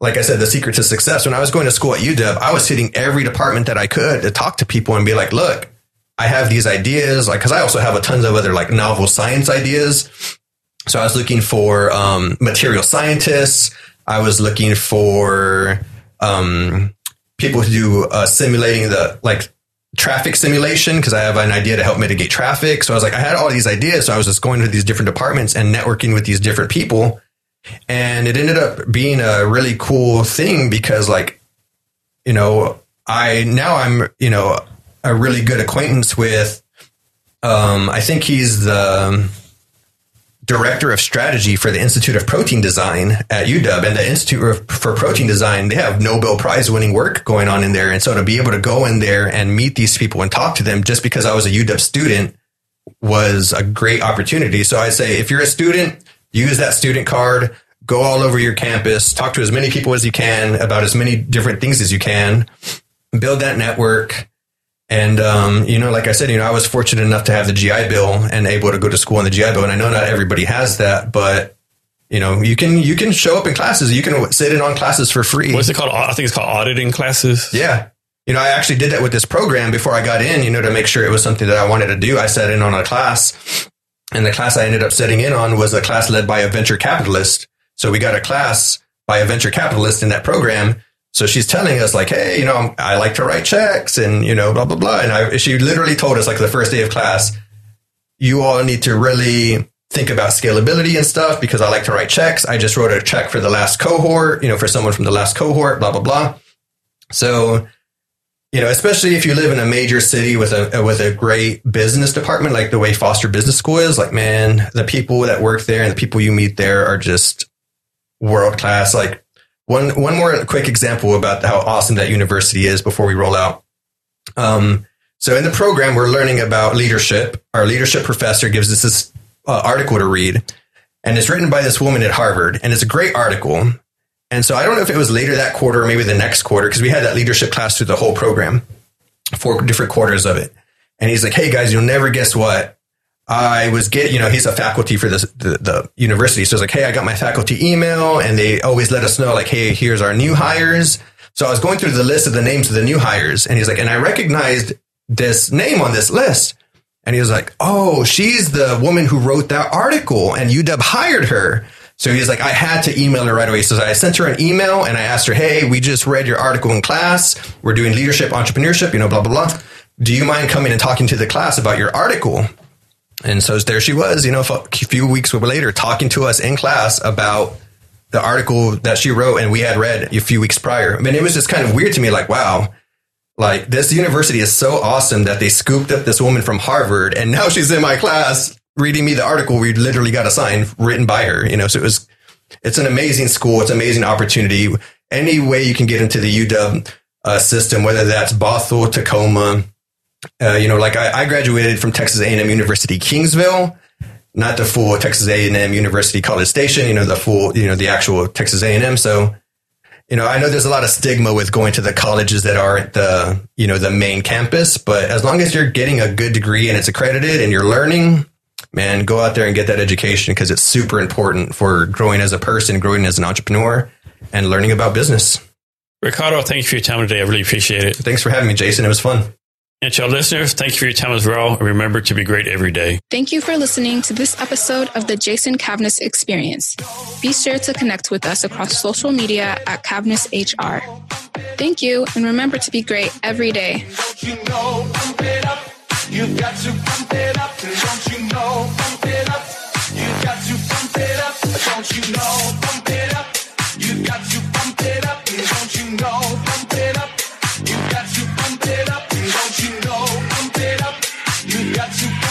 like I said, the secret to success. When I was going to school at UW, I was hitting every department that I could to talk to people and be like, look, I have these ideas, like, cause I also have a tons of other like novel science ideas. So I was looking for, um, material scientists. I was looking for, um, people who do, uh, simulating the, like, traffic simulation because I have an idea to help mitigate traffic. So I was like, I had all these ideas. So I was just going to these different departments and networking with these different people. And it ended up being a really cool thing because like, you know, I now I'm, you know, a really good acquaintance with um I think he's the director of strategy for the Institute of Protein Design at UW and the Institute for Protein Design, they have Nobel Prize winning work going on in there. And so to be able to go in there and meet these people and talk to them just because I was a UW student was a great opportunity. So I say, if you're a student, use that student card, go all over your campus, talk to as many people as you can about as many different things as you can, build that network. And, um, you know, like I said, you know, I was fortunate enough to have the GI Bill and able to go to school on the GI Bill. And I know not everybody has that, but, you know, you can, you can show up in classes. You can sit in on classes for free. What's it called? I think it's called auditing classes. Yeah. You know, I actually did that with this program before I got in, you know, to make sure it was something that I wanted to do. I sat in on a class and the class I ended up sitting in on was a class led by a venture capitalist. So we got a class by a venture capitalist in that program. So she's telling us like, Hey, you know, I like to write checks and, you know, blah, blah, blah. And I, she literally told us like the first day of class, you all need to really think about scalability and stuff because I like to write checks. I just wrote a check for the last cohort, you know, for someone from the last cohort, blah, blah, blah. So, you know, especially if you live in a major city with a with a great business department, like the way Foster Business School is, like man, the people that work there and the people you meet there are just world class. Like one one more quick example about how awesome that university is before we roll out. Um, so in the program, we're learning about leadership. Our leadership professor gives us this uh, article to read, and it's written by this woman at Harvard, and it's a great article. And so I don't know if it was later that quarter or maybe the next quarter because we had that leadership class through the whole program, four different quarters of it. And he's like, "Hey guys, you'll never guess what I was get." You know, he's a faculty for this the, the university, so it's like, "Hey, I got my faculty email, and they always let us know like, hey, here's our new hires." So I was going through the list of the names of the new hires, and he's like, and I recognized this name on this list. And he was like, oh, she's the woman who wrote that article, and UW hired her. So he's like, I had to email her right away. So I sent her an email and I asked her, Hey, we just read your article in class. We're doing leadership, entrepreneurship, you know, blah, blah, blah. Do you mind coming and talking to the class about your article? And so there she was, you know, a few weeks later, talking to us in class about the article that she wrote and we had read a few weeks prior. I mean, it was just kind of weird to me, like, wow, like this university is so awesome that they scooped up this woman from Harvard and now she's in my class reading me the article we literally got a sign written by her, you know, so it was, it's an amazing school. It's an amazing opportunity. Any way you can get into the UW uh, system, whether that's Bothell, Tacoma, uh, you know, like I, I, graduated from Texas A&M University Kingsville, not the full Texas A&M University College Station, you know, the full, you know, the actual Texas A&M. So, you know, I know there's a lot of stigma with going to the colleges that aren't the, you know, the main campus, but as long as you're getting a good degree and it's accredited and you're learning, man, go out there and get that education because it's super important for growing as a person, growing as an entrepreneur, and learning about business. Ricardo, thank you for your time today. I really appreciate it. Thanks for having me, Jason. It was fun. And to our listeners, thank you for your time as well. Remember to be great every day. Thank you for listening to this episode of the Jason Cavness Experience. Be sure to connect with us across social media at Cavness HR. Thank you, and remember to be great every day. You've got to pump it up, don't you know? Pump it up. You've got to pump it up, don't you know? Pump it up. You've got to pump it up, don't you know? Pump it up. You've got to pump it up, don't you know? It up. You've got to.